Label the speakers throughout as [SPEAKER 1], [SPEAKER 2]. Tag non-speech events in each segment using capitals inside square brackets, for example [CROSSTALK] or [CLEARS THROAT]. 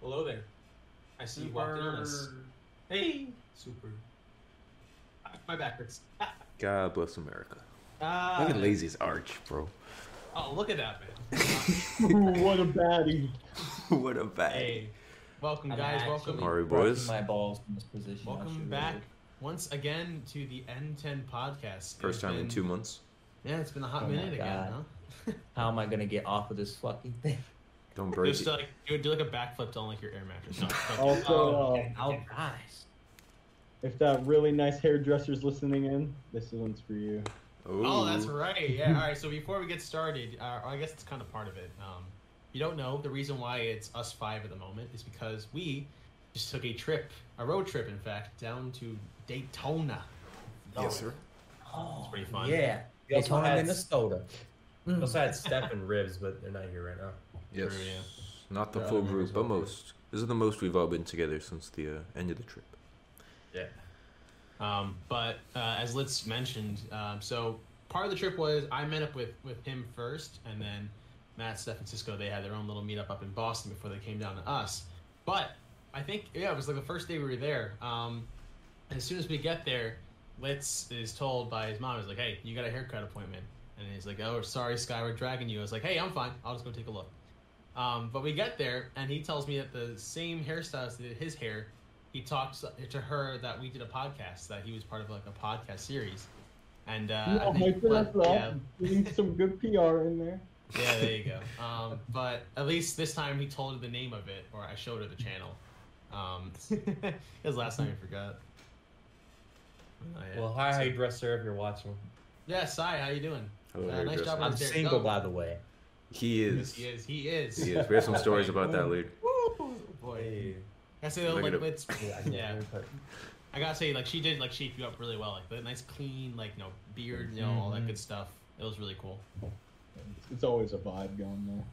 [SPEAKER 1] Hello there. I see you walked in on us. Hey, super. Ah, My back hurts. [LAUGHS]
[SPEAKER 2] God bless America.
[SPEAKER 1] ah.
[SPEAKER 2] Look at Lazy's arch, bro.
[SPEAKER 1] Oh, look at that man. [LAUGHS]
[SPEAKER 3] what a baddie. [LAUGHS]
[SPEAKER 2] what a bag.
[SPEAKER 1] hey, welcome
[SPEAKER 4] I'm
[SPEAKER 1] guys. Welcome.
[SPEAKER 2] Alright,
[SPEAKER 4] breaking
[SPEAKER 2] boys.
[SPEAKER 4] My balls in this position.
[SPEAKER 1] Welcome back
[SPEAKER 4] really-
[SPEAKER 1] once again to the N10 podcast.
[SPEAKER 2] First
[SPEAKER 1] It's
[SPEAKER 2] time in two months.
[SPEAKER 1] Yeah, it's been a hot
[SPEAKER 4] Oh
[SPEAKER 1] minute again, huh?
[SPEAKER 4] How am I gonna get off of this fucking thing?
[SPEAKER 2] Don't break
[SPEAKER 1] Just
[SPEAKER 2] it.
[SPEAKER 1] like do, do like a backflip to like your air mattress. [LAUGHS] No,
[SPEAKER 3] Also,
[SPEAKER 1] Oh,
[SPEAKER 4] I'll rise.
[SPEAKER 3] if that really nice hairdresser's listening in, this one's for you.
[SPEAKER 1] Oh, that's right. Yeah. All right. So before we get started, uh, I guess it's kind of part of it. Um, you don't know the reason why it's us five at the moment is because we just took a trip, a road trip, in fact, down to Daytona.
[SPEAKER 2] Yes, sir.
[SPEAKER 4] Oh,
[SPEAKER 1] pretty fun.
[SPEAKER 4] Yeah.
[SPEAKER 5] We also
[SPEAKER 4] Daytona,
[SPEAKER 5] had-
[SPEAKER 4] Minnesota.
[SPEAKER 5] We also had Steph and Ribs, but they're not here right now.
[SPEAKER 2] Yes.
[SPEAKER 1] True, yeah.
[SPEAKER 2] Not the full group, but most. This is the most we've all been together since the uh, end of the trip.
[SPEAKER 5] Yeah.
[SPEAKER 1] Um, but uh, as Litz mentioned, um, so part of the trip was I met up with with him first, and then Matt, Steph, and Cisco they had their own little meetup up in Boston before they came down to us. But I think yeah, it was like the first day we were there. Um, as soon as we get there, Litz is told by his mom, he's like, hey, you got a haircut appointment." And he's like, "Oh, sorry, Sky, we're dragging you." I was like, "Hey, I'm fine. I'll just go take a look." Um, but we get there, and he tells me that the same hairstylist that did his hair he talks to her that we did a podcast that he was part of like a podcast series and uh, I think,
[SPEAKER 3] hype it up,
[SPEAKER 1] but, yeah,
[SPEAKER 3] Getting some good PR in there. [LAUGHS]
[SPEAKER 1] yeah there you go um, but at least this time he told her the name of it or I showed her the channel um, [LAUGHS] because last time I forgot Oh, yeah.
[SPEAKER 5] Well, hi,
[SPEAKER 1] So-
[SPEAKER 5] hairdresser, if you're watching.
[SPEAKER 1] yeah Sai how you doing
[SPEAKER 2] Hello,
[SPEAKER 1] Uh, nice
[SPEAKER 2] hairdresser.
[SPEAKER 1] job on
[SPEAKER 5] I'm single, by the way.
[SPEAKER 2] He
[SPEAKER 1] Yes,
[SPEAKER 2] is.
[SPEAKER 1] he is he is
[SPEAKER 2] He is. We have some [LAUGHS] stories about that later.
[SPEAKER 1] Woo, boy
[SPEAKER 5] Hey.
[SPEAKER 1] I say though, like
[SPEAKER 2] it.
[SPEAKER 1] it's
[SPEAKER 5] Yeah, I can
[SPEAKER 1] Yeah.
[SPEAKER 5] haircut.
[SPEAKER 1] I gotta say, like she did, like shape you up really well, like the nice, clean, like you know, beard, you know, all that good stuff. It was really cool.
[SPEAKER 3] It's always a vibe going there.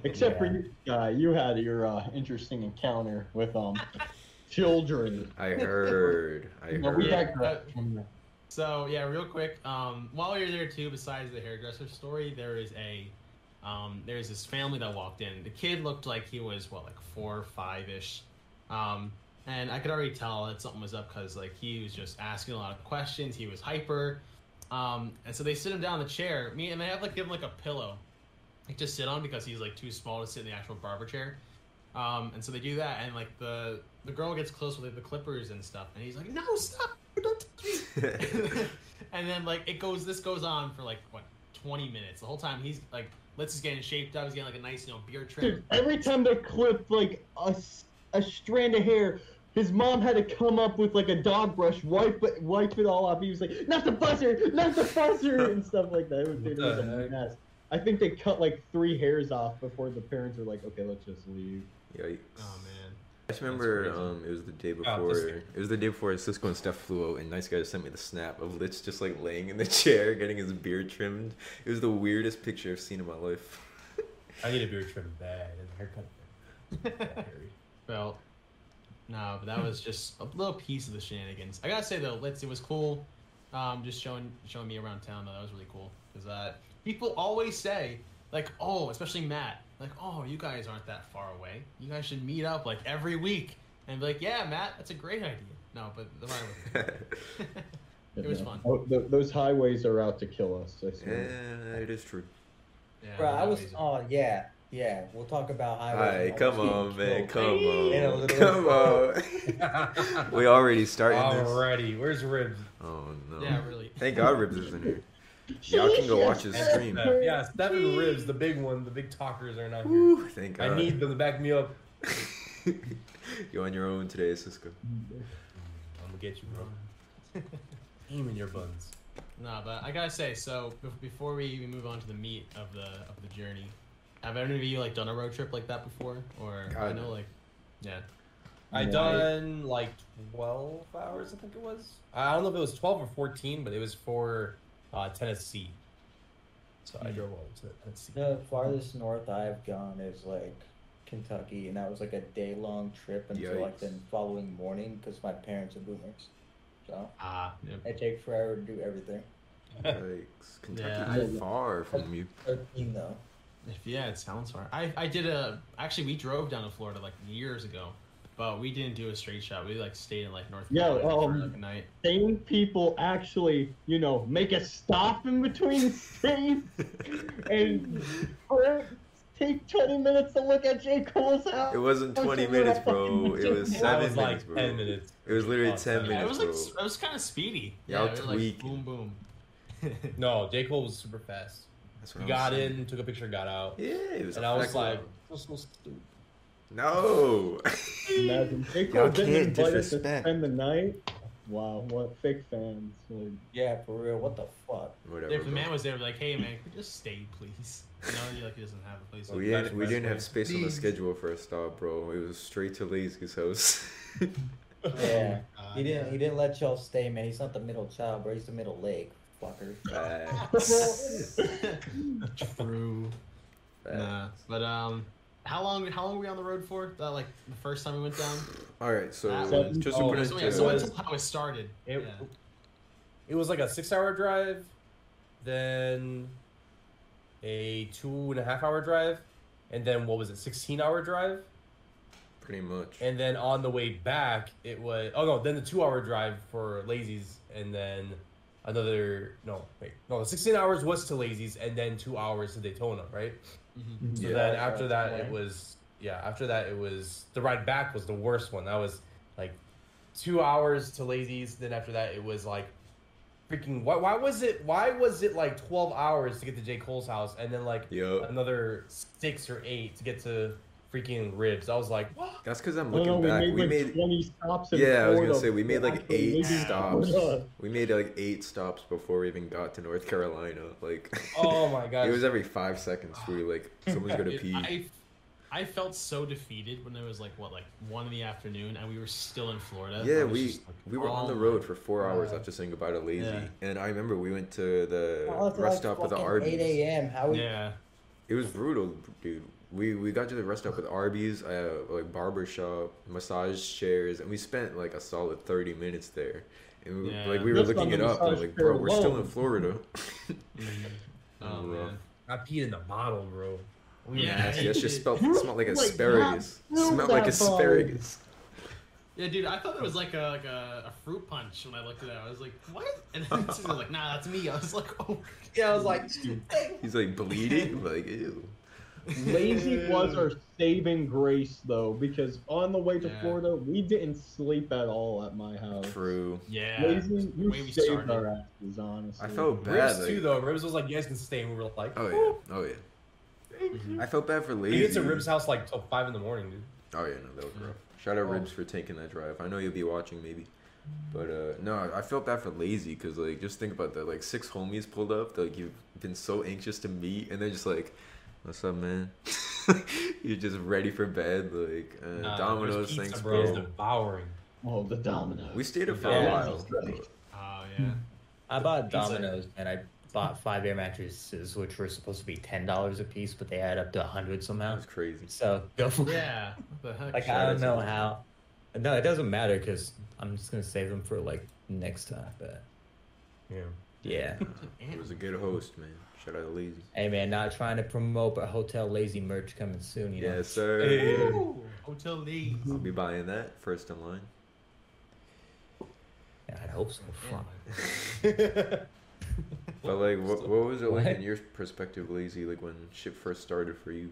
[SPEAKER 3] [LAUGHS] Except for you, uh, you had your uh, interesting encounter with um [LAUGHS] children.
[SPEAKER 2] I heard. I
[SPEAKER 3] No, we
[SPEAKER 2] heard.
[SPEAKER 3] digress from there.
[SPEAKER 1] So yeah, real quick. Um, while we were there too, besides the hairdresser story, there is a, um, there's this family that walked in. The kid looked like he was what, like four, or five ish, um, and I could already tell that something was up because like he was just asking a lot of questions. He was hyper, um, and so they sit him down in the chair. Me and they have like give him like a pillow, like just sit on because he's like too small to sit in the actual barber chair. Um, and so they do that, and like the the girl gets close with like, the clippers and stuff, and he's like, "No, stop! Don't touch me!" [LAUGHS] [LAUGHS] and then like it goes, this goes on for like what twenty minutes. The whole time he's like, Litz is getting shaped up. He's getting like a nice, you know, beard trim.
[SPEAKER 3] Dude, every time they clipped like a, a strand of hair, his mom had to come up with like a dog brush, wipe it, wipe it all off. He was like, "Not the buzzer, not the buzzer," [LAUGHS] and stuff like that. It was, it was a mess. I think they cut like three hairs off before the parents were like, "Okay, let's just leave."
[SPEAKER 2] Yikes.
[SPEAKER 1] Oh man.
[SPEAKER 2] I just remember um, it was the day
[SPEAKER 5] Oh,
[SPEAKER 2] before. It was the day before Cisco and Steph flew out, and nice guy sent me the snap of Litz just like laying in the [LAUGHS] chair, getting his beard trimmed. It was the weirdest picture I've seen in my life. [LAUGHS]
[SPEAKER 5] I need a beard trim bad and a haircut. Yeah, [LAUGHS] hairy.
[SPEAKER 1] Well, no, but that was just a little piece of the shenanigans. I gotta say though, let's it was cool. Um, just showing showing me around town though, that was really cool because uh, people always say like, oh, especially Matt, like, oh, you guys aren't that far away. You guys should meet up like every week and be like, yeah, Matt, that's a great idea. No, but the right [LAUGHS] It was
[SPEAKER 3] Yeah.
[SPEAKER 1] fun.
[SPEAKER 3] Oh, th- those highways are out to kill us. I
[SPEAKER 2] yeah, it is true.
[SPEAKER 1] yeah,
[SPEAKER 4] Bro, I was.
[SPEAKER 1] amazing.
[SPEAKER 4] Oh yeah, yeah. We'll talk about highways.
[SPEAKER 2] Alright, come on, man,
[SPEAKER 4] killed.
[SPEAKER 2] come on,
[SPEAKER 4] little-
[SPEAKER 2] come on. [LAUGHS] we already starting this.
[SPEAKER 5] Alrighty, where's Ribs?
[SPEAKER 2] Oh no!
[SPEAKER 1] Yeah, really.
[SPEAKER 2] Thank God Ribs is in here. Y'all can go watch his stream.
[SPEAKER 5] Steph. Yeah, Steph and Ribs, the big one, the big talkers are not here.
[SPEAKER 2] Woo, thank God.
[SPEAKER 5] I need them to back me up. [LAUGHS]
[SPEAKER 2] You're on your own today, Cisco.
[SPEAKER 5] I'm gonna get you, bro. Aim in your buns.
[SPEAKER 1] Nah, but I gotta say, so before we even move on to the meat of the of the journey, have any of you like done a road trip like that before? Or I know like, yeah,
[SPEAKER 5] I done like 12 hours, I think it was. I don't know if it was 12 or 14, but it was for uh, Tennessee. So I
[SPEAKER 1] Hmm.
[SPEAKER 5] drove over to Tennessee.
[SPEAKER 4] The farthest north I've gone is like Kentucky, and that was like a day long trip until like the following morning because my parents are boomers. So
[SPEAKER 1] ah, yeah.
[SPEAKER 4] it takes forever to do everything.
[SPEAKER 2] Yikes. Kentucky
[SPEAKER 1] Yeah,
[SPEAKER 2] is far from you.
[SPEAKER 4] 13 though.
[SPEAKER 1] If yeah, it sounds far. I I did a actually we drove down to Florida like years ago, but we didn't do a straight shot. We like stayed in like North
[SPEAKER 3] Yeah,
[SPEAKER 1] Carolina for
[SPEAKER 3] um,
[SPEAKER 1] like a night.
[SPEAKER 3] Same people actually, you know, make a stop in between [LAUGHS] states and take 20 minutes to look at J. Cole's house.
[SPEAKER 2] It wasn't 20
[SPEAKER 3] something
[SPEAKER 2] minutes, bro. It was seven
[SPEAKER 5] That was
[SPEAKER 2] minutes,
[SPEAKER 5] like
[SPEAKER 2] bro.
[SPEAKER 5] ten minutes.
[SPEAKER 2] It was literally
[SPEAKER 5] Oh,
[SPEAKER 2] 10
[SPEAKER 5] seven.
[SPEAKER 1] Yeah, it
[SPEAKER 2] minutes,
[SPEAKER 1] was like
[SPEAKER 2] bro.
[SPEAKER 1] it was kind of speedy.
[SPEAKER 2] Y'all
[SPEAKER 1] yeah, it was like boom boom. [LAUGHS]
[SPEAKER 5] No, J Cole was super fast.
[SPEAKER 2] That's
[SPEAKER 5] He
[SPEAKER 2] what I
[SPEAKER 5] got
[SPEAKER 2] saying.
[SPEAKER 5] in, took a picture, got out,
[SPEAKER 2] Yeah, it was
[SPEAKER 5] and I was like,
[SPEAKER 2] log.
[SPEAKER 5] "That's so stupid."
[SPEAKER 2] No.
[SPEAKER 3] Imagine [LAUGHS] J.
[SPEAKER 2] Y'all
[SPEAKER 3] didn't
[SPEAKER 2] can't
[SPEAKER 3] invite us to
[SPEAKER 2] disrespect.
[SPEAKER 3] spend the night. Wow, what fake fans. Like,
[SPEAKER 4] Yeah, for real. What the fuck?
[SPEAKER 2] Whatever.
[SPEAKER 1] if the
[SPEAKER 2] bro.
[SPEAKER 1] man was there, like, hey man, could you just stay, please? [LAUGHS] You know, he like he doesn't have a place.
[SPEAKER 2] we
[SPEAKER 5] That
[SPEAKER 2] didn't, we didn't have
[SPEAKER 5] nice.
[SPEAKER 2] space on the
[SPEAKER 1] Please.
[SPEAKER 2] schedule for a stop, bro. It was straight to Lazy's house. [LAUGHS]
[SPEAKER 4] Yeah.
[SPEAKER 1] Uh,
[SPEAKER 4] He didn't. He didn't let y'all stay, man. He's not the middle child, bro. He's the middle leg, fucker.
[SPEAKER 2] Facts.
[SPEAKER 1] True.
[SPEAKER 2] Facts.
[SPEAKER 1] Nah, but um, how long how long were we on the road for? That like the first time we went down. [SIGHS]
[SPEAKER 2] All right, so
[SPEAKER 1] That
[SPEAKER 3] was-
[SPEAKER 2] just to
[SPEAKER 5] oh,
[SPEAKER 2] put it
[SPEAKER 1] So
[SPEAKER 2] into
[SPEAKER 1] yeah, so
[SPEAKER 5] was-
[SPEAKER 1] that's how it started.
[SPEAKER 5] It,
[SPEAKER 1] yeah.
[SPEAKER 5] it was like a six-hour drive, then a two and a half hour drive, and then what was it, sixteen-hour drive?
[SPEAKER 2] pretty much.
[SPEAKER 5] And then on the way back, it was oh no, then the two-hour drive for Lazy's, and then another no wait no, the sixteen hours was to Lazy's, and then two hours to Daytona, right?
[SPEAKER 1] Mhm.
[SPEAKER 5] So
[SPEAKER 2] Yeah.
[SPEAKER 5] then after that,
[SPEAKER 4] Right.
[SPEAKER 5] it was yeah. After that, it was the ride back was the worst one. That was like two hours to Lazy's. Then after that, it was like freaking. Why, why was it? Why was it like twelve hours to get to J Cole's house, and then like
[SPEAKER 2] Yup.
[SPEAKER 5] another six or eight to get to freaking Ribs? I was like, what?
[SPEAKER 2] That's because I'm
[SPEAKER 3] I don't know,
[SPEAKER 2] looking
[SPEAKER 3] we
[SPEAKER 2] back.
[SPEAKER 3] made
[SPEAKER 2] We
[SPEAKER 3] like
[SPEAKER 2] made
[SPEAKER 3] 20 stops in
[SPEAKER 2] yeah, I was gonna say we made like eight
[SPEAKER 3] leaving
[SPEAKER 2] stops. We made like eight stops before we even got to North Carolina. Like
[SPEAKER 5] Oh my god! [LAUGHS]
[SPEAKER 2] it was every five seconds. We were like, [SIGHS] someone's gonna
[SPEAKER 1] Dude,
[SPEAKER 2] pee.
[SPEAKER 1] I, I felt so defeated when it was like what like one in the afternoon and we were still in Florida.
[SPEAKER 2] Yeah, we
[SPEAKER 1] like,
[SPEAKER 2] we were on
[SPEAKER 1] oh
[SPEAKER 2] the road for four hours
[SPEAKER 4] God.
[SPEAKER 2] after saying goodbye to Lazy,
[SPEAKER 1] Yeah.
[SPEAKER 2] and I remember we went to the
[SPEAKER 4] Oh,
[SPEAKER 2] rest
[SPEAKER 4] like
[SPEAKER 2] stop with the
[SPEAKER 4] fucking
[SPEAKER 2] Arby's.
[SPEAKER 4] 8 a.m. How we?
[SPEAKER 1] Yeah.
[SPEAKER 2] It was brutal, dude. We we got to the rest stop with Arby's, uh, like barber shop, massage chairs, and we spent like a solid thirty minutes there. And we,
[SPEAKER 1] Yeah.
[SPEAKER 2] like we were
[SPEAKER 3] Just
[SPEAKER 2] looking it up, and like, bro, we're still in Florida. [LAUGHS]
[SPEAKER 1] Mhm. Oh man.
[SPEAKER 5] I peed in the bottle, bro.
[SPEAKER 1] Yeah.
[SPEAKER 2] Nasty. That shit
[SPEAKER 1] it-
[SPEAKER 2] smelled, [LAUGHS] smelled like
[SPEAKER 3] like,
[SPEAKER 2] asparagus.
[SPEAKER 3] not smell
[SPEAKER 2] Smelled like
[SPEAKER 3] that bottle.
[SPEAKER 2] asparagus.
[SPEAKER 1] Yeah, dude, I thought it was like a like a, a fruit punch when I looked at it. I was like, what? And then [LAUGHS] she was like, nah, that's me. I was like, oh.
[SPEAKER 5] Yeah, I was like,
[SPEAKER 2] He's like bleeding, like ew.
[SPEAKER 3] Lazy was our saving grace though, because on the way to
[SPEAKER 1] Yeah.
[SPEAKER 3] Florida, we didn't sleep at all at my house.
[SPEAKER 2] True.
[SPEAKER 1] Yeah.
[SPEAKER 3] Lazy, you
[SPEAKER 1] we
[SPEAKER 3] saved
[SPEAKER 1] started.
[SPEAKER 3] our asses, honestly.
[SPEAKER 2] I felt bad.
[SPEAKER 5] Ribs
[SPEAKER 2] Like,
[SPEAKER 5] too though. Ribs was like, you guys can stay, and we were like,
[SPEAKER 2] oh yeah, oh yeah.
[SPEAKER 1] Mhm.
[SPEAKER 2] I felt bad for
[SPEAKER 5] We
[SPEAKER 2] Lazy.
[SPEAKER 5] get to Ribs' house like till five in the morning, dude.
[SPEAKER 2] Oh yeah, no, that was rough. Shout out
[SPEAKER 5] Oh.
[SPEAKER 2] Ribs for taking that drive. I know you'll be watching maybe, but uh no, I felt bad for Lazy because like just think about that. Like six homies pulled up. That, like you've been so anxious to meet, and they're just like, "What's up, man?" [LAUGHS] You're just ready for bed. Like uh,
[SPEAKER 5] Nah,
[SPEAKER 2] Domino's,
[SPEAKER 5] Ribs pizza,
[SPEAKER 2] thanks,
[SPEAKER 5] bro. is
[SPEAKER 2] bro.
[SPEAKER 5] devouring.
[SPEAKER 3] Oh, the domino.
[SPEAKER 2] We stayed up for
[SPEAKER 5] Yeah.
[SPEAKER 2] a while.
[SPEAKER 1] Oh yeah.
[SPEAKER 6] I bought
[SPEAKER 1] Pizza.
[SPEAKER 6] Domino's and I bought five air mattresses, which were supposed to be ten dollars a piece, but they add up to a hundred
[SPEAKER 2] That
[SPEAKER 6] somehow.
[SPEAKER 2] was crazy.
[SPEAKER 6] So go for it.
[SPEAKER 1] Yeah. What the heck?
[SPEAKER 6] Like I
[SPEAKER 2] out
[SPEAKER 6] don't know
[SPEAKER 2] them.
[SPEAKER 6] how. No, it doesn't matter because I'm just gonna save them for like next time. But
[SPEAKER 5] Yeah.
[SPEAKER 6] yeah,
[SPEAKER 2] It was a good host, man. Shout out to Lazy.
[SPEAKER 6] hey man, not trying to promote, but Hotel Lazy merch coming soon. You know.
[SPEAKER 2] Yes, sir.
[SPEAKER 5] Hey.
[SPEAKER 1] Hotel Lazy.
[SPEAKER 2] I'll be buying that first in line.
[SPEAKER 6] Yeah, I hope so. Fuck. [LAUGHS]
[SPEAKER 2] But like, what, what was it like
[SPEAKER 6] What?
[SPEAKER 2] in your perspective, Lazy? Like when shit first started for you?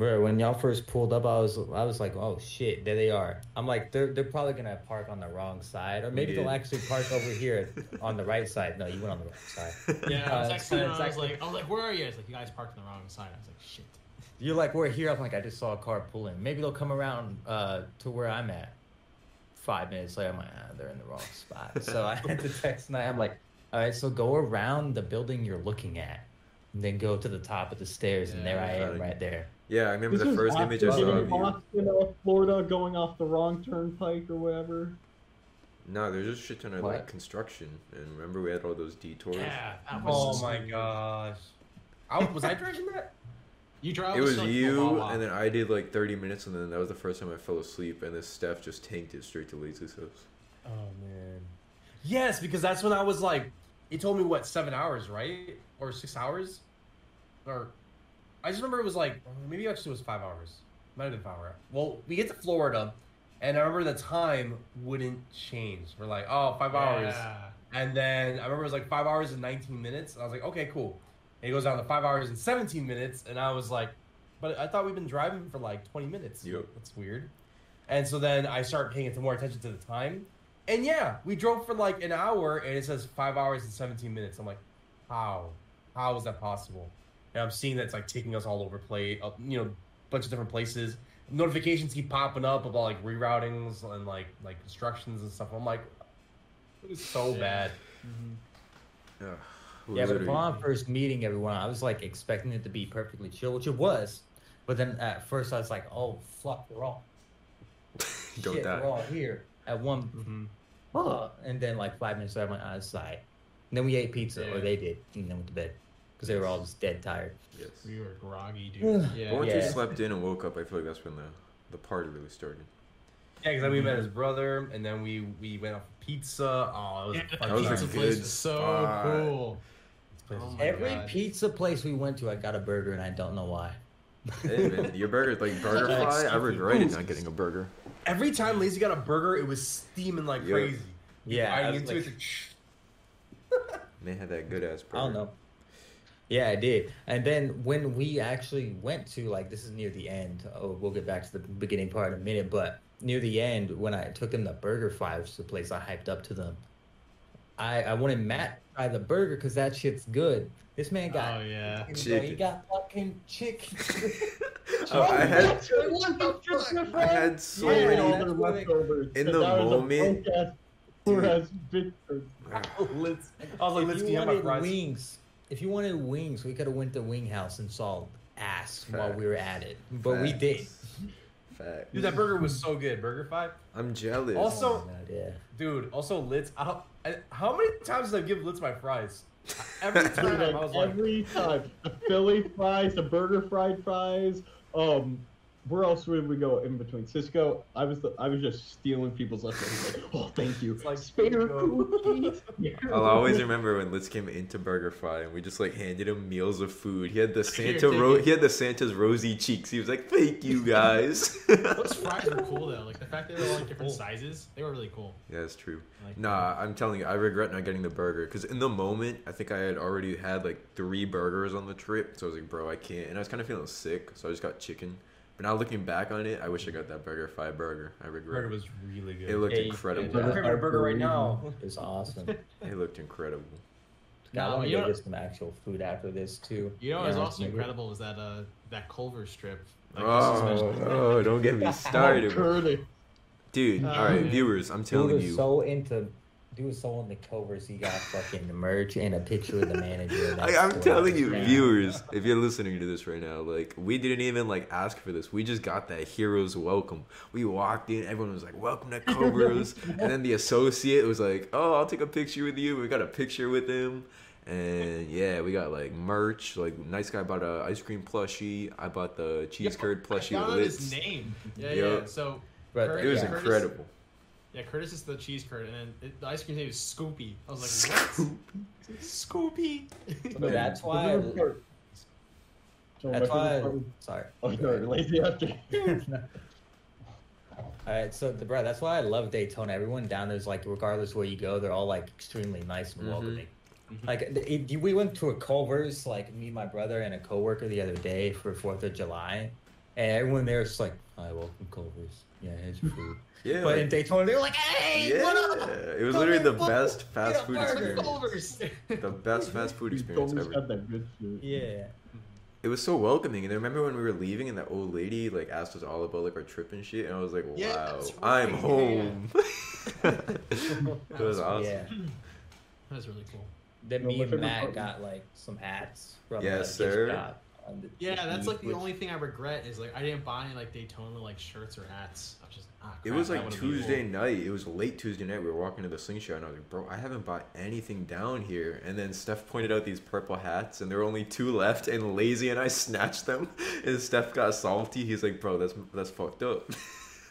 [SPEAKER 6] Bro, when y'all first pulled up, I was I was like, oh shit, there they are. I'm like, they're they're probably gonna park on the wrong side, or maybe they'll actually park over here on the right side. No, you went on the wrong side. [LAUGHS]
[SPEAKER 1] Yeah, I was
[SPEAKER 6] Uh, so
[SPEAKER 1] I was
[SPEAKER 6] actually-
[SPEAKER 1] like, I was like, where are you? I was like, you guys parked on the wrong side. I was like, shit.
[SPEAKER 6] You're like, we're here. I'm like, I just saw a car pull in. Maybe they'll come around uh, to where I'm at. Five minutes later, I'm like, ah, they're in the wrong spot. so I had to text and I'm like, all right, so go around the building you're looking at, and then go to the top of the stairs, and there I am right there.
[SPEAKER 2] Yeah, I remember
[SPEAKER 3] This
[SPEAKER 2] the first image I saw
[SPEAKER 3] getting
[SPEAKER 2] of you.
[SPEAKER 3] lost in uh, Florida, going off the wrong turnpike or whatever.
[SPEAKER 2] No, there's just shit ton of
[SPEAKER 6] What?
[SPEAKER 2] like construction, and remember we had all those detours.
[SPEAKER 1] Yeah, that was
[SPEAKER 5] Oh my gosh. I, was I driving that?
[SPEAKER 1] You drive.
[SPEAKER 2] It was you, and then I did like 30 minutes, and then that was the first time I fell asleep, and this Steph just tanked it straight to Lazy's house.
[SPEAKER 5] Oh man. Yes, because that's when I was like, he told me what seven hours, right, or six hours, or I just remember it was like maybe actually it was five hours. Might have been five hours. Well, we get to Florida, and I remember the time wouldn't change. We're like, oh, five hours.
[SPEAKER 1] Yeah.
[SPEAKER 5] And then I remember it was like five hours and 19 minutes. And I was like, okay, cool. And it goes down to five hours and 17 minutes. And I was like, but I thought we've been driving for like 20 minutes.
[SPEAKER 2] Yep.
[SPEAKER 5] That's weird. And so then I start paying more attention to the time. And yeah, we drove for like an hour and it says five hours and 17 minutes. I'm like, how? How is that possible? And I'm seeing that it's like taking us all over play, uh, you know, a bunch of different places. Notifications keep popping up about like reroutings and like like instructions and stuff. I'm like, it is so
[SPEAKER 1] Yeah.
[SPEAKER 5] bad.
[SPEAKER 2] Ugh,
[SPEAKER 6] Yeah, but
[SPEAKER 2] literally.
[SPEAKER 6] upon first meeting everyone, I was like expecting it to be perfectly chill, which it was. But then at first I was like, oh fuck, we're all [LAUGHS]
[SPEAKER 2] Don't
[SPEAKER 6] shit,
[SPEAKER 2] die.
[SPEAKER 6] we're all here at one.
[SPEAKER 1] hmm
[SPEAKER 6] Oh, and then like five minutes later, I went outside. And then we ate pizza, or they did, and then went to bed because they were all just dead tired.
[SPEAKER 2] Yes.
[SPEAKER 1] We were groggy, dude.
[SPEAKER 2] But
[SPEAKER 1] yeah.
[SPEAKER 2] once
[SPEAKER 6] Yeah.
[SPEAKER 2] we slept in and woke up, I feel like that's when the the party really started.
[SPEAKER 5] Yeah, because then we met his brother, and then we we went off pizza. Oh, it was
[SPEAKER 1] Yeah,
[SPEAKER 5] a
[SPEAKER 1] the
[SPEAKER 2] That was a
[SPEAKER 1] pizza place
[SPEAKER 2] good
[SPEAKER 1] so
[SPEAKER 2] spot.
[SPEAKER 1] cool. Oh
[SPEAKER 6] Every
[SPEAKER 1] God.
[SPEAKER 6] pizza place we went to, I got a burger, and I don't know why.
[SPEAKER 2] Hey, man, your burger, like [LAUGHS] burger
[SPEAKER 6] Like
[SPEAKER 2] fry, I regretted not getting a burger.
[SPEAKER 5] Every time Lazy got a burger, it was steaming like
[SPEAKER 2] Yeah.
[SPEAKER 5] crazy.
[SPEAKER 6] Yeah, I
[SPEAKER 5] biting
[SPEAKER 6] was
[SPEAKER 5] into
[SPEAKER 6] like-
[SPEAKER 5] it. like,
[SPEAKER 2] They had that good ass burger.
[SPEAKER 6] I don't know. Yeah, I did. And then when we actually went to like this is near the end. Oh, we'll get back to the beginning part in a minute, but near the end when I took them to BurgerFi, the place I hyped up to them. I I wanted Matt to try the burger because that shit's good. This man got
[SPEAKER 1] Oh yeah.
[SPEAKER 6] He got fucking chicken. [LAUGHS]
[SPEAKER 2] Oh, I had
[SPEAKER 3] I
[SPEAKER 2] I had so
[SPEAKER 6] Yeah,
[SPEAKER 2] many.
[SPEAKER 3] all
[SPEAKER 6] that's
[SPEAKER 3] their
[SPEAKER 6] what I-
[SPEAKER 3] leftovers.
[SPEAKER 2] In the
[SPEAKER 3] that was a
[SPEAKER 2] moment-
[SPEAKER 3] broke-ass, poor-ass
[SPEAKER 5] I was like, let's
[SPEAKER 6] if you
[SPEAKER 5] my
[SPEAKER 6] wanted
[SPEAKER 5] fries.
[SPEAKER 6] wings, if you wanted wings, we could have went to Wing House and saw ass while we were at it, but we did.
[SPEAKER 2] Fact.
[SPEAKER 5] Dude, that burger was so good. BurgerFi.
[SPEAKER 2] I'm jealous.
[SPEAKER 5] Also-
[SPEAKER 6] Oh God, yeah.
[SPEAKER 5] Dude, also Litz. I I, how many times did I give Litz my fries? Every [LAUGHS]
[SPEAKER 3] Dude,
[SPEAKER 5] time I
[SPEAKER 3] like,
[SPEAKER 5] was like,
[SPEAKER 3] every time the Philly fries, the burger fried fries. Um, where else would we go in between? Cisco, I was the, I was just stealing people's leftovers. Like, oh, thank you.
[SPEAKER 5] It's like,
[SPEAKER 3] spare cookies. [LAUGHS]
[SPEAKER 2] Oh, I'll always remember when Litz came into BurgerFi and we just like handed him meals of food. He had the Santa
[SPEAKER 1] take
[SPEAKER 2] ro- he had the Santa's rosy cheeks. He was like, "Thank you [LAUGHS] guys."
[SPEAKER 1] Those fries were cool though. Like the fact that they were all like different sizes, they were really cool.
[SPEAKER 2] Yeah, it's true.
[SPEAKER 1] Like,
[SPEAKER 2] Nah, um, I'm telling you, I regret not getting the burger because in the moment, I think I had already had like three burgers on the trip. So I was like, bro, I can't. And I was kind of feeling sick, so I just got chicken. But now looking back on it, I wish I got that BurgerFi burger. I regret.
[SPEAKER 5] burger
[SPEAKER 2] it.
[SPEAKER 5] was really good.
[SPEAKER 2] It looked
[SPEAKER 6] Hey,
[SPEAKER 2] incredible.
[SPEAKER 5] My favorite burger right now. [LAUGHS]
[SPEAKER 6] It's awesome. [LAUGHS]
[SPEAKER 2] It looked incredible.
[SPEAKER 6] Now, I
[SPEAKER 1] No,
[SPEAKER 6] want to
[SPEAKER 1] you
[SPEAKER 6] get some actual food after this too.
[SPEAKER 1] You know what was also incredible was that uh that Culver strip. Like,
[SPEAKER 2] Oh,
[SPEAKER 1] special.
[SPEAKER 2] oh, don't get me [LAUGHS] started,
[SPEAKER 3] Curly.
[SPEAKER 2] dude.
[SPEAKER 1] Oh,
[SPEAKER 2] All right,
[SPEAKER 1] man.
[SPEAKER 2] viewers, I'm
[SPEAKER 6] Dude
[SPEAKER 2] telling
[SPEAKER 6] was
[SPEAKER 2] you.
[SPEAKER 6] so into. Dude was so the covers. He got fucking the merch and a picture of the manager. [LAUGHS]
[SPEAKER 2] I, I'm telling you,
[SPEAKER 6] Yeah.
[SPEAKER 2] viewers, if you're listening to this right now, like we didn't even like ask for this. We just got that hero's welcome. We walked in, everyone was like, "Welcome to Culver's," [LAUGHS] and then the associate was like, "Oh, I'll take a picture with you." We got a picture with him, and yeah, we got like merch. Like, nice guy bought a ice cream plushie. I bought the cheese curd plushie.
[SPEAKER 1] I found out his name. Yeah,
[SPEAKER 2] Yup.
[SPEAKER 1] yeah. So
[SPEAKER 6] But
[SPEAKER 1] Curdis-
[SPEAKER 2] It was
[SPEAKER 6] yeah.
[SPEAKER 2] Incredible.
[SPEAKER 1] Yeah, Curdis is the cheese curd, and then it, the ice cream name is Scoopie. I was like, what? Scoopie.
[SPEAKER 6] But that's why.
[SPEAKER 3] The part- So
[SPEAKER 6] That's why.
[SPEAKER 3] favorite part was-
[SPEAKER 6] Sorry.
[SPEAKER 3] Oh, sorry, lazy after. [LAUGHS]
[SPEAKER 6] All right, so the bro, that's why I love Daytona. Everyone down there's like, regardless where you go, they're all like extremely nice and
[SPEAKER 2] Mhm.
[SPEAKER 6] welcoming.
[SPEAKER 1] Mhm.
[SPEAKER 6] Like, it, we went to a Culver's, like me, my brother, and a coworker the other day for Fourth of July, and everyone there was like, "Hi, welcome Culver's. Yeah, it's your food." [LAUGHS]
[SPEAKER 2] Yeah,
[SPEAKER 6] but in Daytona, they were like, "Hey,
[SPEAKER 2] yeah.
[SPEAKER 6] what up?"
[SPEAKER 2] It was
[SPEAKER 6] Come
[SPEAKER 2] literally
[SPEAKER 6] in,
[SPEAKER 2] the best fast food experience. The best fast food experience ever.
[SPEAKER 3] got that good shit.
[SPEAKER 6] Yeah.
[SPEAKER 2] It was so welcoming, and I remember when we were leaving, and that old lady like asked us all about like our trip and shit, and I was like,
[SPEAKER 1] Yeah,
[SPEAKER 2] "Wow, I'm
[SPEAKER 1] right,
[SPEAKER 2] home." [LAUGHS] [LAUGHS] it was awesome.
[SPEAKER 6] Yeah.
[SPEAKER 1] That was really cool.
[SPEAKER 6] Then
[SPEAKER 3] No,
[SPEAKER 6] me and Matt got like some hats from
[SPEAKER 2] Yes,
[SPEAKER 6] the gift
[SPEAKER 2] sir.
[SPEAKER 6] Shop on the-
[SPEAKER 1] Yeah, that's like the
[SPEAKER 6] which-
[SPEAKER 1] only thing I regret is like I didn't buy any like Daytona like shirts or hats. I was just ah,
[SPEAKER 2] It was like Tuesday
[SPEAKER 1] cool.
[SPEAKER 2] night. It was late Tuesday night. We were walking to the slingshot, and I was like, "Bro, I haven't bought anything down here." And then Steph pointed out these purple hats, and there were only two left. And Lazy and I [LAUGHS] snatched them. And Steph got salty. He's like, "Bro, that's that's fucked up." [LAUGHS]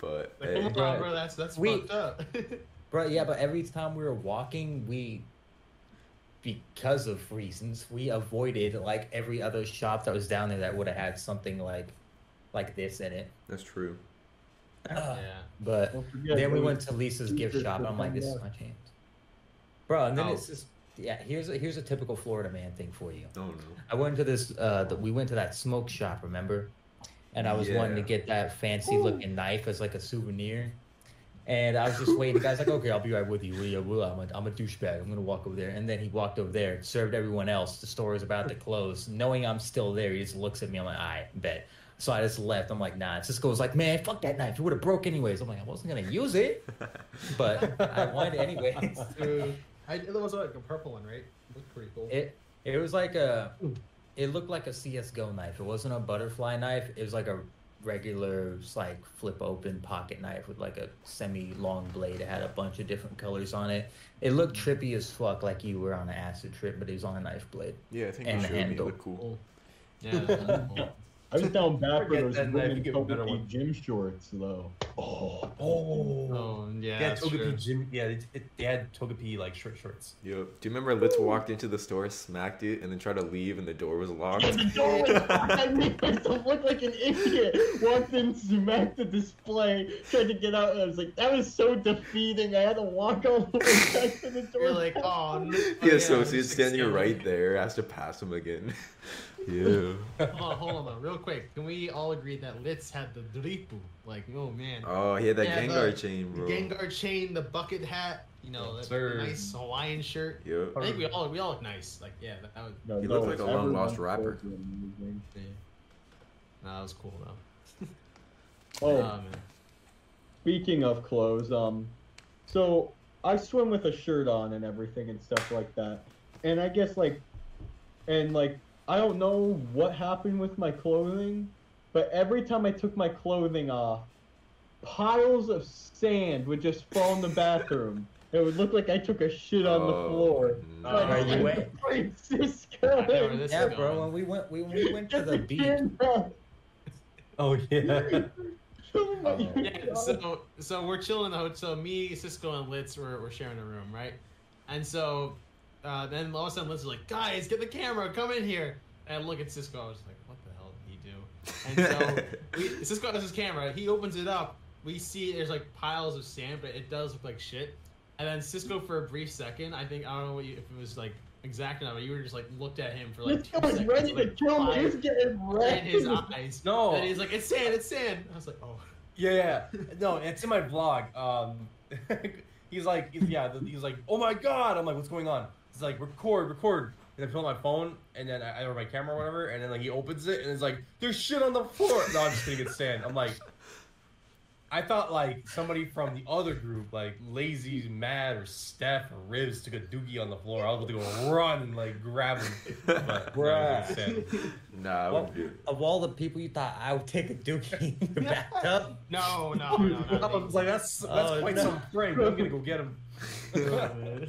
[SPEAKER 2] but
[SPEAKER 1] Like,
[SPEAKER 2] hey,
[SPEAKER 1] come on, bro, that's that's
[SPEAKER 6] We-
[SPEAKER 1] fucked up. [LAUGHS]
[SPEAKER 6] Bro, yeah, but every time we were walking, we because of reasons, we avoided like every other shop that was down there that would have had something like like this in it.
[SPEAKER 2] That's true.
[SPEAKER 1] Yeah.
[SPEAKER 6] But
[SPEAKER 3] forget,
[SPEAKER 6] then we went to Lisa's gift shop, I'm like, this is my chance, bro. And then
[SPEAKER 1] Oh.
[SPEAKER 6] it's just yeah. Here's a here's a typical Florida man thing for you.
[SPEAKER 2] Oh no.
[SPEAKER 6] I went to this. Uh, the, we went to that smoke shop, remember? And I was wanting to get that fancy looking knife as like a souvenir. And I was just waiting. The guy's like, "Okay, I'll be right with you. I'm a, I'm a douchebag. I'm gonna walk over there." And then he walked over there, served everyone else. The store is about to close. Knowing I'm still there, he just looks at me. I'm like, "I bet." So I just left. I'm like, "Nah." Cisco was like, "Man, fuck that knife. It would have broke anyways." I'm like, "I wasn't gonna use it, but I wanted it anyways." [LAUGHS]
[SPEAKER 1] Dude, I, it was like a purple one, right? It looked pretty cool.
[SPEAKER 6] It it was like a it looked like a CS:GO knife. It wasn't a butterfly knife. It was like a regular like flip open pocket knife with like a semi long blade. It had a bunch of different colors on it. It looked trippy as fuck, like you were on an acid trip, but it was on a knife blade.
[SPEAKER 2] Yeah, I think
[SPEAKER 6] And
[SPEAKER 2] you showed me. It
[SPEAKER 6] handle.
[SPEAKER 2] looked cool.
[SPEAKER 1] yeah, that was cool.
[SPEAKER 3] I was down bad for
[SPEAKER 5] Forget
[SPEAKER 3] those
[SPEAKER 5] that knife, you
[SPEAKER 3] women
[SPEAKER 5] get a better
[SPEAKER 3] Togepi gym shorts though. Oh,
[SPEAKER 5] Oh.
[SPEAKER 1] Oh yeah,
[SPEAKER 5] Yeah,
[SPEAKER 1] that's true.
[SPEAKER 5] Togepi gym. Yeah, it, it, they had Togepi like short shorts.
[SPEAKER 2] Yep. Do you remember Litz walked into the store, smacked it, and then tried to leave, and the door was locked? [LAUGHS]
[SPEAKER 3] the door was locked. I made myself look like an idiot. Walked in, smacked the display, tried to get out, and I was like, that was so defeating. I had to walk all the way back to the door.
[SPEAKER 1] You're like, [LAUGHS] oh, no, oh,
[SPEAKER 2] The
[SPEAKER 1] yeah,
[SPEAKER 2] associate
[SPEAKER 1] just
[SPEAKER 2] standing right there has to pass him again. [LAUGHS] yeah.
[SPEAKER 1] Hold on, hold on, though, real quick. Can we all agree that Litz had the Dripu? Like, oh man,
[SPEAKER 2] Oh, he had that
[SPEAKER 1] Yeah,
[SPEAKER 2] Gengar
[SPEAKER 1] the-
[SPEAKER 2] chain,
[SPEAKER 1] the
[SPEAKER 2] bro.
[SPEAKER 1] Gengar chain, the bucket hat, you know,
[SPEAKER 5] Yes,
[SPEAKER 1] that
[SPEAKER 5] sir.
[SPEAKER 1] nice Hawaiian shirt.
[SPEAKER 2] Yep.
[SPEAKER 1] I think we all we all look nice. Like, yeah, that, that was
[SPEAKER 3] No,
[SPEAKER 2] He
[SPEAKER 3] no,
[SPEAKER 2] looked like a long-lost rapper.
[SPEAKER 3] was
[SPEAKER 1] yeah. No, that was cool though. [LAUGHS]
[SPEAKER 3] Oh,
[SPEAKER 1] Oh, man.
[SPEAKER 3] Speaking of clothes, um, so I swim with a shirt on and everything and stuff like that. And I guess like, and like, I don't know what happened with my clothing, but every time I took my clothing off, piles of sand would just fall in the bathroom. It would look like I took a shit on the
[SPEAKER 2] Oh,
[SPEAKER 3] floor.
[SPEAKER 2] no.
[SPEAKER 1] Oh,
[SPEAKER 6] Are you wet?
[SPEAKER 3] Francisco.
[SPEAKER 1] I know where this
[SPEAKER 6] Yeah,
[SPEAKER 1] is
[SPEAKER 6] bro.
[SPEAKER 1] going.
[SPEAKER 6] When we went we, we went to the beach. [LAUGHS]
[SPEAKER 5] Oh yeah. [LAUGHS]
[SPEAKER 6] Oh.
[SPEAKER 1] Yeah, so so we're chilling in the hotel. Me, Cisco, and Litz were, were sharing a room, right? And so uh, then all of a sudden Litz is like, "Guys, get the camera, come in here." And I look at Cisco. I was like, "What the hell did he do?" And so [LAUGHS] we, Cisco has his camera. He opens it up. We see there's like piles of sand, but it does look like shit. And then Cisco, for a brief second, I think I don't know what you, if it was like exact or not, but you were just like looked at him for like
[SPEAKER 3] This
[SPEAKER 1] two
[SPEAKER 3] guy's
[SPEAKER 1] seconds.
[SPEAKER 3] ready to
[SPEAKER 1] like,
[SPEAKER 3] kill me.
[SPEAKER 1] fire
[SPEAKER 3] He's getting
[SPEAKER 1] red
[SPEAKER 3] in
[SPEAKER 1] his eyes. [LAUGHS]
[SPEAKER 5] No.
[SPEAKER 1] And he's like, "It's sand, it's sand." I was like, "Oh."
[SPEAKER 5] Yeah, yeah. No, it's in my vlog. Um, [LAUGHS] he's like, he's, yeah, he's like, oh my god. I'm like, what's going on? He's like, record, record. And I put on my phone, and then I, or my camera, or whatever, and then like he opens it, and it's like, there's shit on the floor. No, I'm just kidding. It's sand. I'm like, I thought like somebody from the other group, like Lazy, Matt, or Steph, or Ribs, took a doogie on the floor. I was going to go run and like grab him, but no, it was sand.
[SPEAKER 2] Nah, I
[SPEAKER 6] Well,
[SPEAKER 2] wouldn't do it.
[SPEAKER 6] Of all the people you thought I would take a dookie in the [LAUGHS] bathtub.
[SPEAKER 1] No, no, no, [LAUGHS]
[SPEAKER 5] I
[SPEAKER 1] no.
[SPEAKER 5] was like, that's that's
[SPEAKER 6] Oh,
[SPEAKER 5] quite
[SPEAKER 6] no.
[SPEAKER 5] some prank. I'm gonna go get him. [LAUGHS]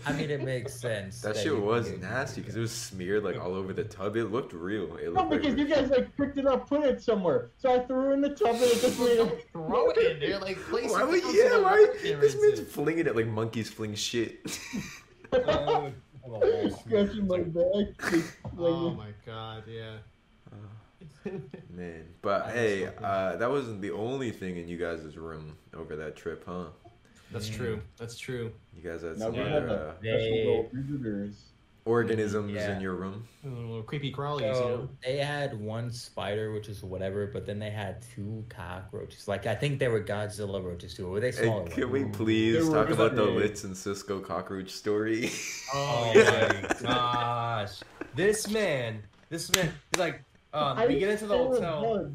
[SPEAKER 6] I mean, it makes sense.
[SPEAKER 2] That shit was nasty because it was smeared like all over the tub. It looked real. It
[SPEAKER 3] No,
[SPEAKER 2] looked like
[SPEAKER 3] because you guys like picked it up, put it somewhere. So I threw it in the tub and it just made it. [LAUGHS]
[SPEAKER 1] Throw it in there, like place
[SPEAKER 2] Why
[SPEAKER 1] it
[SPEAKER 2] would yeah? Why? This
[SPEAKER 1] rinse
[SPEAKER 2] man's
[SPEAKER 1] it.
[SPEAKER 2] flinging it like monkeys fling shit.
[SPEAKER 5] Uh, [LAUGHS]
[SPEAKER 3] Scratching my back.
[SPEAKER 1] Oh my god, yeah.
[SPEAKER 2] Man, but hey, uh, that wasn't the only thing in you guys' room over that trip, huh?
[SPEAKER 1] That's true. That's true.
[SPEAKER 2] You guys had
[SPEAKER 3] Now
[SPEAKER 2] some
[SPEAKER 3] we have
[SPEAKER 2] other
[SPEAKER 3] a
[SPEAKER 2] uh,
[SPEAKER 3] special
[SPEAKER 6] They-
[SPEAKER 3] little visitors.
[SPEAKER 2] organisms
[SPEAKER 6] Yeah.
[SPEAKER 2] in your room.
[SPEAKER 1] Little creepy crawlies, you
[SPEAKER 6] So
[SPEAKER 1] know.
[SPEAKER 6] they had one spider, which is whatever, but then they had two cockroaches. Like I think they were Godzilla roaches too. Or were they
[SPEAKER 2] Hey,
[SPEAKER 6] smaller?
[SPEAKER 2] can
[SPEAKER 6] ones?
[SPEAKER 2] we please
[SPEAKER 3] They were
[SPEAKER 2] talk about the
[SPEAKER 3] big.
[SPEAKER 2] Litz and Cisco cockroach story?
[SPEAKER 1] Oh,
[SPEAKER 5] Oh [LAUGHS] my gosh. This man, this man, he's like, um, we get into the
[SPEAKER 3] didn't say it
[SPEAKER 5] hotel.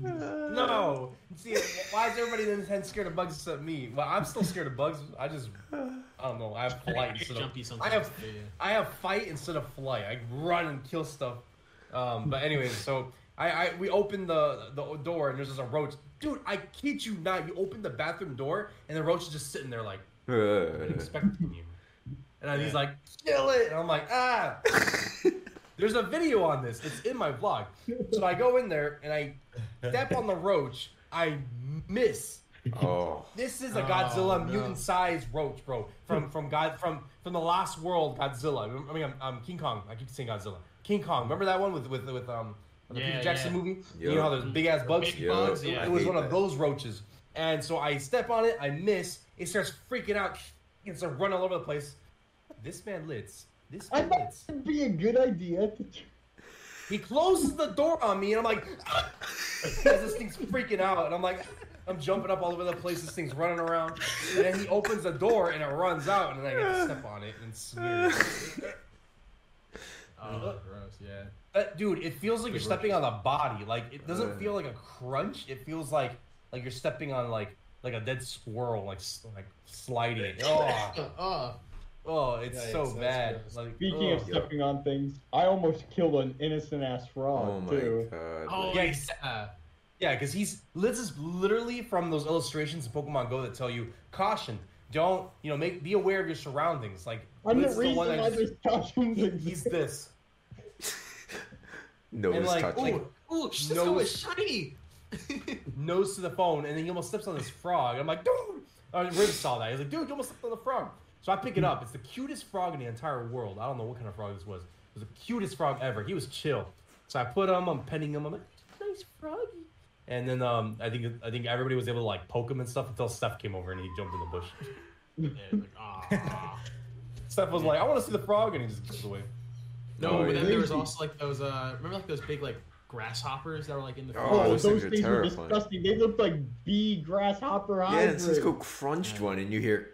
[SPEAKER 5] No. See, why is everybody in the tent scared of bugs except me? Well, I'm still scared of bugs. I just, I don't know. I have flight instead of, I have,
[SPEAKER 1] yeah, yeah.
[SPEAKER 5] I have fight instead of flight. I run and kill stuff. Um, but anyways, so I, I we open the the door and there's just a roach. Dude, I kid you not. You open the bathroom door and the roach is just sitting there like [LAUGHS] expecting you. And he's like, kill it. And I'm like, ah. [LAUGHS] There's a video on this. It's in my vlog. So I go in there and I step on the roach. I miss.
[SPEAKER 2] Oh,
[SPEAKER 5] This is a
[SPEAKER 1] Oh,
[SPEAKER 5] Godzilla
[SPEAKER 1] no.
[SPEAKER 5] mutant-sized roach, bro. From from God from from the Lost World Godzilla. I mean, I'm, I'm King Kong. I keep saying Godzilla. King Kong. Remember that one with with with um the
[SPEAKER 1] Yeah,
[SPEAKER 5] Peter Jackson
[SPEAKER 1] yeah.
[SPEAKER 5] movie?
[SPEAKER 2] Yeah.
[SPEAKER 5] You know how there's big ass bugs.
[SPEAKER 1] Big
[SPEAKER 2] Yeah.
[SPEAKER 1] bugs,
[SPEAKER 5] It-
[SPEAKER 1] yeah.
[SPEAKER 5] It was
[SPEAKER 2] hate
[SPEAKER 5] one of those roaches, and so I step on it. I miss. It starts freaking out. It starts running all over the place. This man Litz. This
[SPEAKER 3] I
[SPEAKER 5] man
[SPEAKER 3] thought it'd be a good idea to.
[SPEAKER 5] He closes the door on me, and I'm like, [LAUGHS] as this thing's freaking out, and I'm like, I'm jumping up all over the place. This thing's running around, and then he opens the door, and it runs out, and then I get to step on it and smear. it. [LAUGHS]
[SPEAKER 1] Oh, gross. Yeah.
[SPEAKER 5] But, dude, it feels like you're
[SPEAKER 1] Good
[SPEAKER 5] stepping on a body. Like it doesn't
[SPEAKER 2] Uh.
[SPEAKER 5] feel like a crunch. It feels like like you're stepping on like like a dead squirrel, like like sliding. [LAUGHS] Oh,
[SPEAKER 1] Oh.
[SPEAKER 5] Oh, it's
[SPEAKER 1] Yikes,
[SPEAKER 5] so
[SPEAKER 1] that's
[SPEAKER 5] bad. Like,
[SPEAKER 3] Speaking
[SPEAKER 5] ugh.
[SPEAKER 3] of stepping on things, I almost killed an innocent ass frog
[SPEAKER 2] oh my
[SPEAKER 3] too.
[SPEAKER 2] god.
[SPEAKER 1] Oh,
[SPEAKER 5] Yeah,
[SPEAKER 1] yeah.
[SPEAKER 5] he's- Yeah, because he's Litz is literally from those illustrations in Pokemon Go that tell you caution, don't you know make be aware of your surroundings. Like
[SPEAKER 3] I'm
[SPEAKER 5] Litz
[SPEAKER 3] the
[SPEAKER 5] is the one
[SPEAKER 3] reason
[SPEAKER 5] that
[SPEAKER 3] why
[SPEAKER 5] just,
[SPEAKER 3] this
[SPEAKER 5] he- he's this. [LAUGHS]
[SPEAKER 2] no
[SPEAKER 5] and, like,
[SPEAKER 2] touching.
[SPEAKER 1] Ooh, ooh, this
[SPEAKER 5] No-
[SPEAKER 1] one is shiny. [LAUGHS]
[SPEAKER 5] nose to the phone, and then he almost steps on this frog. I'm like, dude. Uh, Rib saw that. He's like, dude, you almost stepped on the frog. So I pick it up. It's the cutest frog in the entire world. I don't know what kind of frog this was. It was the cutest frog ever. He was chill. So I put him. I'm petting him. I'm like, nice froggy. And then um, I think I think everybody was able to like poke him and stuff until Steph came over and he jumped in the bush.
[SPEAKER 1] Yeah, it's [LAUGHS] like, aw.
[SPEAKER 5] Steph was like, I want to see the frog, and he just goes away.
[SPEAKER 1] No,
[SPEAKER 2] Oh,
[SPEAKER 1] but then there was also like those. Uh, remember like those big like grasshoppers that were like in the.
[SPEAKER 2] Oh,
[SPEAKER 3] Oh,
[SPEAKER 2] those
[SPEAKER 3] those,
[SPEAKER 2] things are
[SPEAKER 3] were
[SPEAKER 2] terrifying.
[SPEAKER 3] disgusting. They looked like bee grasshopper eyes.
[SPEAKER 2] yeah, and
[SPEAKER 3] hybrids.
[SPEAKER 2] Cisco crunched one, and you hear.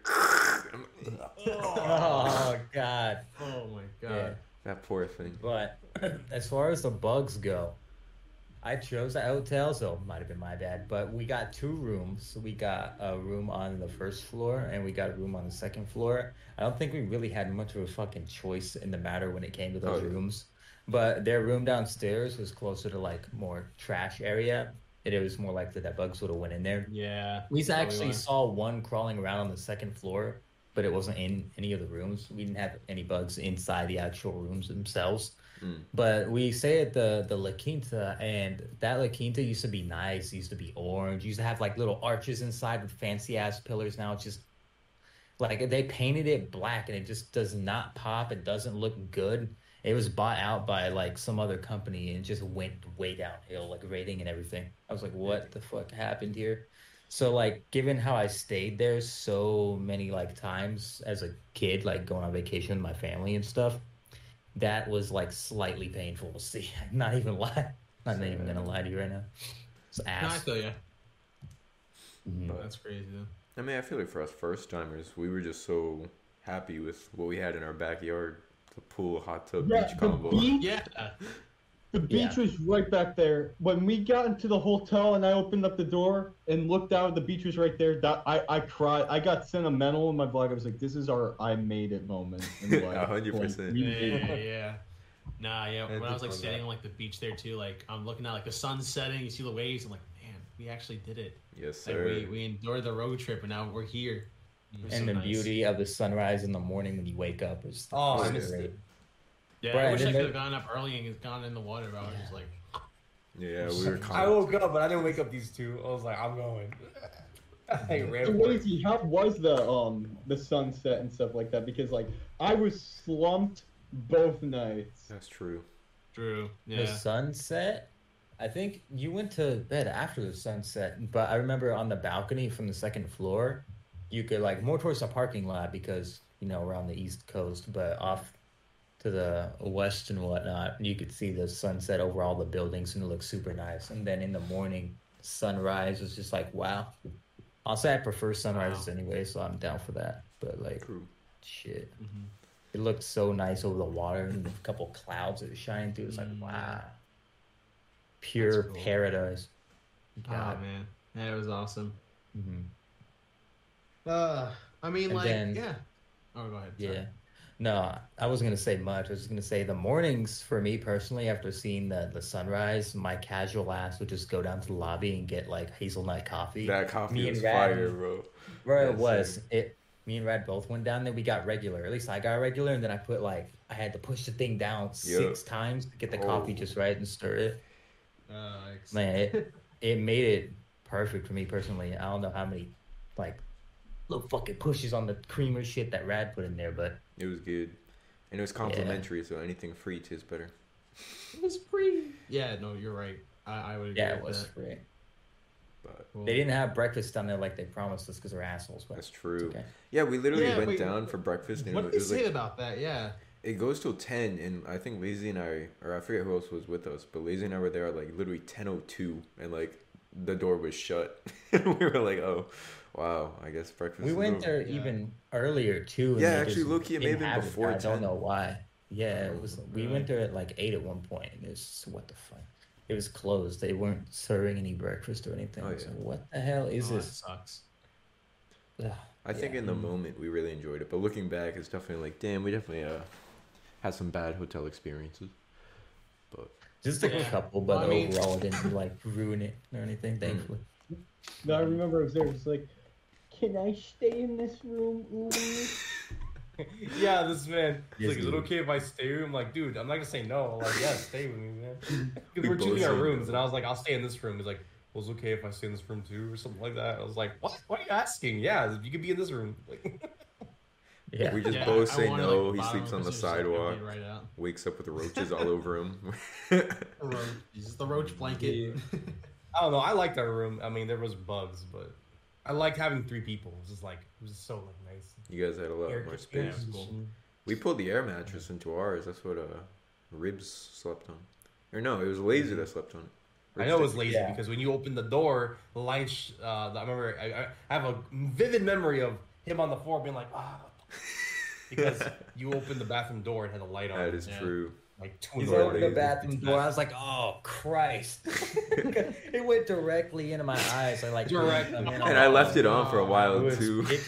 [SPEAKER 6] Oh god.
[SPEAKER 1] Oh my god.
[SPEAKER 6] Yeah.
[SPEAKER 2] that poor thing.
[SPEAKER 6] But [CLEARS THROAT] as far as the bugs go, I chose the hotel, so it might have been my bad. But we got two rooms. We got a room on the first floor, and we got a room on the second floor. I don't think we really had much of a fucking choice in the matter when it came to those
[SPEAKER 2] Oh, yeah.
[SPEAKER 6] rooms. But their room downstairs was closer to like more trash area. And it was more likely that bugs would have went in there.
[SPEAKER 1] Yeah.
[SPEAKER 6] We actually
[SPEAKER 1] why.
[SPEAKER 6] saw one crawling around on the second floor, but it wasn't in any of the rooms. We didn't have any bugs inside the actual rooms themselves.
[SPEAKER 2] Mm.
[SPEAKER 6] But we stayed at the the La Quinta, and that La Quinta used to be nice. It used to be orange. It used to have like little arches inside with fancy ass pillars. Now it's just like they painted it black, and it just does not pop. It doesn't look good. It was bought out by like some other company and just went way downhill, like rating and everything. I was like, what the fuck happened here? So like, given how I stayed there so many like times as a kid, like going on vacation with my family and stuff, that was like slightly painful to see. [LAUGHS] Not even lie. I'm not even gonna lie to you right now. It's
[SPEAKER 1] No, I
[SPEAKER 6] ass.
[SPEAKER 1] feel ya.
[SPEAKER 6] Mhm.
[SPEAKER 1] That's crazy though.
[SPEAKER 2] I mean, I feel like for us first timers, we were just so happy with what we had in our backyard the pool, hot tub,
[SPEAKER 3] Yeah,
[SPEAKER 2] beach combo.
[SPEAKER 3] beach,
[SPEAKER 1] Yeah.
[SPEAKER 3] The beach
[SPEAKER 6] Yeah.
[SPEAKER 3] was right back there. When we got into the hotel and I opened up the door and looked out, the beach was right there. That I, I cried. I got sentimental in my vlog. I was like, "This is our I made it moment." in [LAUGHS] life.
[SPEAKER 2] A hundred
[SPEAKER 3] Like,
[SPEAKER 2] percent.
[SPEAKER 1] Yeah, yeah, yeah. Nah, yeah.
[SPEAKER 5] I
[SPEAKER 1] When I was like standing
[SPEAKER 5] that.
[SPEAKER 1] on like the beach there too, like I'm looking at like the sun setting, you see the waves. I'm like, man, we actually did it.
[SPEAKER 2] Yes,
[SPEAKER 1] Like
[SPEAKER 2] sir.
[SPEAKER 1] we, we endured the road trip, and now we're here.
[SPEAKER 6] And
[SPEAKER 1] so
[SPEAKER 6] the
[SPEAKER 1] nice.
[SPEAKER 6] beauty of the sunrise in the morning when you wake up is
[SPEAKER 5] Oh,
[SPEAKER 6] is
[SPEAKER 2] I
[SPEAKER 5] missed
[SPEAKER 6] great.
[SPEAKER 5] it.
[SPEAKER 1] Yeah,
[SPEAKER 6] Right,
[SPEAKER 1] I wish I could
[SPEAKER 6] then-
[SPEAKER 1] have gone up early and gone in the water, but I was just like,
[SPEAKER 2] yeah, we were. [LAUGHS]
[SPEAKER 5] I woke up, but I didn't wake up these two. I was like, I'm going. [LAUGHS] I ran
[SPEAKER 3] So
[SPEAKER 5] it.
[SPEAKER 3] Lazy, how was the um the sunset and stuff like that? Because like I was slumped both nights.
[SPEAKER 2] That's true.
[SPEAKER 1] Drew.
[SPEAKER 6] The sunset. I think you went to bed after the sunset, but I remember on the balcony from the second floor, you could like more towards the parking lot because you know we're on the east coast, but off to the west and whatnot, you could see the sunset over all the buildings and it looked super nice. And then in the morning, sunrise was just like wow. I'll say I prefer sunrises anyway, so I'm down for that. But like
[SPEAKER 2] True.
[SPEAKER 6] shit.
[SPEAKER 1] Mhm.
[SPEAKER 6] It looked so nice over the water and a couple clouds that were shining through. It's like,
[SPEAKER 1] Mm.
[SPEAKER 6] wow. Pure
[SPEAKER 1] cool.
[SPEAKER 6] paradise.
[SPEAKER 1] Oh man, that was awesome.
[SPEAKER 6] Mhm.
[SPEAKER 1] Uh, I mean,
[SPEAKER 6] And
[SPEAKER 1] like,
[SPEAKER 6] then-
[SPEAKER 1] yeah. Oh, go ahead. sorry.
[SPEAKER 6] Yeah. No, I wasn't going to say much. I was just going to say the mornings for me personally, after seeing the, the sunrise, my casual ass would just go down to the lobby and get like hazelnut coffee.
[SPEAKER 2] That coffee
[SPEAKER 6] Me
[SPEAKER 2] was
[SPEAKER 6] and Rad-
[SPEAKER 2] fire, bro.
[SPEAKER 6] Where it was, it. Me and Rad both went down there. We got regular. At least I got regular, and then I put like I had to push the thing down six times to get the coffee
[SPEAKER 2] Oh.
[SPEAKER 6] just right and stir it.
[SPEAKER 1] Uh,
[SPEAKER 6] Man, it, [LAUGHS] it made it perfect for me personally. I don't know how many like little fucking pushes on the creamer shit that Rad put in there, but
[SPEAKER 2] It was good, and it was complimentary, so anything free tastes better.
[SPEAKER 1] It was free. Yeah, no, you're right. I, I would agree
[SPEAKER 6] yeah, it
[SPEAKER 1] with
[SPEAKER 6] was
[SPEAKER 1] that.
[SPEAKER 6] free.
[SPEAKER 2] But
[SPEAKER 1] Cool.
[SPEAKER 6] They didn't have breakfast down there like they promised us because they're assholes. But
[SPEAKER 2] that's true.
[SPEAKER 6] okay.
[SPEAKER 2] Yeah, we literally
[SPEAKER 1] Yeah,
[SPEAKER 2] went
[SPEAKER 1] wait,
[SPEAKER 2] down for breakfast, and
[SPEAKER 1] What
[SPEAKER 2] it
[SPEAKER 1] did they
[SPEAKER 2] was
[SPEAKER 1] say
[SPEAKER 2] like
[SPEAKER 1] about that? Yeah.
[SPEAKER 2] it goes till ten, and I think Lazy and I, or I forget who else was with us, but Lazy and I were there at like literally ten oh two, and like the door was shut, and [LAUGHS] we were like, oh, wow, I guess breakfast.
[SPEAKER 6] We went
[SPEAKER 2] over.
[SPEAKER 6] there
[SPEAKER 1] Yeah.
[SPEAKER 6] even earlier too.
[SPEAKER 2] Yeah, actually,
[SPEAKER 6] just
[SPEAKER 2] low-key, it may have been
[SPEAKER 6] have it.
[SPEAKER 2] before
[SPEAKER 6] I don't know why. Yeah, it was. We went there at like eight at one point, and it was what the fuck. It was closed. They weren't serving any breakfast or anything.
[SPEAKER 2] Oh,
[SPEAKER 6] So what the hell is
[SPEAKER 1] Oh, that
[SPEAKER 6] this?
[SPEAKER 1] sucks.
[SPEAKER 6] Ugh,
[SPEAKER 2] I think
[SPEAKER 6] yeah.
[SPEAKER 2] in the moment we really enjoyed it, but looking back, it's definitely like, damn, we definitely uh had some bad hotel experiences. But
[SPEAKER 6] Just a
[SPEAKER 1] Yeah.
[SPEAKER 6] couple, but
[SPEAKER 1] Well, I mean-
[SPEAKER 6] overall, it didn't like ruin it or anything.
[SPEAKER 2] Mm.
[SPEAKER 6] Thankfully.
[SPEAKER 3] No, I remember I was there. It's like, can I stay in this room? [LAUGHS]
[SPEAKER 5] Yeah, this man. He's
[SPEAKER 6] Yes,
[SPEAKER 5] like, is it
[SPEAKER 6] dude.
[SPEAKER 5] okay if I stay with him? I'm like, dude, I'm not gonna say no. I'm like, yeah, stay with me, man. [LAUGHS] Because
[SPEAKER 2] We
[SPEAKER 5] we're
[SPEAKER 2] both
[SPEAKER 5] choosing our rooms, and I was like, I'll stay in this room. He's like, well, it's okay if I stay in this room too, or something like that. I was like, what? What are you asking? Yeah, you could be in this room. Like, [LAUGHS]
[SPEAKER 6] Yeah.
[SPEAKER 2] we just
[SPEAKER 1] Yeah,
[SPEAKER 2] both
[SPEAKER 1] I
[SPEAKER 2] say
[SPEAKER 1] wanted,
[SPEAKER 2] no.
[SPEAKER 1] like,
[SPEAKER 2] he sleeps on the
[SPEAKER 1] position so I could
[SPEAKER 2] sidewalk,
[SPEAKER 1] Right
[SPEAKER 2] wakes up with roaches all over him.
[SPEAKER 1] A roach. It's just the roach blanket.
[SPEAKER 5] I don't know. I liked our room. I mean, there was bugs, but I liked having three people. It was just like it was just so like nice.
[SPEAKER 2] you guys had a lot
[SPEAKER 5] Air
[SPEAKER 2] more space.
[SPEAKER 5] yeah,
[SPEAKER 1] cool.
[SPEAKER 5] cool.
[SPEAKER 2] We pulled the air mattress into ours. That's what uh Ribs slept on. Or no, it was Lazy that slept on it.
[SPEAKER 5] I know it was lazy
[SPEAKER 4] Yeah.
[SPEAKER 5] because when you open the door, the light. Sh- uh, I remember I, I I have a vivid memory of him on the floor being like, ah, [LAUGHS] because you opened the bathroom door and had the light on.
[SPEAKER 2] That is
[SPEAKER 1] Yeah.
[SPEAKER 2] true.
[SPEAKER 5] Like two in
[SPEAKER 6] He's
[SPEAKER 5] the
[SPEAKER 2] Or
[SPEAKER 6] opened the bathroom door. I was like, "Oh Christ!" [LAUGHS] [LAUGHS] it went directly into my eyes. I like
[SPEAKER 5] Direct-
[SPEAKER 6] I
[SPEAKER 2] And I left it on for a
[SPEAKER 1] Oh,
[SPEAKER 6] it
[SPEAKER 2] while too.
[SPEAKER 6] pitch,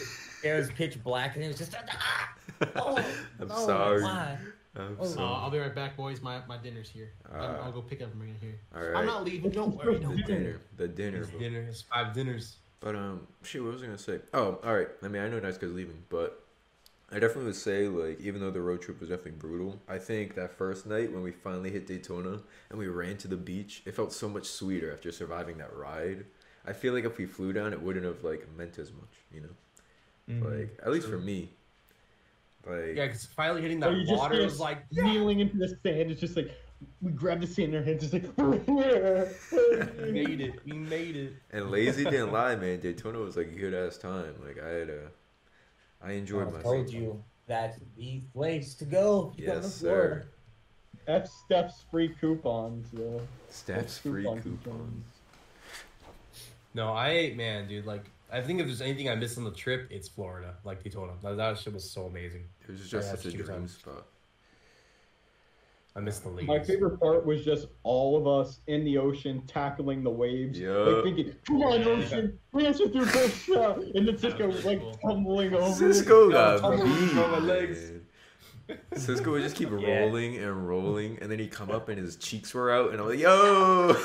[SPEAKER 6] it was pitch black, and it was just. Ah! [LAUGHS] Oh,
[SPEAKER 2] I'm
[SPEAKER 6] no,
[SPEAKER 2] sorry.
[SPEAKER 6] why?
[SPEAKER 2] I'm
[SPEAKER 6] Oh.
[SPEAKER 1] Uh,
[SPEAKER 2] sorry.
[SPEAKER 1] I'll be right back, boys. My my dinner's here. I'll,
[SPEAKER 2] Uh,
[SPEAKER 1] I'll go pick up and bring it here.
[SPEAKER 2] All right.
[SPEAKER 1] I'm not leaving. Don't worry.
[SPEAKER 2] the
[SPEAKER 1] Don't
[SPEAKER 2] dinner. The dinner.
[SPEAKER 5] It's dinner. It's five dinners.
[SPEAKER 2] But um, shit, what was I gonna say? Oh, all right. I mean, I know nice guys leaving, but I definitely would say like, even though the road trip was definitely brutal, I think that first night when we finally hit Daytona and we ran to the beach, it felt so much sweeter after surviving that ride. I feel like if we flew down, it wouldn't have like meant as much, you know.
[SPEAKER 6] Mm-hmm.
[SPEAKER 2] Like at least
[SPEAKER 5] True.
[SPEAKER 2] for me. Like
[SPEAKER 5] Yeah, because finally hitting
[SPEAKER 3] Or
[SPEAKER 5] that
[SPEAKER 3] you just
[SPEAKER 5] water
[SPEAKER 3] see
[SPEAKER 5] was like,
[SPEAKER 3] kneeling into the sand. It's just like we grabbed the sand in our hands. It's like [LAUGHS]
[SPEAKER 5] we made it. We made it.
[SPEAKER 2] and lazy didn't lie, man. Daytona was like a good ass time. Like I had a, I enjoyed myself.
[SPEAKER 6] I
[SPEAKER 2] myself.
[SPEAKER 6] told you that's the place to go. You to
[SPEAKER 2] Yes, sir.
[SPEAKER 3] F Steph's free coupons, yo.
[SPEAKER 2] Steps free
[SPEAKER 3] Coupon
[SPEAKER 2] coupons.
[SPEAKER 5] No, I ate, man, dude. Like, I think if there's anything I missed on the trip, it's Florida, like Daytona. That, that shit was so amazing.
[SPEAKER 2] It was just
[SPEAKER 5] Yeah,
[SPEAKER 2] such a dream spot.
[SPEAKER 5] I missed the ladies.
[SPEAKER 3] My favorite part was just all of us in the ocean tackling the waves,
[SPEAKER 2] Yeah.
[SPEAKER 3] like thinking, "Come on,
[SPEAKER 1] Yeah.
[SPEAKER 3] ocean, answer through first shot," and then Cisco
[SPEAKER 1] was
[SPEAKER 3] like
[SPEAKER 1] cool.
[SPEAKER 3] tumbling over.
[SPEAKER 2] Cisco got beat.
[SPEAKER 5] from my legs.
[SPEAKER 2] man. Cisco would just keep [LAUGHS]
[SPEAKER 6] Yeah.
[SPEAKER 2] rolling and rolling, and then he'd come up and his cheeks were out, and I'm like, "Yo!"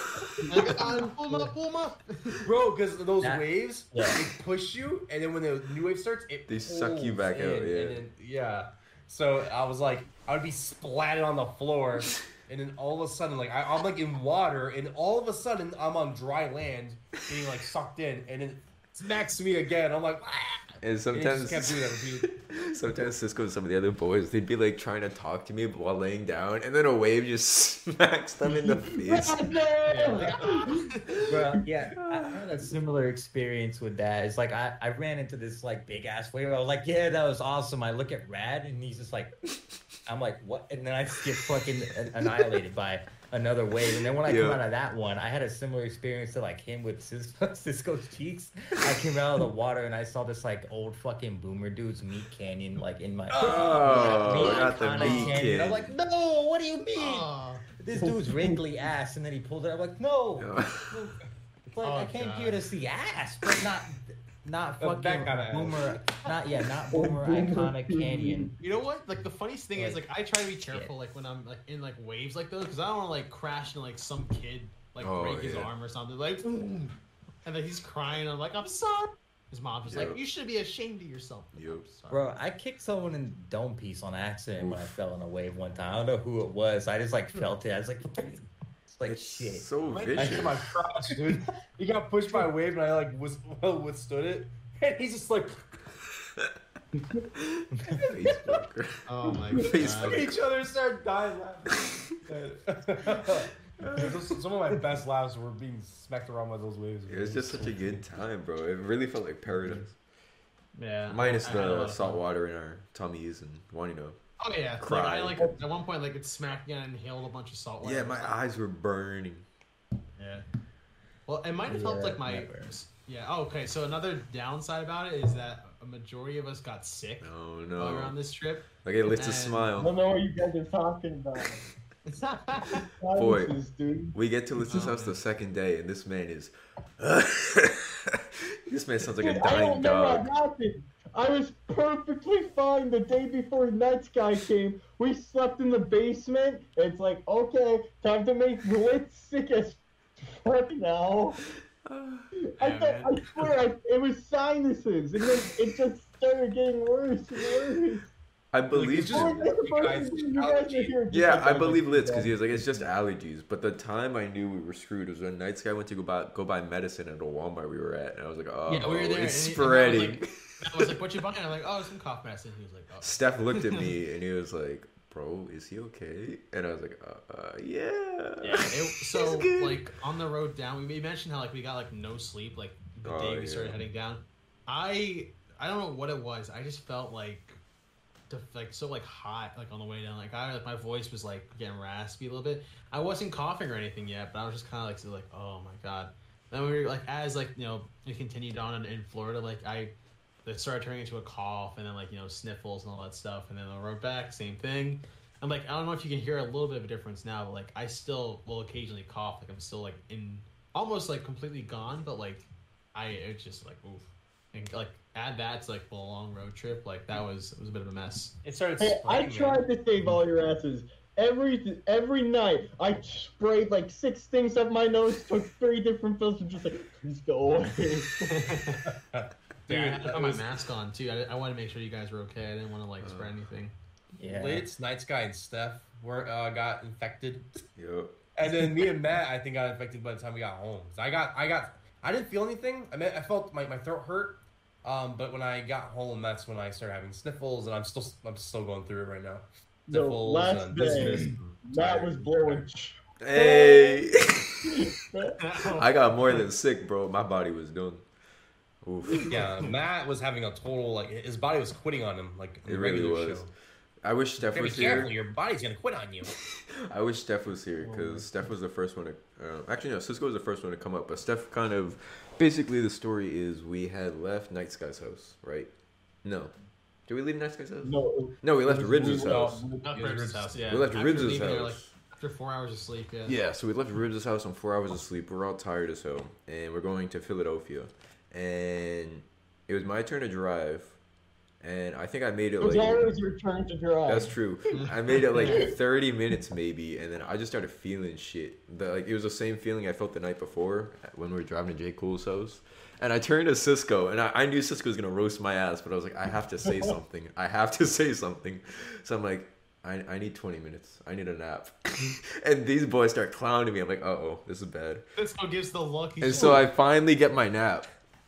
[SPEAKER 1] Like, "Ah, pull him up, pull him up.
[SPEAKER 5] Bro, because those
[SPEAKER 6] That-
[SPEAKER 5] waves,
[SPEAKER 6] yeah.
[SPEAKER 5] they push you, and then when the new wave starts, it
[SPEAKER 2] They suck you
[SPEAKER 5] pulls
[SPEAKER 2] back out, yeah.
[SPEAKER 5] and then- yeah. So I was like, I would be splatted on the floor, [LAUGHS] and then all of a sudden, like I, I'm like in water, and all of a sudden I'm on dry land, being like sucked in, and then it smacks me again. I'm like, ah!
[SPEAKER 2] And
[SPEAKER 5] And
[SPEAKER 2] sometimes,
[SPEAKER 5] just kept doing that. [LAUGHS]
[SPEAKER 2] Sometimes Cisco and some of the other boys, they'd be like trying to talk to me while laying down, and then a wave just [LAUGHS] smacks them in the face.
[SPEAKER 6] Bro, yeah, I I had a similar experience with that. It's like I, I ran into this like big ass wave. I was like, yeah, that was awesome. I look at Rad and he's just like, I'm like, what? And then I just get fucking annihilated by another wave. And then when I
[SPEAKER 2] Yeah.
[SPEAKER 6] come out of that one, I had a similar experience to like him with Cisco, [LAUGHS] Cisco's cheeks. I came out of the water and I saw this like old fucking boomer dude's meat canyon like in my
[SPEAKER 2] Oh, not the
[SPEAKER 6] iconic
[SPEAKER 2] meat
[SPEAKER 6] canyon.
[SPEAKER 2] kid.
[SPEAKER 6] I'm like, no, what do you mean?
[SPEAKER 1] Oh,
[SPEAKER 6] This dude's wrinkly ass, and then he pulled it. I'm like, no.
[SPEAKER 2] No.
[SPEAKER 6] Like
[SPEAKER 1] Oh,
[SPEAKER 6] I came
[SPEAKER 1] God.
[SPEAKER 6] here oh, to see ass, but not not
[SPEAKER 5] That-
[SPEAKER 6] fucking
[SPEAKER 5] that kinda ass.
[SPEAKER 6] boomer. Not yeah, not [LAUGHS] boomer iconic canyon.
[SPEAKER 1] You know what? Like the funniest thing is,
[SPEAKER 6] Like,
[SPEAKER 1] like I try to be careful, like when I'm like in like waves like those, because I don't want to like crash into like some kid like
[SPEAKER 2] Oh,
[SPEAKER 1] break his
[SPEAKER 2] yeah.
[SPEAKER 1] arm or something, like, and then he's crying. I'm like, I'm sorry. His mom's just
[SPEAKER 2] Yep.
[SPEAKER 1] like, you should be ashamed of yourself.
[SPEAKER 2] Yep.
[SPEAKER 6] Bro, I kicked someone in the dome piece on accident when I fell in a wave one time. I don't know who it was. I just like hmm. felt it. I was like, [LAUGHS] Like
[SPEAKER 2] It's
[SPEAKER 6] shit.
[SPEAKER 2] so
[SPEAKER 5] I hit
[SPEAKER 2] vicious.
[SPEAKER 5] my crotch, dude. He got pushed by a wave, and I like was [LAUGHS] well withstood it. And he's just like
[SPEAKER 2] Facebook. [LAUGHS]
[SPEAKER 1] Oh my [LAUGHS]
[SPEAKER 2] Facebook.
[SPEAKER 5] look
[SPEAKER 1] god.
[SPEAKER 5] at each other, start dying laughing. Some of my best laughs were being smacked around by those waves.
[SPEAKER 2] It was just such a good time, bro. It really felt like paradise.
[SPEAKER 1] Yeah.
[SPEAKER 2] Minus
[SPEAKER 1] I had a lot
[SPEAKER 2] the salt water in our tummies and wanting to.
[SPEAKER 1] Oh yeah. Like, I like at one point like it smacked me and I inhaled a bunch of salt water.
[SPEAKER 2] Yeah, my eyes were burning.
[SPEAKER 1] Yeah. Well, it might have helped
[SPEAKER 6] Yeah,
[SPEAKER 1] like my.
[SPEAKER 6] never.
[SPEAKER 1] Yeah. Oh, okay. So another downside about it is that a majority of us got sick
[SPEAKER 2] Oh
[SPEAKER 1] while we were
[SPEAKER 2] no!
[SPEAKER 1] on this trip.
[SPEAKER 2] Like it lets us
[SPEAKER 1] And-
[SPEAKER 3] I
[SPEAKER 2] smile.
[SPEAKER 3] don't know what you guys are talking about. [LAUGHS]
[SPEAKER 2] Boy.
[SPEAKER 3] Dude.
[SPEAKER 2] We get to Litz's
[SPEAKER 1] Oh,
[SPEAKER 2] house the second day, and this man is. [LAUGHS] [LAUGHS] this man sounds like a
[SPEAKER 3] Dude,
[SPEAKER 2] dying
[SPEAKER 3] don't know
[SPEAKER 2] dog.
[SPEAKER 3] what happened. I was perfectly fine the day before Night Sky came. We slept in the basement. It's like, okay, time to make Litz sick as fuck now. [SIGHS] I, thought, I swear, I, it was sinuses, then it just started getting worse and worse.
[SPEAKER 2] I believe
[SPEAKER 5] it's just-
[SPEAKER 3] Oh,
[SPEAKER 2] you.
[SPEAKER 3] that's the
[SPEAKER 5] you
[SPEAKER 3] first
[SPEAKER 5] guys-
[SPEAKER 3] thing you guys are here.
[SPEAKER 2] Yeah, I believe Litz because he was like, it's just allergies. But the time I knew we were screwed was when Night Sky went to go buy go buy medicine at a Walmart we were at, and I was like, oh,
[SPEAKER 1] Yeah, we were there,
[SPEAKER 2] it's
[SPEAKER 1] and he- and I was
[SPEAKER 2] spreading.
[SPEAKER 1] like- I was like, "What you buying?" I'm like, "Oh, some cough medicine." He was like, "Oh."
[SPEAKER 2] Steph looked at me [LAUGHS] and he was like, bro, is he okay? And I was like, uh, uh yeah.
[SPEAKER 1] Yeah. It, [LAUGHS] so like on the road down, we mentioned how like we got like no sleep like the
[SPEAKER 2] Oh,
[SPEAKER 1] day we started heading down. I I don't know what it was. I just felt like like so like hot like on the way down. Like I like my voice was like getting raspy a little bit. I wasn't coughing or anything yet, but I was just kind of like so like oh my god. Then we were like as like you know we continued on in, in Florida like I it started turning into a cough and then like you know sniffles and all that stuff and then on the road back same thing. I'm like I don't know if you can hear a little bit of a difference now, but like I still will occasionally cough. Like I'm still like in almost like completely gone, but like I it's just like oof. And like add that to like the long road trip, like that was it was a bit of a mess.
[SPEAKER 5] It started
[SPEAKER 3] Hey, I
[SPEAKER 5] spraying. man.
[SPEAKER 3] tried to save all your asses. Every every night, I sprayed like six things up my nose, took three different pills, and just like, please go away. [LAUGHS]
[SPEAKER 1] Dude, I had to
[SPEAKER 5] that
[SPEAKER 1] put my mask on too. I, I wanted to make sure you guys were okay. I didn't want to like spread
[SPEAKER 2] Uh.
[SPEAKER 1] anything.
[SPEAKER 6] Yeah.
[SPEAKER 5] Litz, Night Sky, and Steph were uh, got infected,
[SPEAKER 2] Yo.
[SPEAKER 5] and then me and Matt, I think, got infected by the time we got home. 'Cause I got, I got, I didn't feel anything. I mean, I felt my, my throat hurt, um, but when I got home, that's when I started having sniffles, and I'm still, I'm still going through it right now.
[SPEAKER 3] So,
[SPEAKER 5] Sniffles
[SPEAKER 3] last
[SPEAKER 5] and
[SPEAKER 3] day,
[SPEAKER 5] dizziness.
[SPEAKER 3] Matt was blowing.
[SPEAKER 2] Hey. [LAUGHS] I got more than sick, bro. My body was doing. Oof.
[SPEAKER 5] Yeah, Matt was having a total like his body was quitting on him. Like
[SPEAKER 2] It
[SPEAKER 5] the
[SPEAKER 2] really was.
[SPEAKER 5] show.
[SPEAKER 2] I wish Steph
[SPEAKER 5] Gotta be
[SPEAKER 2] was
[SPEAKER 5] careful,
[SPEAKER 2] here.
[SPEAKER 5] your body's gonna quit on you. [LAUGHS]
[SPEAKER 2] I wish Steph was here because Steph was the first one to. Uh, actually, no, Cisco was the first one to come up, but Steph kind of. Basically, the story is we had left Night Sky's house, right? No. Did we leave Night Sky's house?
[SPEAKER 3] No,
[SPEAKER 2] No, we left
[SPEAKER 3] it was-
[SPEAKER 2] Ribs'
[SPEAKER 3] we-
[SPEAKER 2] house.
[SPEAKER 1] Not
[SPEAKER 5] Yeah,
[SPEAKER 1] Ribs'
[SPEAKER 5] Ribs-
[SPEAKER 1] house, yeah.
[SPEAKER 2] We left
[SPEAKER 1] After
[SPEAKER 2] Ribs' house.
[SPEAKER 1] like, after four hours of sleep, yeah.
[SPEAKER 2] Yeah, so we left Ribs' house on four hours of sleep. We're all tired as hell, and we're going to Philadelphia. And it was my turn to drive, and I think I made it
[SPEAKER 3] it was
[SPEAKER 2] like.
[SPEAKER 3] always your turn to drive.
[SPEAKER 2] That's true. [LAUGHS] I made it like [LAUGHS] 30 minutes maybe, and then I just started feeling shit. The, like it was the same feeling I felt the night before when we were driving to J. Cole's house. And I turned to Cisco, and I, I knew Cisco was gonna roast my ass, but I was like, I have to say [LAUGHS] something. I have to say something. So I'm like, I, I need 20 minutes. I need a nap. and these boys start clowning me. I'm like, uh oh, this is bad.
[SPEAKER 1] This one gives the look.
[SPEAKER 2] And
[SPEAKER 1] just
[SPEAKER 2] so I finally get my nap,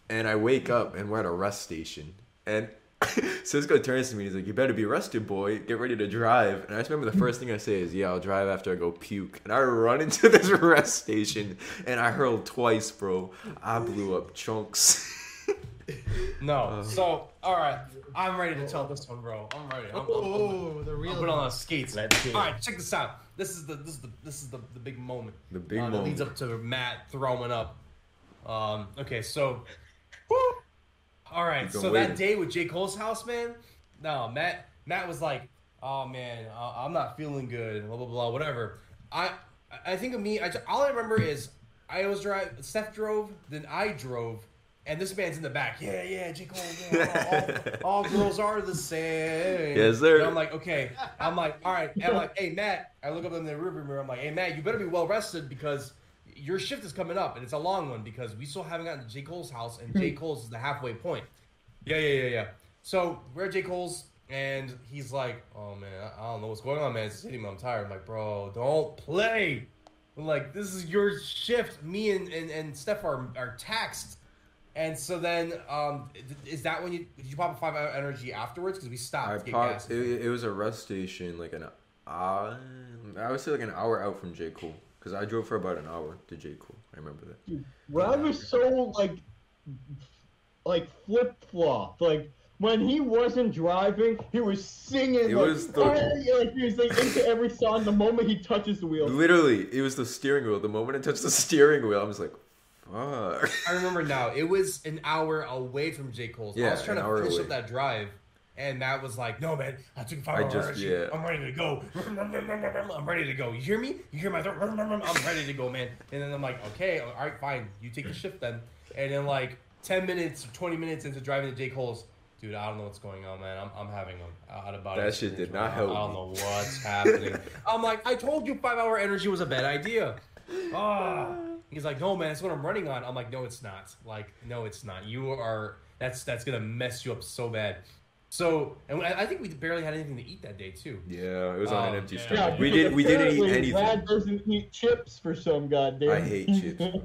[SPEAKER 2] and I wake up, and we're at a rest station. And [LAUGHS] Cisco turns to me and he's like, "You better be rested, boy. Get ready to drive." And I just remember the first thing I say is, "Yeah, I'll drive after I go puke." And I run [LAUGHS] into this rest station, and I hurled twice, bro. I blew up chunks. [LAUGHS]
[SPEAKER 5] No.
[SPEAKER 2] Uh.
[SPEAKER 5] so all right, I'm ready to tell this one, bro. I'm ready. I'm, I'm, I'm,
[SPEAKER 1] oh, the
[SPEAKER 5] I'm
[SPEAKER 1] real.
[SPEAKER 5] put on the skates.
[SPEAKER 6] Let's do it.
[SPEAKER 5] All right, check this out. This is the this is the this is the, the big moment.
[SPEAKER 2] the big
[SPEAKER 5] uh, that
[SPEAKER 2] moment.
[SPEAKER 5] leads up to Matt throwing up. Um. Okay, so. Woo! All right, so
[SPEAKER 2] waiting.
[SPEAKER 5] that day with J Cole's house, man. No, Matt. Matt was like, "Oh man, uh, I'm not feeling good." Blah blah blah. Whatever. I I think of me. I all I remember is I was drive. Steph drove, then I drove, and this man's in the back. Yeah, yeah, J Cole. Yeah, all, all girls are the same.
[SPEAKER 2] Yes, sir.
[SPEAKER 5] And I'm like, okay. I'm like, all right. And I'm like, hey Matt. I look up in the rearview mirror. I'm like, hey Matt, you better be well rested because your shift is coming up and it's a long one because we still haven't gotten to J Cole's house and J Cole's is the halfway point. Yeah, yeah, yeah, yeah. So we're at J Cole's and he's like, oh man, I, don't know what's going on, man. It's hitting me. I'm tired. I'm like, bro, don't play. like this is your shift. Me and and, and Steph are are taxed. And so then, um, is that when you did you pop a five hour energy afterwards? Because we stopped
[SPEAKER 2] I
[SPEAKER 5] to get
[SPEAKER 2] popped.
[SPEAKER 5] gas.
[SPEAKER 2] It, it was a rest station, like an hour. I would say like an hour out from J Cole, because I drove for about an hour to J Cole. I remember that.
[SPEAKER 3] Dude, Rob was so like, like flip flop. Like when he wasn't driving, he was singing.
[SPEAKER 2] It
[SPEAKER 3] like,
[SPEAKER 2] was the-
[SPEAKER 3] "Hey," [LAUGHS] like he was like into every song. The moment he touches the wheel,
[SPEAKER 2] Literally, it was the steering wheel. The moment I touched the steering wheel, I was like, "Fuck."
[SPEAKER 5] I remember now. It was an hour away from J Cole's. I was trying to push
[SPEAKER 2] away.
[SPEAKER 5] up that drive, and that was like, no man, I took five
[SPEAKER 2] I
[SPEAKER 5] hours.
[SPEAKER 2] just- yeah.
[SPEAKER 5] I'm ready to go. [LAUGHS] I'm ready to go. You hear me? You hear my throat? [LAUGHS] I'm ready to go, man. And then I'm like, okay, all right, fine. You take the shift then. And then like ten minutes, twenty minutes into driving to J Cole's. Dude, I don't know what's going on, man. I'm, I'm having a out of body.
[SPEAKER 2] That shit did not
[SPEAKER 5] right
[SPEAKER 2] help
[SPEAKER 5] I don't know what's happening. [LAUGHS] I'm like, I told you five hour energy was a bad idea. Ah. [SIGHS] He's like, no, man, that's what I'm running on. I'm like, no, it's not. Like, no, it's not. You are. That's that's gonna mess you up so bad. So, and I I think we barely had anything to eat that day too.
[SPEAKER 2] Yeah, it was on
[SPEAKER 5] Um,
[SPEAKER 2] an empty
[SPEAKER 1] yeah.
[SPEAKER 2] stomach.
[SPEAKER 3] Yeah,
[SPEAKER 2] we
[SPEAKER 3] because
[SPEAKER 2] did. We didn't eat anything.
[SPEAKER 3] Brad doesn't eat chips for some goddamn.
[SPEAKER 2] I hate chips.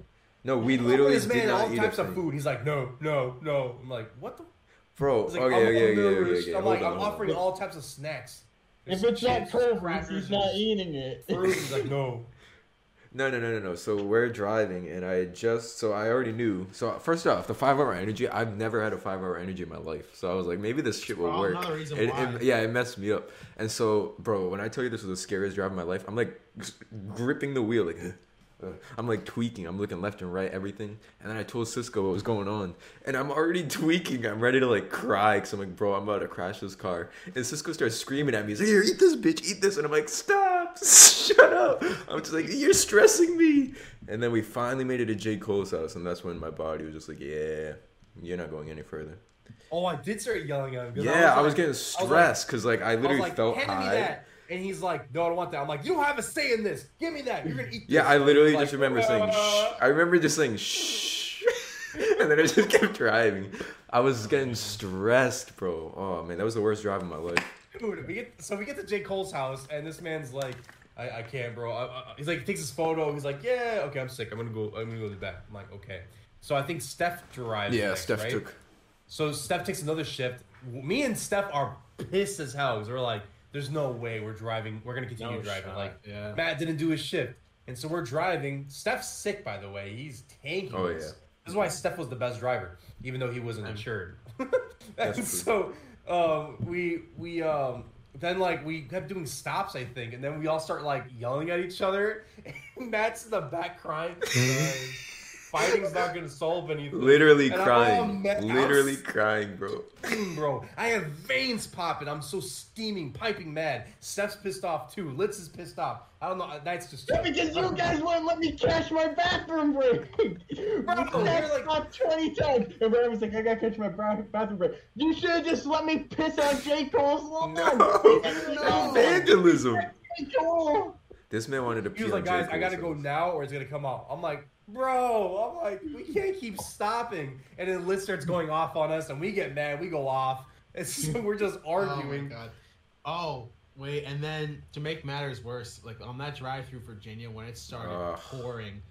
[SPEAKER 2] No, we
[SPEAKER 5] Literally,
[SPEAKER 2] literally
[SPEAKER 5] this
[SPEAKER 2] did
[SPEAKER 5] man
[SPEAKER 2] not
[SPEAKER 5] all
[SPEAKER 2] eat
[SPEAKER 5] types
[SPEAKER 2] a
[SPEAKER 5] of food. He's like, no, no, no. I'm like, what the?
[SPEAKER 2] Bro,
[SPEAKER 5] like,
[SPEAKER 2] okay,
[SPEAKER 5] I'm
[SPEAKER 2] okay, okay, okay, okay.
[SPEAKER 5] I'm
[SPEAKER 2] Hold
[SPEAKER 5] like,
[SPEAKER 2] on,
[SPEAKER 5] I'm
[SPEAKER 2] hold on.
[SPEAKER 5] offering all types of snacks.
[SPEAKER 3] If it's not
[SPEAKER 5] chips,
[SPEAKER 3] cold, he's not eating it.
[SPEAKER 5] fruit. He's like, no.
[SPEAKER 2] No, no, no, no, no. So we're driving, and I just so I already knew. So first off, the five hour energy. I've never had a five hour energy in my life. So I was like, maybe this shit will
[SPEAKER 1] Well,
[SPEAKER 2] work.
[SPEAKER 1] another reason
[SPEAKER 2] It-
[SPEAKER 1] why.
[SPEAKER 2] it- yeah, it messed me up. And so, bro, when I tell you this was the scariest drive of my life, I'm like gripping the wheel, like. [LAUGHS] [LAUGHS] I'm like tweaking. I'm looking left and right, everything. And then I told Cisco what was going on, and I'm already [LAUGHS] tweaking. I'm ready to like cry because I'm like, bro, I'm about to crash this car. And Cisco starts screaming at me. He's like, here, eat this, bitch, eat this. And I'm like, stop, [LAUGHS] shut up. I'm just like, you're stressing me. And then we finally made it to J Cole's house, and that's when my body was just like, yeah, you're not going any further.
[SPEAKER 5] Oh, I did start yelling at him.
[SPEAKER 2] Yeah, I was
[SPEAKER 5] like-
[SPEAKER 2] getting stressed because like I
[SPEAKER 5] I was
[SPEAKER 2] literally
[SPEAKER 5] like,
[SPEAKER 2] felt high.
[SPEAKER 5] And he's like, no, I don't want that. I'm like, you don't have a say in this. Give me that. You're gonna eat.
[SPEAKER 2] Yeah,
[SPEAKER 5] this.
[SPEAKER 2] I literally
[SPEAKER 5] Like,
[SPEAKER 2] just remember saying shh. I remember just saying shh. [LAUGHS] and then I just kept driving. I was getting stressed, bro. Oh man, that was the worst drive of my life.
[SPEAKER 5] Dude, we get so we get to J Cole's house, and this man's like, I, I can't, bro. I, I, he's like, he takes his photo. He's like, yeah, okay, I'm sick. I'm gonna go. I'm gonna go to the back. I'm like, okay. So I think Steph drives.
[SPEAKER 2] Yeah,
[SPEAKER 5] next,
[SPEAKER 2] Steph
[SPEAKER 5] right?
[SPEAKER 2] took.
[SPEAKER 5] So Steph takes another shift. Me and Steph are pissed as hell because we're like, there's no way we're driving. We're gonna continue
[SPEAKER 1] No
[SPEAKER 5] driving.
[SPEAKER 1] shot,
[SPEAKER 5] Like
[SPEAKER 1] yeah.
[SPEAKER 5] Matt didn't do his shift, and so we're driving. Steph's sick, by the way. He's tanking.
[SPEAKER 2] Oh, yeah.
[SPEAKER 5] This is why Steph was the best driver, even though he wasn't insured. [LAUGHS]
[SPEAKER 2] That's
[SPEAKER 5] and so um, we we um, then like we kept doing stops, I think, and then we all start like yelling at each other. [LAUGHS] And Matt's in the back crying. [LAUGHS] because Fighting's not gonna solve anything.
[SPEAKER 2] Literally
[SPEAKER 5] And I'm
[SPEAKER 2] crying.
[SPEAKER 5] mad-
[SPEAKER 2] Literally crying, bro.
[SPEAKER 5] Bro. I have veins popping. I'm so steaming, piping mad. Steph's pissed off too. Litz is pissed off. I don't know. Uh, That's just
[SPEAKER 3] Yeah, because you guys wouldn't let me cash my bathroom break. [LAUGHS]
[SPEAKER 5] Bro,
[SPEAKER 3] That's
[SPEAKER 5] you're like-
[SPEAKER 3] not 20 times. And Brad was like, I gotta catch my bathroom break. You should have just let me piss on J. Cole's lawn.
[SPEAKER 2] No. [LAUGHS]
[SPEAKER 3] no.
[SPEAKER 2] Vandalism.
[SPEAKER 3] J. Cole.
[SPEAKER 2] This man wanted to pee
[SPEAKER 5] He was
[SPEAKER 2] on
[SPEAKER 5] like, guys,
[SPEAKER 2] J.
[SPEAKER 5] I gotta
[SPEAKER 2] Cole's
[SPEAKER 5] go now or it's gonna come out. I'm like, bro, I'm like, we can't keep stopping. And then Litz starts going off on us and we get mad, we go off. [LAUGHS] And so we're just arguing.
[SPEAKER 1] Oh my god. Oh wait, and then to make matters worse, like on that drive through Virginia when it started
[SPEAKER 2] Ugh.
[SPEAKER 1] pouring.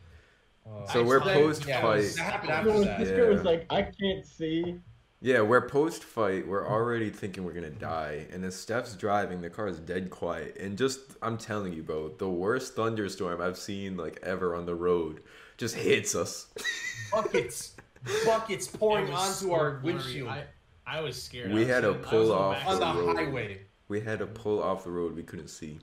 [SPEAKER 5] Uh,
[SPEAKER 2] So
[SPEAKER 1] I
[SPEAKER 2] we're post
[SPEAKER 5] yeah,
[SPEAKER 2] fight.
[SPEAKER 5] that happened
[SPEAKER 3] This
[SPEAKER 5] after
[SPEAKER 3] girl was-
[SPEAKER 5] that.
[SPEAKER 3] This girl was
[SPEAKER 2] Yeah.
[SPEAKER 3] like, I can't see.
[SPEAKER 2] Yeah, we're post fight. We're already thinking we're gonna die, and then Steph's driving. The car is dead quiet, and just I'm telling you, bro, the worst thunderstorm I've seen like ever on the road just hits us.
[SPEAKER 5] buckets, buckets pouring
[SPEAKER 1] It was
[SPEAKER 5] onto
[SPEAKER 1] so
[SPEAKER 5] our
[SPEAKER 1] blurry.
[SPEAKER 5] windshield
[SPEAKER 1] I, I was scared.
[SPEAKER 2] We
[SPEAKER 1] was
[SPEAKER 2] had to pull off
[SPEAKER 5] on the
[SPEAKER 2] the road.
[SPEAKER 5] highway.
[SPEAKER 2] we had to pull off the road. We couldn't see,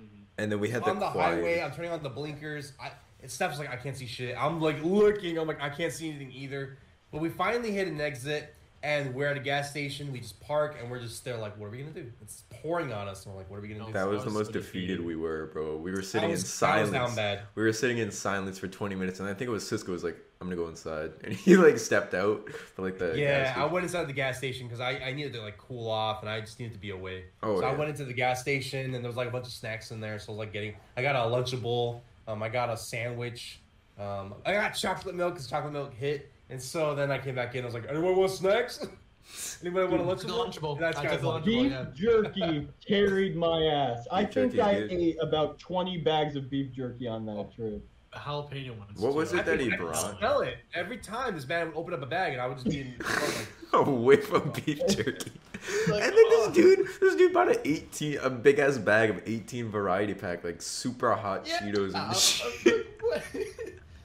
[SPEAKER 1] Mm-hmm.
[SPEAKER 2] and then we had
[SPEAKER 5] on
[SPEAKER 2] the
[SPEAKER 5] the
[SPEAKER 2] quiet.
[SPEAKER 5] highway. I'm turning on the blinkers. I, and Steph's like, I can't see shit. I'm like looking. I'm like, I can't see anything either. But we finally hit an exit, and we're at a gas station. We just park, and we're just there, like, what are we gonna do? It's pouring on us, and we're like, what are we gonna do?
[SPEAKER 2] That was
[SPEAKER 1] I
[SPEAKER 2] the most
[SPEAKER 1] so
[SPEAKER 2] defeated
[SPEAKER 1] defeated.
[SPEAKER 2] we were, bro. We were sitting
[SPEAKER 5] was,
[SPEAKER 2] in silence.
[SPEAKER 5] down bad.
[SPEAKER 2] We were sitting in silence for 20 minutes, and I think it was Cisco was like, "I'm gonna go inside," [LAUGHS] and he like stepped out for like the
[SPEAKER 5] Yeah,
[SPEAKER 2] gas
[SPEAKER 5] I went inside the gas station because I, I needed to like cool off and I just needed to be away.
[SPEAKER 2] Oh,
[SPEAKER 5] so I went into the gas station and there was like a bunch of snacks in there. So I was like getting, I got a Lunchable, um, I got a sandwich, um, I got chocolate milk because chocolate milk hit. And so then I came back in. I was like, anyone want snacks? [LAUGHS] Anybody want a
[SPEAKER 1] That's the
[SPEAKER 5] lunchable?
[SPEAKER 1] Lunchable.
[SPEAKER 5] That's
[SPEAKER 1] I
[SPEAKER 5] guy's
[SPEAKER 1] took the
[SPEAKER 5] lunchable.
[SPEAKER 3] Beef
[SPEAKER 1] yeah.
[SPEAKER 3] jerky [LAUGHS] carried my ass. I
[SPEAKER 2] Beef
[SPEAKER 3] think
[SPEAKER 2] jerky
[SPEAKER 3] I
[SPEAKER 2] is good.
[SPEAKER 3] ate about 20 bags of beef jerky on that trip.
[SPEAKER 1] The jalapeno ones.
[SPEAKER 2] What
[SPEAKER 1] too.
[SPEAKER 2] was it
[SPEAKER 5] I
[SPEAKER 2] that
[SPEAKER 5] could-
[SPEAKER 2] he
[SPEAKER 5] I could
[SPEAKER 2] brought?
[SPEAKER 5] Smell it every time. This man would open up a bag, and I would just be in. [LAUGHS] like,
[SPEAKER 2] a whiff of beef jerky.
[SPEAKER 1] Like,
[SPEAKER 2] and then this
[SPEAKER 1] oh.
[SPEAKER 2] dude, this dude bought an 18, a big ass bag of 18 variety pack, like super hot
[SPEAKER 1] Yeah.
[SPEAKER 2] Cheetos
[SPEAKER 1] Uh,
[SPEAKER 2] and
[SPEAKER 1] uh,
[SPEAKER 2] shit.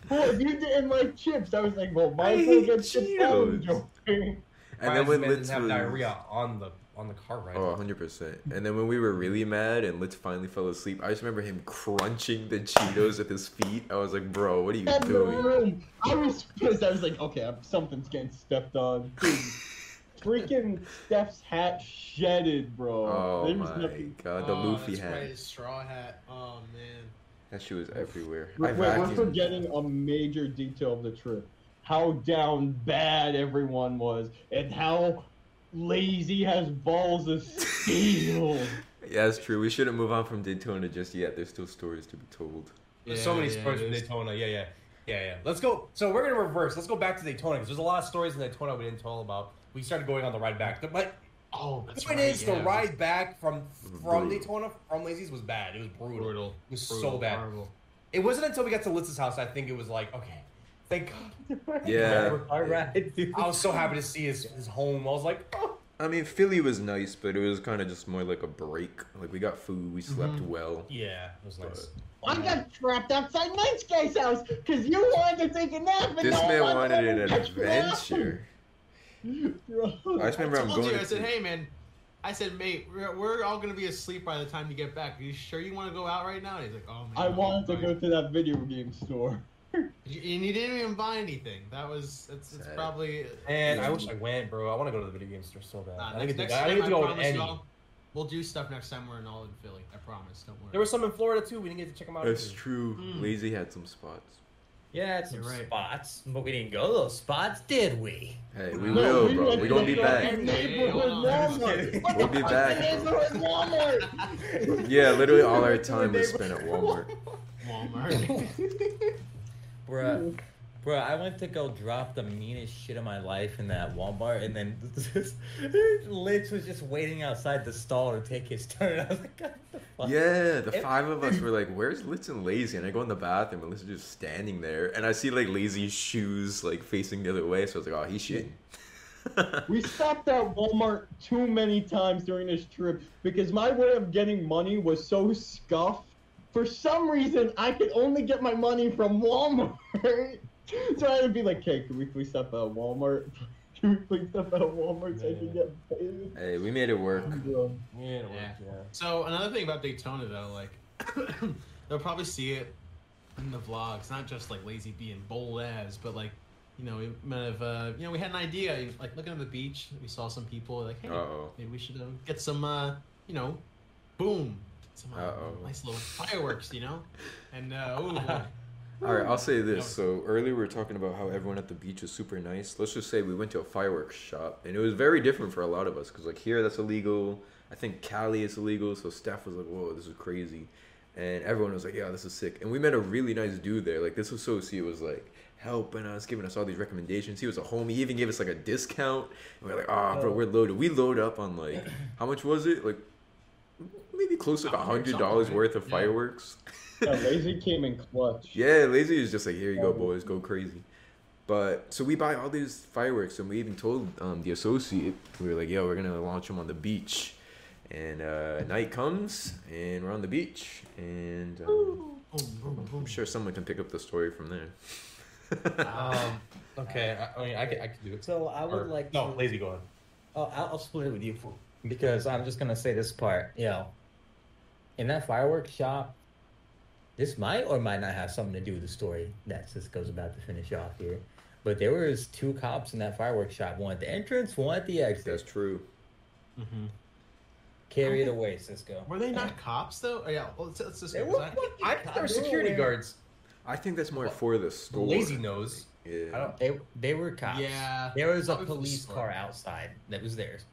[SPEAKER 1] What?
[SPEAKER 3] Well, if you didn't like chips, I was like, well, might
[SPEAKER 2] I
[SPEAKER 3] as well get chips
[SPEAKER 2] Cheetos.
[SPEAKER 3] Joking.
[SPEAKER 2] And then when Litz
[SPEAKER 5] didn't have
[SPEAKER 2] was,
[SPEAKER 5] diarrhea on the on the car ride.
[SPEAKER 2] oh, 100%. And then when we were really mad and Litz finally fell asleep, I just remember him crunching the Cheetos with his feet. I was like, bro, what are you
[SPEAKER 3] In the
[SPEAKER 2] doing?
[SPEAKER 3] I was pissed. I was like, okay, something's getting stepped on. Dude, [LAUGHS] freaking Steph's hat shedded, bro.
[SPEAKER 2] Oh
[SPEAKER 3] There
[SPEAKER 2] my
[SPEAKER 3] nothing-
[SPEAKER 2] god, the
[SPEAKER 1] oh,
[SPEAKER 2] Luffy
[SPEAKER 1] that's
[SPEAKER 2] hat.
[SPEAKER 1] Right, his straw hat. Oh man.
[SPEAKER 2] That shit was everywhere. I
[SPEAKER 3] Wait, we're forgetting a major detail of the trip. How down bad everyone was, and how lazy has balls of steel. [LAUGHS]
[SPEAKER 2] Yeah, that's true. We shouldn't move on from Daytona just yet. There's still stories to be told.
[SPEAKER 5] There's so many
[SPEAKER 1] Yeah,
[SPEAKER 5] stories
[SPEAKER 1] it
[SPEAKER 5] from
[SPEAKER 1] is.
[SPEAKER 5] Daytona. Yeah, yeah, yeah, yeah. Let's go. So we're gonna reverse. Let's go back to Daytona because there's a lot of stories in Daytona we didn't tell about. We started going on the ride back. The, but
[SPEAKER 1] Oh,
[SPEAKER 5] the
[SPEAKER 1] that's
[SPEAKER 5] point
[SPEAKER 1] right.
[SPEAKER 5] is,
[SPEAKER 1] yeah.
[SPEAKER 5] the ride back from from
[SPEAKER 2] Brutal.
[SPEAKER 5] Daytona from Lazy's was bad. It was brutal.
[SPEAKER 1] brutal.
[SPEAKER 5] It was
[SPEAKER 1] brutal,
[SPEAKER 5] so bad.
[SPEAKER 1] Horrible.
[SPEAKER 5] It wasn't until we got to Litz's house I think it was like, okay, thank God. [LAUGHS]
[SPEAKER 2] Yeah.
[SPEAKER 6] All right, dude.
[SPEAKER 5] I was so happy to see his, his home. I was like, oh.
[SPEAKER 2] I mean, Philly was nice, but it was kind of just more like a break. Like we got food, we slept
[SPEAKER 1] Mhm.
[SPEAKER 2] well.
[SPEAKER 5] yeah, it was nice.
[SPEAKER 3] I got trapped outside Night Sky's house because you wanted to take a nap. And
[SPEAKER 2] This
[SPEAKER 3] no
[SPEAKER 2] man wanted an
[SPEAKER 3] catch me
[SPEAKER 2] adventure.
[SPEAKER 3] Bro.
[SPEAKER 2] I just remember
[SPEAKER 1] I
[SPEAKER 2] I'm
[SPEAKER 1] told
[SPEAKER 2] going.
[SPEAKER 1] you, I said, hey man, I said, mate, we're, we're all gonna be asleep by the time you get back. Are you sure you want to go out right now? And he's like, oh man.
[SPEAKER 3] I wanted to go to that video game store. [LAUGHS]
[SPEAKER 1] And you didn't even buy anything. That was it's, it's probably.
[SPEAKER 5] And I wish I went, bro. I want to go to the video game store so bad.
[SPEAKER 1] Nah,
[SPEAKER 5] I
[SPEAKER 1] next,
[SPEAKER 5] think
[SPEAKER 1] next
[SPEAKER 5] I
[SPEAKER 1] time,
[SPEAKER 5] need to
[SPEAKER 1] I
[SPEAKER 5] go with
[SPEAKER 1] promise
[SPEAKER 5] any.
[SPEAKER 1] y'all, we'll do stuff next time we're in all in Philly. I promise. Don't worry.
[SPEAKER 5] There was some in Florida too. We didn't get to check them out.
[SPEAKER 2] That's
[SPEAKER 5] either.
[SPEAKER 2] true.
[SPEAKER 1] Mm.
[SPEAKER 2] Lazy had some spots.
[SPEAKER 6] Yeah, it's some
[SPEAKER 1] You're right.
[SPEAKER 6] spots, but we didn't go to those spots, did we?
[SPEAKER 2] Hey, we
[SPEAKER 1] No,
[SPEAKER 2] will,
[SPEAKER 3] we
[SPEAKER 2] bro.
[SPEAKER 3] went
[SPEAKER 2] We
[SPEAKER 3] to
[SPEAKER 2] gonna be
[SPEAKER 3] the
[SPEAKER 2] back.
[SPEAKER 3] Neighborhood
[SPEAKER 1] hold on.
[SPEAKER 3] Walmart. What
[SPEAKER 2] We'll
[SPEAKER 3] the
[SPEAKER 2] be
[SPEAKER 3] fuck,
[SPEAKER 2] back,
[SPEAKER 3] the. Neighborhood Walmart. [LAUGHS]
[SPEAKER 2] Yeah, literally all our [LAUGHS] time was spent at Walmart.
[SPEAKER 1] Walmart.
[SPEAKER 6] Bruh, bruh, I went to go drop the meanest shit of my life in that Walmart, and then [LAUGHS] Litz was just waiting outside the stall to take his turn. [LAUGHS] I was like, God, what the fuck?
[SPEAKER 2] Yeah, the
[SPEAKER 6] It-
[SPEAKER 2] five of us [LAUGHS] were like, "Where's Litz and Lazy?" And I go in the bathroom, and Litz is just standing there, and I see like Lazy's shoes like facing the other way. So I was like, "Oh, he's shitting."
[SPEAKER 3] We stopped at Walmart too many times during this trip because my way of getting money was so scuffed. For some reason, I could only get my money from Walmart. So I would be like, "Okay, can we please stop at Walmart? [LAUGHS] Can we please stop at Walmart so I can get paid?"
[SPEAKER 2] hey, we made it work.
[SPEAKER 3] Bro.
[SPEAKER 5] Yeah, it
[SPEAKER 1] Yeah.
[SPEAKER 5] yeah.
[SPEAKER 1] So another thing about Daytona though, like [CLEARS THROAT] they'll probably see it in the vlogs, not just like lazy being bold as, but like you know, we might have uh, you know, we had an idea, like looking at the beach, we saw some people like, hey,
[SPEAKER 2] Uh-oh.
[SPEAKER 1] maybe we should uh, get some, uh, you know, boom, some uh, nice little fireworks, you know, and uh, ooh, boy. [LAUGHS]
[SPEAKER 2] All right, I'll say this. So earlier we were talking about how everyone at the beach is super nice. Let's just say we went to a fireworks shop, and it was very different for a lot of us because like here that's illegal. I think Cali is illegal, so Steph was like, "Whoa, this is crazy," and everyone was like, "Yeah, this is sick." And we met a really nice dude there. Like this associate was like helping us, giving us all these recommendations. He was a homie. He even gave us like a discount. And we are like, "Ah, bro,
[SPEAKER 6] Oh.
[SPEAKER 2] we're loaded." We load up on like how much was it? Like maybe close to like a
[SPEAKER 1] $100
[SPEAKER 2] hundred dollars worth of fireworks.
[SPEAKER 3] Yeah, [LAUGHS] Lazy came in clutch. [LAUGHS]
[SPEAKER 2] Yeah, Lazy is just like, here you go, boys, go crazy. But so we buy all these fireworks, and we even told um, the associate, we were like, yo, we're gonna launch them on the beach. And uh, night comes, and we're on the beach, and um,
[SPEAKER 1] boom, boom,
[SPEAKER 2] I'm sure someone can pick up the story from there.
[SPEAKER 5] Um, [LAUGHS] okay, I, I mean, I can, I can do it.
[SPEAKER 6] So I would
[SPEAKER 5] Or-
[SPEAKER 6] like
[SPEAKER 5] No,
[SPEAKER 6] to-
[SPEAKER 5] lazy, go on.
[SPEAKER 6] Oh, I'll, I'll split it with you fool. because I'm just gonna say this part. You know, in that fireworks shop, this might or might not have something to do with the story that Cisco's about to finish off here. But there was two cops in that fireworks shop, one at the entrance, one at the exit.
[SPEAKER 2] That's true.
[SPEAKER 1] Mm-hmm.
[SPEAKER 6] Carry it away, Cisco.
[SPEAKER 1] Were they not cops though? Oh, yeah, well, let's, let's just
[SPEAKER 6] They
[SPEAKER 1] go.
[SPEAKER 6] were
[SPEAKER 1] I-
[SPEAKER 5] I think there were
[SPEAKER 6] cops. They were
[SPEAKER 5] security
[SPEAKER 6] wearing-
[SPEAKER 5] guards.
[SPEAKER 2] I think that's more
[SPEAKER 5] Well,
[SPEAKER 2] for the store.
[SPEAKER 5] Lazy nose.
[SPEAKER 2] Yeah.
[SPEAKER 5] I don't.
[SPEAKER 6] They they were cops.
[SPEAKER 1] Yeah,
[SPEAKER 6] There was a
[SPEAKER 1] probably
[SPEAKER 6] police car outside that was theirs.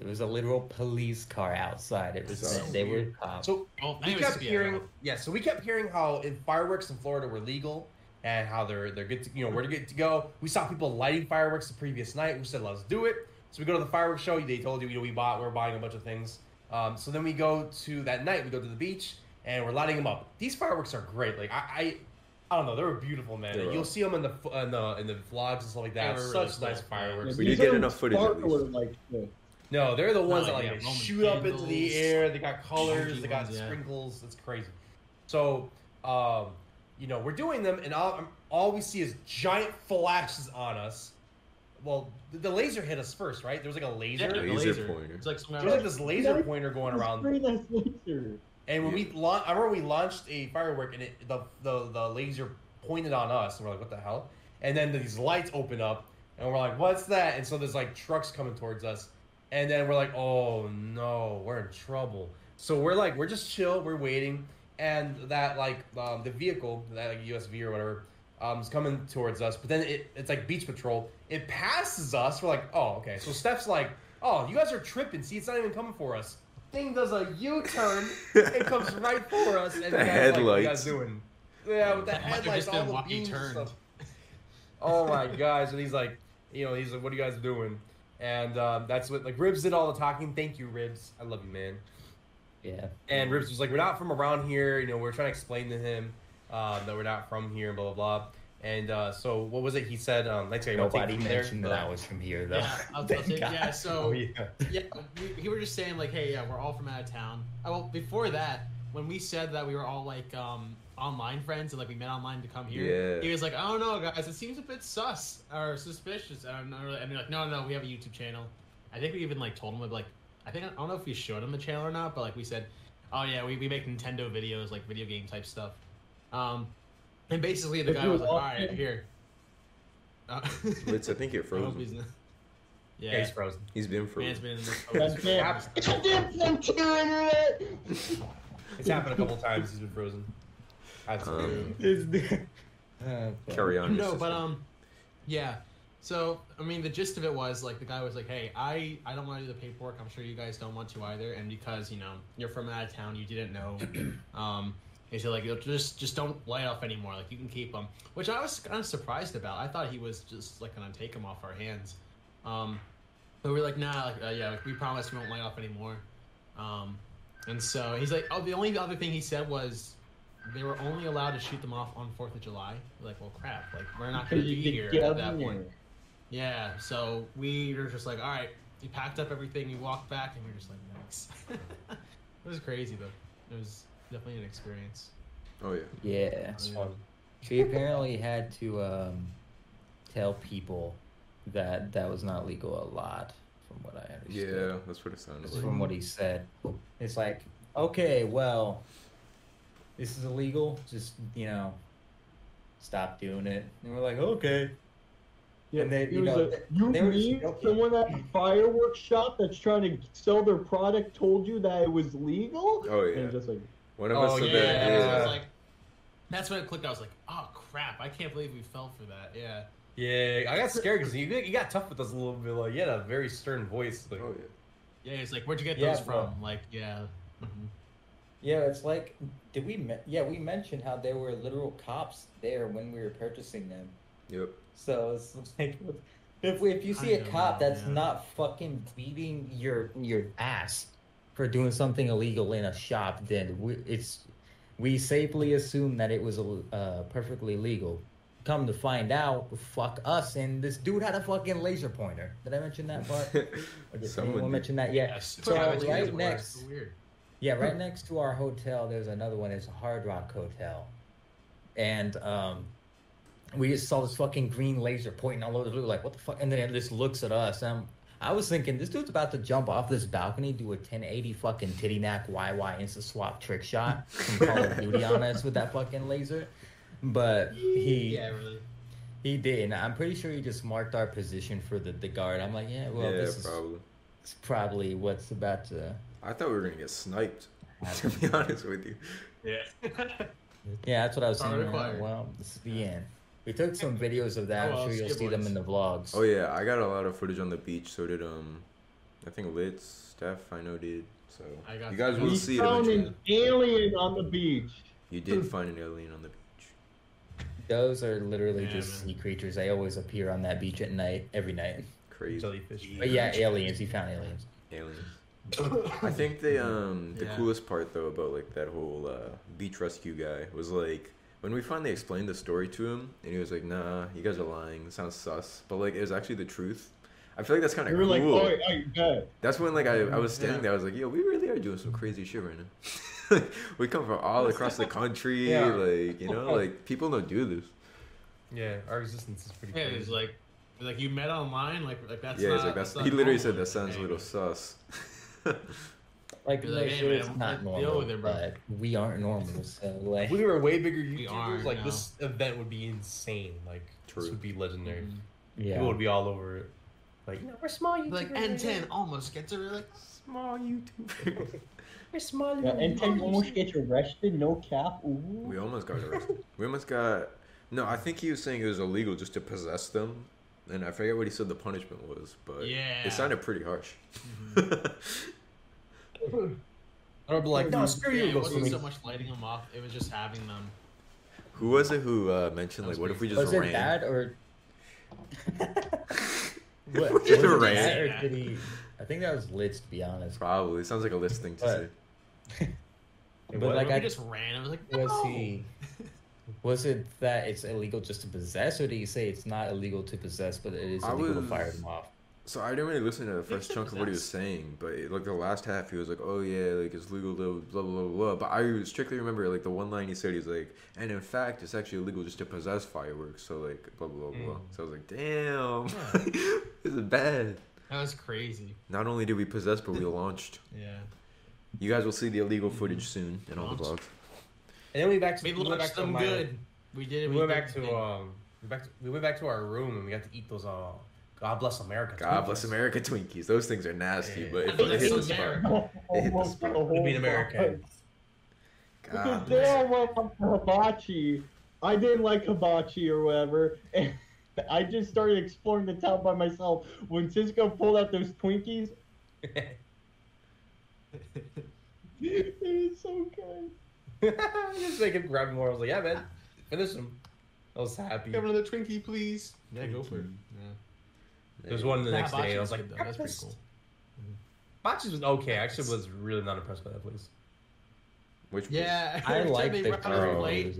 [SPEAKER 6] It was a literal police car outside. It was
[SPEAKER 2] So
[SPEAKER 6] they were
[SPEAKER 1] weird.
[SPEAKER 6] cops.
[SPEAKER 5] So
[SPEAKER 1] Well,
[SPEAKER 5] we kept
[SPEAKER 1] yeah,
[SPEAKER 5] hearing, yeah. So we kept hearing how in fireworks in Florida were legal, and how they're they're good to you know we're good to go. We saw people lighting fireworks the previous night. We said let's do it. So we go to the fireworks show. They told you you know we bought we are buying a bunch of things. Um, so then we go to that night. We go to the beach and we're lighting them up. These fireworks are great. Like I. I I don't know. They were beautiful, man.
[SPEAKER 2] They were
[SPEAKER 5] You'll see them in the f- in the in the vlogs and stuff like that.
[SPEAKER 1] They
[SPEAKER 5] Such
[SPEAKER 1] really
[SPEAKER 5] nice
[SPEAKER 1] cool.
[SPEAKER 5] fireworks.
[SPEAKER 2] We
[SPEAKER 3] These
[SPEAKER 2] did get enough footage at
[SPEAKER 3] sparkler
[SPEAKER 2] least.
[SPEAKER 3] like shit.
[SPEAKER 5] No, they're the ones
[SPEAKER 1] Oh,
[SPEAKER 5] that like
[SPEAKER 1] yeah,
[SPEAKER 5] they
[SPEAKER 1] Roman
[SPEAKER 5] shoot up into the air. They got colors.
[SPEAKER 1] funky
[SPEAKER 5] They got
[SPEAKER 1] ones, yeah.
[SPEAKER 5] sprinkles. It's crazy. So, um, you know, we're doing them, and all all we see is giant flashes on us. Well, the, the laser hit us first, right? There was like a laser.
[SPEAKER 1] Yeah,
[SPEAKER 2] laser
[SPEAKER 1] laser,
[SPEAKER 2] pointer.
[SPEAKER 1] It's like some
[SPEAKER 5] was like this laser pointer going around.
[SPEAKER 3] Laser.
[SPEAKER 5] And when we launch, I remember we launched a firework, and it the the the laser pointed on us, and we're like, "What the hell?" And then these lights open up, and we're like, "What's that?" And so there's like trucks coming towards us, and then we're like, "Oh no, we're in trouble." So we're like, we're just chill, we're waiting, and that like um, the vehicle, that like USV or whatever, um, is coming towards us. But then it, it's like beach patrol. It passes us. We're like, "Oh, okay." So Steph's like, "Oh, you guys are tripping. See, it's not even coming for us." Thing does a U-turn. it [LAUGHS] comes right for us, and
[SPEAKER 2] The
[SPEAKER 5] the guys like, what you
[SPEAKER 2] headlights.
[SPEAKER 5] guys doing? Yeah, with the headlights, all the
[SPEAKER 1] walkie
[SPEAKER 5] beams
[SPEAKER 1] turned.
[SPEAKER 5] Oh my gosh! And he's like, you know, he's like, "What are you guys doing?" And um, that's what like Ribs did all the talking. Thank you, Ribs. I love you, man.
[SPEAKER 6] Yeah.
[SPEAKER 5] And Ribs was like, "We're not from around here." You know, we're trying to explain to him um, that we're not from here, blah blah blah. And uh, so, what was it he said? Um, next guy, you wanna take
[SPEAKER 6] Nobody
[SPEAKER 5] it there?
[SPEAKER 6] mentioned that I was from here, though.
[SPEAKER 1] Yeah, I'll, I'll take, yeah. So
[SPEAKER 5] Oh yeah.
[SPEAKER 1] yeah, we, we were just saying like, hey, yeah, we're all from out of town. Oh, well, before that, when we said that we were all like um online friends and like we met online to come here,
[SPEAKER 2] Yeah.
[SPEAKER 1] he was like, I don't know, guys, it seems a bit sus or suspicious. I don't know. And they're like, no, no, we have a YouTube channel. I think we even like told him like, I think I don't know if we showed him the channel or not, but like we said, oh yeah, we, we make Nintendo videos, like video game type stuff. Um, and basically the guy was like, all
[SPEAKER 3] walk
[SPEAKER 1] right,
[SPEAKER 3] in-
[SPEAKER 1] here. Uh,
[SPEAKER 2] It's, I think you're [LAUGHS]
[SPEAKER 1] I hope
[SPEAKER 2] frozen.
[SPEAKER 1] he's not-
[SPEAKER 5] Yeah,
[SPEAKER 1] Yeah,
[SPEAKER 5] he's frozen.
[SPEAKER 2] He's been
[SPEAKER 1] man's
[SPEAKER 2] frozen.
[SPEAKER 1] been in this. [LAUGHS]
[SPEAKER 3] God damn. God damn frontier internet.
[SPEAKER 5] It's happened a couple times. He's been frozen. That's
[SPEAKER 2] Um,
[SPEAKER 6] It's the- [LAUGHS] Uh.
[SPEAKER 2] Carry on. your
[SPEAKER 1] no, but um, yeah. So I mean, the gist of it was like the guy was like, "Hey, I I don't want to do the paperwork. I'm sure you guys don't want to either. And because you know you're from out of town, you didn't know. [CLEARS THROAT] um, he said like just just don't light off anymore. Like you can keep them, which I was kind of surprised about. I thought he was just like gonna take them off our hands. Um, but we are like, nah, like uh, yeah, like, we promise we won't light off anymore. Um, and so he's like, oh, the only other thing he said was they were only allowed to shoot them off on Fourth of July. Like, well, crap, like we're not gonna be here at that point. Yeah, so we were just like, all right. We packed up everything. We walked back, and we were just like, thanks. [LAUGHS] it was crazy though. It was definitely an experience.
[SPEAKER 2] oh yeah.
[SPEAKER 6] Yeah.
[SPEAKER 5] It's fun.
[SPEAKER 6] She apparently had to um, tell people that that was not legal a lot, from what I understood.
[SPEAKER 2] Yeah, that's what it sounded like.
[SPEAKER 6] from what he said. It's like, okay, well, this is illegal. Just you know, stop doing it. And we're like, okay.
[SPEAKER 3] Yeah,
[SPEAKER 6] And they- you know,
[SPEAKER 3] like, you
[SPEAKER 6] they were just
[SPEAKER 3] mean
[SPEAKER 6] joking.
[SPEAKER 3] someone at a fireworks shop that's trying to sell their product told you that it was legal?
[SPEAKER 2] Oh yeah.
[SPEAKER 3] And just like,
[SPEAKER 2] One of
[SPEAKER 5] Oh,
[SPEAKER 2] us said
[SPEAKER 1] yeah,
[SPEAKER 2] that.
[SPEAKER 1] that's
[SPEAKER 2] Yeah.
[SPEAKER 1] what I was like. That's when it clicked. I was like, oh crap! I can't believe we fell for that. Yeah.
[SPEAKER 5] Yeah, I got scared because you, you got tough with us a little bit. Like, you had a very stern voice. Like,
[SPEAKER 2] Oh yeah.
[SPEAKER 1] Yeah, he's like, where'd you get
[SPEAKER 6] Yeah,
[SPEAKER 1] those
[SPEAKER 6] bro.
[SPEAKER 1] from? Like, yeah. mhm.
[SPEAKER 6] Yeah, it's like, did we? Me- yeah, we mentioned how there were literal cops there when we were purchasing them.
[SPEAKER 2] Yep.
[SPEAKER 6] So it's [LAUGHS] like, if if you see a
[SPEAKER 1] Kinda,
[SPEAKER 6] cop that's
[SPEAKER 1] yeah.
[SPEAKER 6] not fucking beating your your ass for doing something illegal in a shop, then we, it's we safely assume that it was uh, perfectly legal. Come to find out, fuck us, and this dude had a fucking laser pointer. Did I mention that part? [LAUGHS] Or did
[SPEAKER 2] Someone
[SPEAKER 6] anyone
[SPEAKER 2] did.
[SPEAKER 6] mention that? Yeah.
[SPEAKER 1] Yes.
[SPEAKER 6] So right next,
[SPEAKER 1] weird.
[SPEAKER 6] Yeah, right next to our hotel, there's another one. It's a Hard Rock Hotel, and um, we just saw this fucking green laser pointing all over the blue. Like, what the fuck? And then it just looks at us. And I'm, I was thinking, this dude's about to jump off this balcony, do a 1080 fucking titty knack YY insta swap trick shot from Call of [LAUGHS] Duty on us with that fucking laser. But he
[SPEAKER 1] Yeah, really.
[SPEAKER 6] he didn't. I'm pretty sure he just marked our position for the, the guard. I'm like, yeah, well,
[SPEAKER 2] yeah,
[SPEAKER 6] this is
[SPEAKER 2] probably.
[SPEAKER 6] it's probably what's about to.
[SPEAKER 2] I thought we were gonna get sniped. [LAUGHS] To be honest with you.
[SPEAKER 1] Yeah. [LAUGHS]
[SPEAKER 6] Yeah, that's what I was saying.
[SPEAKER 1] required.
[SPEAKER 6] Well, this is the end. We took some videos of that.
[SPEAKER 1] Oh,
[SPEAKER 6] I'm sure you'll
[SPEAKER 1] skip
[SPEAKER 6] see them in the vlogs.
[SPEAKER 2] Oh yeah, I got a lot of footage on the beach. So did um, I think Litz, Steph, I know did. So
[SPEAKER 1] I got
[SPEAKER 2] you guys
[SPEAKER 1] some.
[SPEAKER 2] will
[SPEAKER 3] we
[SPEAKER 2] see it
[SPEAKER 3] found
[SPEAKER 2] eventually.
[SPEAKER 3] an alien on the beach.
[SPEAKER 2] You did find an alien on the beach.
[SPEAKER 6] Those are literally
[SPEAKER 1] Yeah,
[SPEAKER 6] just
[SPEAKER 1] man.
[SPEAKER 6] sea creatures. They always appear on that beach at night, every night.
[SPEAKER 2] Crazy
[SPEAKER 5] Jellyfish.
[SPEAKER 6] But yeah, aliens. He found aliens.
[SPEAKER 2] aliens. I think the um the
[SPEAKER 1] Yeah.
[SPEAKER 2] coolest part though about like that whole uh, beach rescue guy was like when we finally explained the story to him and he was like, "Nah, you guys are lying. It sounds sus." But like it was actually the truth. I feel like that's kind of
[SPEAKER 3] were
[SPEAKER 2] cool.
[SPEAKER 3] like, oh, oh, bet.
[SPEAKER 2] That's when like I, I was standing
[SPEAKER 1] Yeah.
[SPEAKER 2] there. I was like, "Yo, we really are doing some crazy shit right now." [LAUGHS] we come from all across the country. [LAUGHS]
[SPEAKER 5] Yeah.
[SPEAKER 2] Like you know, [LAUGHS] like people don't do this.
[SPEAKER 5] Yeah, our existence is pretty
[SPEAKER 1] Yeah,
[SPEAKER 5] crazy.
[SPEAKER 1] it's like, like you met online, like like that's
[SPEAKER 2] yeah,
[SPEAKER 1] not.
[SPEAKER 2] he's like that's.
[SPEAKER 1] not
[SPEAKER 2] He literally
[SPEAKER 1] normal.
[SPEAKER 2] said that sounds a little sus. [LAUGHS]
[SPEAKER 6] Like,
[SPEAKER 1] You're
[SPEAKER 6] no,
[SPEAKER 1] like, hey,
[SPEAKER 6] sure,
[SPEAKER 1] man,
[SPEAKER 6] it's
[SPEAKER 1] let's
[SPEAKER 6] not
[SPEAKER 1] deal
[SPEAKER 6] normal,
[SPEAKER 1] with it, bro.
[SPEAKER 6] but we aren't normal. So like,
[SPEAKER 5] If we were way bigger
[SPEAKER 1] We
[SPEAKER 5] YouTubers,
[SPEAKER 1] are
[SPEAKER 5] like
[SPEAKER 1] now.
[SPEAKER 5] this event would be insane. Like
[SPEAKER 2] True.
[SPEAKER 5] this would be legendary.
[SPEAKER 1] Mhm.
[SPEAKER 6] yeah.
[SPEAKER 5] People would be all over it. Like, you know, we're small YouTubers.
[SPEAKER 1] Like N10 almost gets it. Like
[SPEAKER 2] Small YouTube. [LAUGHS]
[SPEAKER 5] We're small.
[SPEAKER 3] Yeah,
[SPEAKER 5] YouTubers.
[SPEAKER 3] and ten almost get you arrested, no cap. Ooh.
[SPEAKER 2] We almost got arrested. we almost got. No, I think he was saying it was illegal just to possess them, and I forget what he said the punishment was, but
[SPEAKER 1] Yeah.
[SPEAKER 2] it sounded pretty harsh. [LAUGHS]
[SPEAKER 5] I would be like, no, screw
[SPEAKER 1] yeah,
[SPEAKER 5] you.
[SPEAKER 1] it wasn't
[SPEAKER 5] me.
[SPEAKER 1] so much lighting them off. It was just having them.
[SPEAKER 2] who was it who uh, mentioned like, what if we just
[SPEAKER 6] was it
[SPEAKER 2] ran? [LAUGHS]
[SPEAKER 6] that or?
[SPEAKER 2] What
[SPEAKER 6] was
[SPEAKER 2] just
[SPEAKER 6] it
[SPEAKER 2] ran?
[SPEAKER 6] that or did he? I think that was Litz, to be honest.
[SPEAKER 2] Probably sounds like a Litz thing to
[SPEAKER 6] But-
[SPEAKER 2] say. [LAUGHS]
[SPEAKER 6] But
[SPEAKER 5] What?
[SPEAKER 6] like, I
[SPEAKER 1] just ran. I was like,
[SPEAKER 6] was he? Was it that it's illegal just to possess, or do you say it's not illegal to possess, but it is
[SPEAKER 2] I
[SPEAKER 6] illegal
[SPEAKER 2] was-
[SPEAKER 6] to fire them off?
[SPEAKER 2] So I didn't really listen to the first
[SPEAKER 1] said
[SPEAKER 2] chunk of what he was saying, but it, like the last half, he was like, "Oh yeah, like it's legal to blah blah blah blah." But I strictly remember like the one line he said. He's like, "And in fact, it's actually illegal just to possess fireworks." So like blah blah blah blah.
[SPEAKER 5] Mm.
[SPEAKER 2] So I was like, "Damn, [LAUGHS] this is bad."
[SPEAKER 1] That was crazy.
[SPEAKER 2] Not only did we possess, but we launched.
[SPEAKER 1] Yeah.
[SPEAKER 2] You guys will see the illegal footage soon in all the vlogs.
[SPEAKER 5] And then we back to
[SPEAKER 1] We
[SPEAKER 5] we went
[SPEAKER 1] launched
[SPEAKER 5] back to
[SPEAKER 1] them
[SPEAKER 5] my,
[SPEAKER 1] good. We did it.
[SPEAKER 5] We went back to
[SPEAKER 1] thing.
[SPEAKER 5] um, we back to, we went back to our room and we got to eat those uh, God bless America.
[SPEAKER 2] God bless America Twinkies. Those things are nasty,
[SPEAKER 5] Yeah.
[SPEAKER 2] but
[SPEAKER 1] I
[SPEAKER 2] if it hit the
[SPEAKER 1] America.
[SPEAKER 2] spot, It hit the
[SPEAKER 3] Almost
[SPEAKER 2] spot.
[SPEAKER 3] the whole
[SPEAKER 5] Being American.
[SPEAKER 3] Because
[SPEAKER 2] God
[SPEAKER 3] they
[SPEAKER 2] bless.
[SPEAKER 3] all went up to hibachi. I didn't like hibachi or whatever, and [LAUGHS] I just started exploring the town by myself. When Cisco pulled out those Twinkies, [LAUGHS] [LAUGHS] it was so good. [LAUGHS]
[SPEAKER 5] Just make him grab more. I was like, yeah, man, finish them. I was happy.
[SPEAKER 1] Have another Twinkie, please. Yeah, go for it. Yeah.
[SPEAKER 5] There's one the
[SPEAKER 1] The
[SPEAKER 5] next
[SPEAKER 1] hibachi
[SPEAKER 5] day. I was
[SPEAKER 1] was
[SPEAKER 5] like,
[SPEAKER 1] good. That's pretty
[SPEAKER 5] breakfast.
[SPEAKER 1] cool.
[SPEAKER 5] Botches was okay. I actually was really not impressed by that place.
[SPEAKER 2] Which
[SPEAKER 1] Yeah,
[SPEAKER 6] I [LAUGHS] like
[SPEAKER 1] they
[SPEAKER 6] the
[SPEAKER 1] brought out a plate,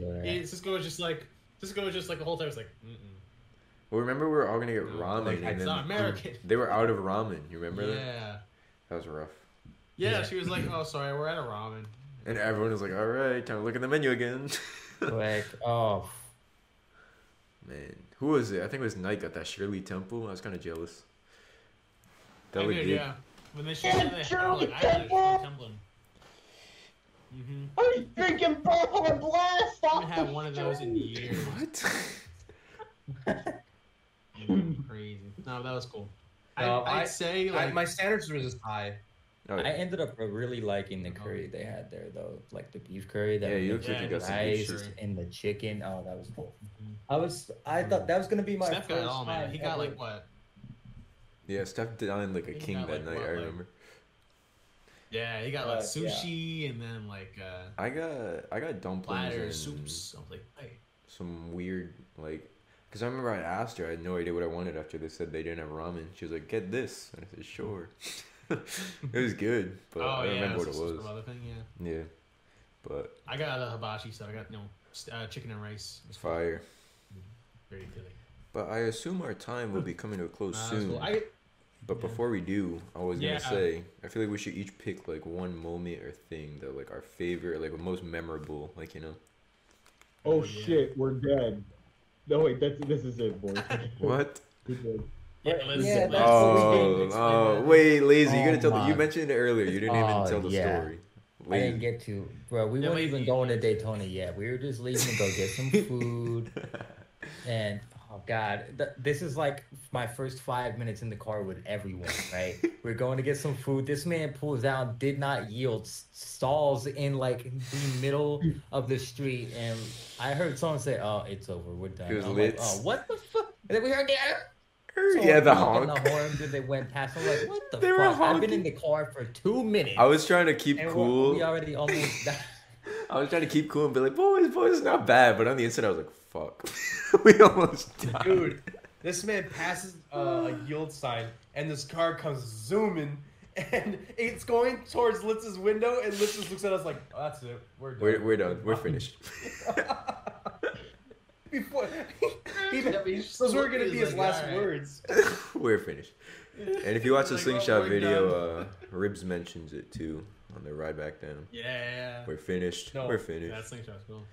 [SPEAKER 1] Cisco was just like, Cisco was just like the whole time was like, Mm-mm.
[SPEAKER 2] Well, remember we were all gonna get
[SPEAKER 1] No,
[SPEAKER 2] ramen,
[SPEAKER 5] like,
[SPEAKER 2] and
[SPEAKER 1] it's
[SPEAKER 2] then
[SPEAKER 1] not American.
[SPEAKER 2] they were out of ramen. You remember that?
[SPEAKER 1] yeah.
[SPEAKER 2] That was rough.
[SPEAKER 1] yeah,
[SPEAKER 5] Yeah.
[SPEAKER 1] She was like, "Oh, sorry, we're at a ramen."
[SPEAKER 2] And everyone was like, "All right, time to look at the menu again." [LAUGHS]
[SPEAKER 6] Like, oh,
[SPEAKER 2] Man, who was it? I think it was Nike at that Shirley Temple. I was kind of jealous. That
[SPEAKER 1] I
[SPEAKER 2] looked
[SPEAKER 1] did,
[SPEAKER 2] good.
[SPEAKER 1] yeah. When they showed me, they
[SPEAKER 3] Shirley
[SPEAKER 1] like, I had a
[SPEAKER 3] Temple!
[SPEAKER 1] Shirley Mm-hmm.
[SPEAKER 3] I was drinking Buffalo Blast
[SPEAKER 1] I haven't had one of those in years. [LAUGHS]
[SPEAKER 2] What? [LAUGHS]
[SPEAKER 1] Crazy. No, that was cool.
[SPEAKER 5] No,
[SPEAKER 1] I,
[SPEAKER 5] I-
[SPEAKER 1] I'd say
[SPEAKER 5] I, my standards were just high.
[SPEAKER 2] Oh,
[SPEAKER 6] I ended up really liking the curry they had there, though. Like the beef curry, that
[SPEAKER 2] Yeah, you
[SPEAKER 6] mixed
[SPEAKER 2] look like
[SPEAKER 1] you
[SPEAKER 6] with
[SPEAKER 1] got
[SPEAKER 2] some good
[SPEAKER 6] rice and the chicken. Oh, that was cool.
[SPEAKER 1] Mhm.
[SPEAKER 6] I was, I thought that was gonna be my
[SPEAKER 1] Steph
[SPEAKER 6] first
[SPEAKER 1] got it all, man.
[SPEAKER 6] time
[SPEAKER 1] He got
[SPEAKER 6] ever-
[SPEAKER 1] like what?
[SPEAKER 2] yeah, Steph dined like a
[SPEAKER 1] He
[SPEAKER 2] king
[SPEAKER 1] got,
[SPEAKER 2] that
[SPEAKER 1] like,
[SPEAKER 2] night.
[SPEAKER 1] what,
[SPEAKER 2] I
[SPEAKER 1] like-
[SPEAKER 2] remember.
[SPEAKER 1] Yeah, he got like
[SPEAKER 4] Uh, yeah.
[SPEAKER 1] sushi and then like uh,
[SPEAKER 2] I got I got dumplings and
[SPEAKER 1] soups. I was like, hey.
[SPEAKER 2] some weird like. Cause I remember I asked her, I had no idea what I wanted after they said they didn't have ramen. She was like, "Get this," and I said, "Sure." [LAUGHS] it was good, but
[SPEAKER 1] oh
[SPEAKER 2] I don't
[SPEAKER 1] yeah,
[SPEAKER 2] remember what
[SPEAKER 1] that's
[SPEAKER 2] it
[SPEAKER 1] some
[SPEAKER 2] was.
[SPEAKER 1] Other thing, yeah.
[SPEAKER 2] Yeah, but
[SPEAKER 1] I got the hibachi stuff. I got you know uh, chicken and rice.
[SPEAKER 2] it's fire.
[SPEAKER 1] Very good.
[SPEAKER 2] But I assume our time will be coming to a close [LAUGHS]
[SPEAKER 1] Uh,
[SPEAKER 2] soon.
[SPEAKER 1] cool. I
[SPEAKER 2] But
[SPEAKER 1] Yeah.
[SPEAKER 2] before we do, I was
[SPEAKER 1] Yeah.
[SPEAKER 2] gonna say I feel like we should each pick like one moment or thing that like our favorite, like most memorable, like you know.
[SPEAKER 3] Oh
[SPEAKER 1] Yeah.
[SPEAKER 3] shit, we're dead. No wait, that's this is it, boys. [LAUGHS]
[SPEAKER 2] What?
[SPEAKER 3] We're dead.
[SPEAKER 1] yeah, let's,
[SPEAKER 6] Yeah,
[SPEAKER 1] let's,
[SPEAKER 6] that's
[SPEAKER 2] Oh,
[SPEAKER 6] what we did.
[SPEAKER 1] explain
[SPEAKER 2] oh, wait, lazy. You
[SPEAKER 6] Oh
[SPEAKER 2] gotta tell. The, you mentioned it earlier. You didn't
[SPEAKER 6] Oh,
[SPEAKER 2] even tell the
[SPEAKER 6] yeah.
[SPEAKER 2] story.
[SPEAKER 6] I didn't get to, bro. We
[SPEAKER 1] Yeah,
[SPEAKER 6] weren't even going to Daytona yet. We were just leaving to go get some [LAUGHS] food. and oh god, th- this is like my first five minutes in the car with everyone. Right? [LAUGHS] we're going to get some food. This man pulls out, did not yield, stalls in like the middle of the street, and I heard someone say, "Oh, it's over. We're done."
[SPEAKER 2] It was
[SPEAKER 6] I'm
[SPEAKER 2] lit.
[SPEAKER 6] like, "Oh, what the fuck?" And then we heard the.
[SPEAKER 2] Yeah, the
[SPEAKER 6] honk.
[SPEAKER 2] honk.
[SPEAKER 6] The horn, then they went past. I'm like, what the
[SPEAKER 2] They were
[SPEAKER 6] fuck? I've been in the car for two minutes.
[SPEAKER 2] I was trying to keep cool.
[SPEAKER 6] We already almost [LAUGHS] died.
[SPEAKER 2] I was trying to keep cool and be like, boys, boys, it's not bad. But on the inside, I was like, fuck. [LAUGHS] we almost died.
[SPEAKER 5] Dude, this man passes uh, a yield sign, and this car comes zooming, and [LAUGHS] it's going towards Litz's window, and Litz just looks at us like, oh, "That's it, we're done."
[SPEAKER 2] We're, we're done. We're finished.
[SPEAKER 5] Before [LAUGHS] he,
[SPEAKER 1] Yeah,
[SPEAKER 5] those were gonna be his
[SPEAKER 1] like,
[SPEAKER 5] last
[SPEAKER 1] "Alright."
[SPEAKER 5] words. [LAUGHS] [LAUGHS]
[SPEAKER 2] we're finished. And if you watch the
[SPEAKER 1] Like,
[SPEAKER 2] slingshot
[SPEAKER 1] we're
[SPEAKER 2] video, uh, Ribs mentions it too on the ride back down.
[SPEAKER 1] Yeah, yeah, yeah.
[SPEAKER 2] We're finished.
[SPEAKER 5] No,
[SPEAKER 2] we're finished.
[SPEAKER 1] That slingshot's cool.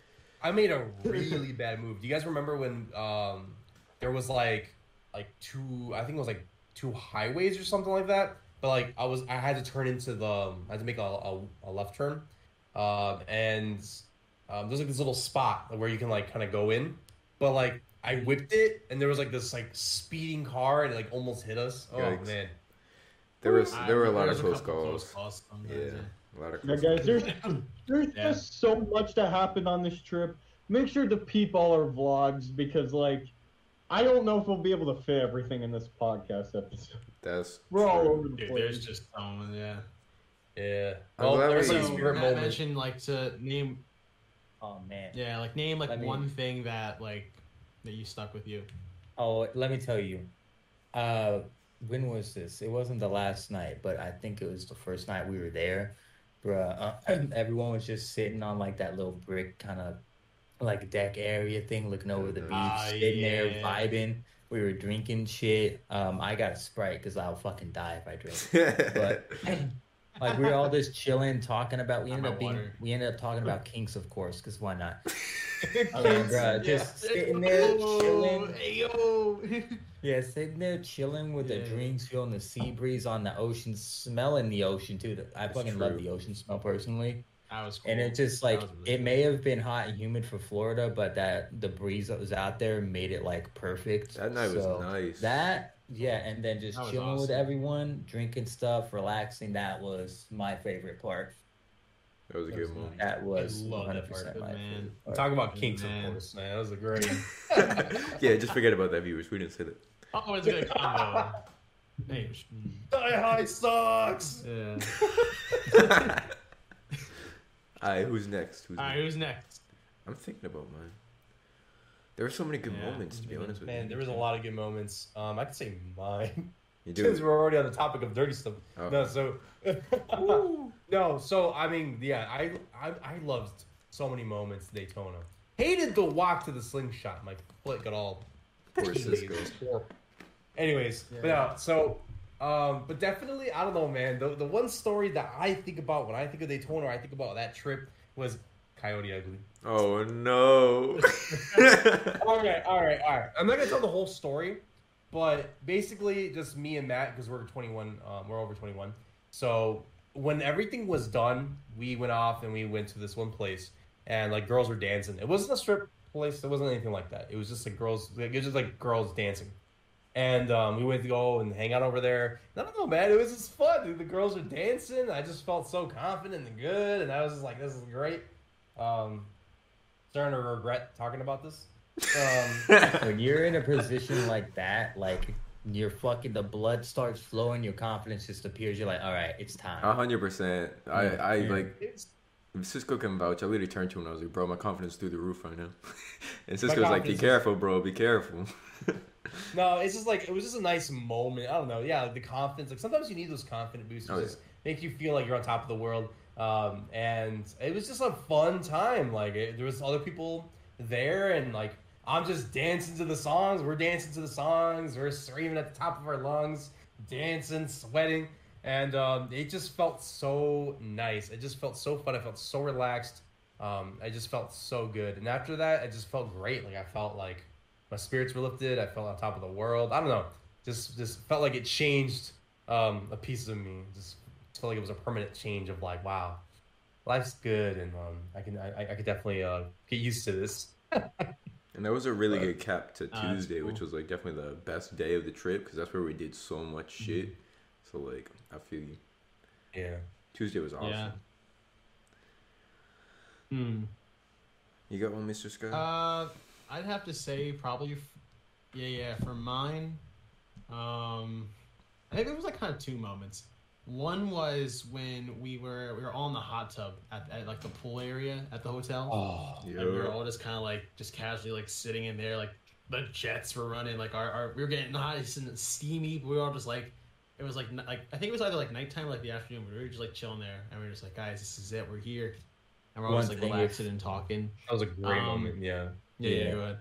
[SPEAKER 5] I made a really bad move. Do you guys remember when um there was like like two I think it was like two highways or something like that? But like I was I had to turn into the um, I had to make a, a, a left turn. Um and um, there's like this little spot where you can like kind of go in. But like I whipped it and there was like this like speeding car and it like almost hit us. Oh
[SPEAKER 2] Yikes.
[SPEAKER 5] man.
[SPEAKER 2] There was there were a lot of close calls.
[SPEAKER 1] calls sometimes,
[SPEAKER 2] Yeah,
[SPEAKER 1] yeah.
[SPEAKER 2] a lot of
[SPEAKER 3] Yeah,
[SPEAKER 2] close
[SPEAKER 3] guys, there's
[SPEAKER 2] calls. [LAUGHS]
[SPEAKER 3] there's
[SPEAKER 1] Yeah.
[SPEAKER 3] just so much that happened on this trip. Make sure to peep all our vlogs because, like, I don't know if we'll be able to fit everything in this podcast episode.
[SPEAKER 2] That's
[SPEAKER 3] We're all over the
[SPEAKER 1] Dude,
[SPEAKER 3] place.
[SPEAKER 1] there's just so many, yeah.
[SPEAKER 5] Yeah.
[SPEAKER 2] I'm
[SPEAKER 5] Well,
[SPEAKER 2] glad
[SPEAKER 5] there's
[SPEAKER 2] we-
[SPEAKER 5] like
[SPEAKER 1] So
[SPEAKER 5] favorite
[SPEAKER 1] mentioned like to name,
[SPEAKER 6] Oh man.
[SPEAKER 1] yeah, like name like
[SPEAKER 6] Let me-
[SPEAKER 1] one thing that like that you stuck with you.
[SPEAKER 6] Oh, let me tell you. Uh, when was this? It wasn't the last night, but I think it was the first night we were there. Bruh, uh, [CLEARS THROAT] everyone was just sitting on like that little brick kind of like deck area thing, looking over the beach,
[SPEAKER 1] Ah,
[SPEAKER 6] sitting there vibing. We were drinking shit. Um, I got a sprite because I'll fucking die if I drink. [LAUGHS] But [CLEARS THROAT] like we were all just chilling, talking about. We
[SPEAKER 1] Not
[SPEAKER 6] ended up being.
[SPEAKER 1] water.
[SPEAKER 6] We ended up talking about kinks, of course, because why not? [LAUGHS]
[SPEAKER 5] Kids.
[SPEAKER 6] bruh, just sitting there chilling. [LAUGHS]
[SPEAKER 1] Hey yo. [LAUGHS]
[SPEAKER 6] Yeah, sitting there chilling with the drinks, feeling the sea breeze on the ocean, smelling the ocean too. I
[SPEAKER 2] That's
[SPEAKER 6] fucking love the ocean smell personally.
[SPEAKER 1] that was cool.
[SPEAKER 6] And it just like
[SPEAKER 1] really
[SPEAKER 6] it
[SPEAKER 1] cool.
[SPEAKER 6] may have been hot and humid for Florida, but that the breeze that was out there made it like perfect.
[SPEAKER 2] that night was nice.
[SPEAKER 6] That yeah, and then just
[SPEAKER 1] That was
[SPEAKER 6] chilling with everyone, drinking stuff, relaxing. That was my favorite part.
[SPEAKER 2] That was a good moment.
[SPEAKER 6] That was
[SPEAKER 5] I love
[SPEAKER 6] one
[SPEAKER 5] that
[SPEAKER 6] hundred
[SPEAKER 5] part,
[SPEAKER 6] percent my
[SPEAKER 1] man.
[SPEAKER 6] favorite.
[SPEAKER 5] Talk about kinks,
[SPEAKER 1] Man.
[SPEAKER 5] of course, man. That was a great. [LAUGHS]
[SPEAKER 2] yeah, just forget about that, viewers. We didn't say that.
[SPEAKER 1] Oh, it's a good combo. hey, mm.
[SPEAKER 5] Die High sucks. [LAUGHS]
[SPEAKER 1] yeah.
[SPEAKER 2] Alright, who's next? Who's
[SPEAKER 1] All right,
[SPEAKER 2] next?
[SPEAKER 1] who's next?
[SPEAKER 2] I'm thinking about mine. There were so many good
[SPEAKER 1] Yeah,
[SPEAKER 2] moments, to be honest with
[SPEAKER 5] Man,
[SPEAKER 2] you.
[SPEAKER 5] Man, there was a lot of good moments. Um, I could say mine.
[SPEAKER 2] You [LAUGHS] do.
[SPEAKER 5] Since we're already on the topic of dirty stuff.
[SPEAKER 2] Oh.
[SPEAKER 5] No, so [LAUGHS] [LAUGHS] no, so I mean, yeah, I, I I loved so many moments Daytona. Hated the walk to the slingshot. My foot got all
[SPEAKER 2] Poor. Cisco.
[SPEAKER 5] It was horrible. Anyways, but
[SPEAKER 1] Yeah.
[SPEAKER 5] no, so um, but definitely, I don't know, man. The the one story that I think about when I think of Daytona, or I think about that trip was Coyote Ugly.
[SPEAKER 2] Oh no. [LAUGHS]
[SPEAKER 5] all right, all right, all right. I'm not gonna tell the whole story, but basically, just me and Matt because we're 21. Um, we're over 21. So when everything was done, we went off and we went to this one place, and like girls were dancing. It wasn't a strip place. It wasn't anything like that. It was just like girls. Like, it was just like girls dancing. And um, we went to go and hang out over there. And I don't know, man. It was just fun. Dude. The girls were dancing. I just felt so confident and good. And I was just like, this is great. Um, starting to regret talking about this. [LAUGHS] Um,
[SPEAKER 6] when you're in a position like that, like your fucking the blood starts flowing, your confidence just appears. You're like, all right, it's time.
[SPEAKER 2] A hundred percent. I,
[SPEAKER 6] Yeah,
[SPEAKER 2] I like
[SPEAKER 5] it's,
[SPEAKER 2] Cisco can vouch. I literally turned to him and I was like, "Bro, my confidence through the roof right now." [LAUGHS] and Cisco was like, "Be careful, bro. Be careful." [LAUGHS]
[SPEAKER 5] no, it's just like it was just a nice moment. I don't know. Yeah, like the confidence. Like sometimes you need those confident boosters.
[SPEAKER 2] Oh, yeah.
[SPEAKER 5] Just make you feel like you're on top of the world. Um, and it was just a fun time. Like it, there was other people there, and like I'm just dancing to the songs. We're dancing to the songs. We're screaming at the top of our lungs, dancing, sweating, and um, it just felt so nice. It just felt so fun. I felt so relaxed. Um, I just felt so good. And after that, I just felt great. Like I felt like my spirits were lifted. I felt on top of the world. I don't know. Just just felt like it changed um, a piece of me. Just felt like it was a permanent change of like, wow, life's good, and um, I can I, I could definitely uh, get used to this.
[SPEAKER 2] And that was a really [LAUGHS] good cap to
[SPEAKER 1] that's
[SPEAKER 2] Tuesday, which was like definitely the best day of the trip because that's where we did so much
[SPEAKER 1] Mm-hmm.
[SPEAKER 2] shit. So like, I feel you.
[SPEAKER 5] Yeah.
[SPEAKER 2] Tuesday was awesome.
[SPEAKER 1] Yeah. Hmm.
[SPEAKER 2] You got one, Mr. Scott?
[SPEAKER 1] Uh, I'd have to say probably, f- yeah, yeah. For mine, um, I think it was like kind of two moments. One was when we were we were all in the hot tub at, at like the pool area at the hotel.
[SPEAKER 5] Oh,
[SPEAKER 1] And we were all just kind of like just casually like sitting in there, like the jets were running, like our, our we were getting nice and steamy, but we were all just like it was like like I think it was either like nighttime or like the afternoon, but we were just like chilling there, and we were just like, guys, this is it, we're here, and we're always like
[SPEAKER 6] thing
[SPEAKER 1] relaxing and talking.
[SPEAKER 5] that was a great
[SPEAKER 1] Um,
[SPEAKER 5] moment. Yeah.
[SPEAKER 1] Yeah,
[SPEAKER 6] Yeah.
[SPEAKER 1] yeah, go.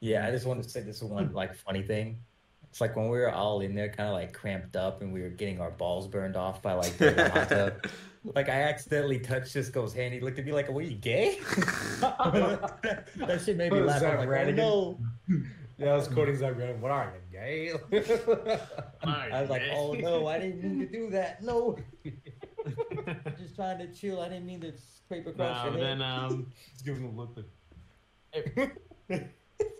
[SPEAKER 6] Yeah, I just want to say this one like funny thing. It's like when we were all in there, kind of like cramped up, and we were getting our balls burned off by like the hot [LAUGHS] tub. Like I accidentally touched Cisco's hand. He looked at me like, "Were you gay?" [LAUGHS] that shit made me laugh. I'm like, oh, no. [LAUGHS]
[SPEAKER 5] Yeah, I was quoting Zapp Brannigan. What are you, gay?
[SPEAKER 6] I was like, "Oh no, I didn't mean to do that. No, I'm just trying to chill. I didn't mean to scrape across
[SPEAKER 1] No,
[SPEAKER 6] your head."
[SPEAKER 1] then um,
[SPEAKER 5] Just giving him a look.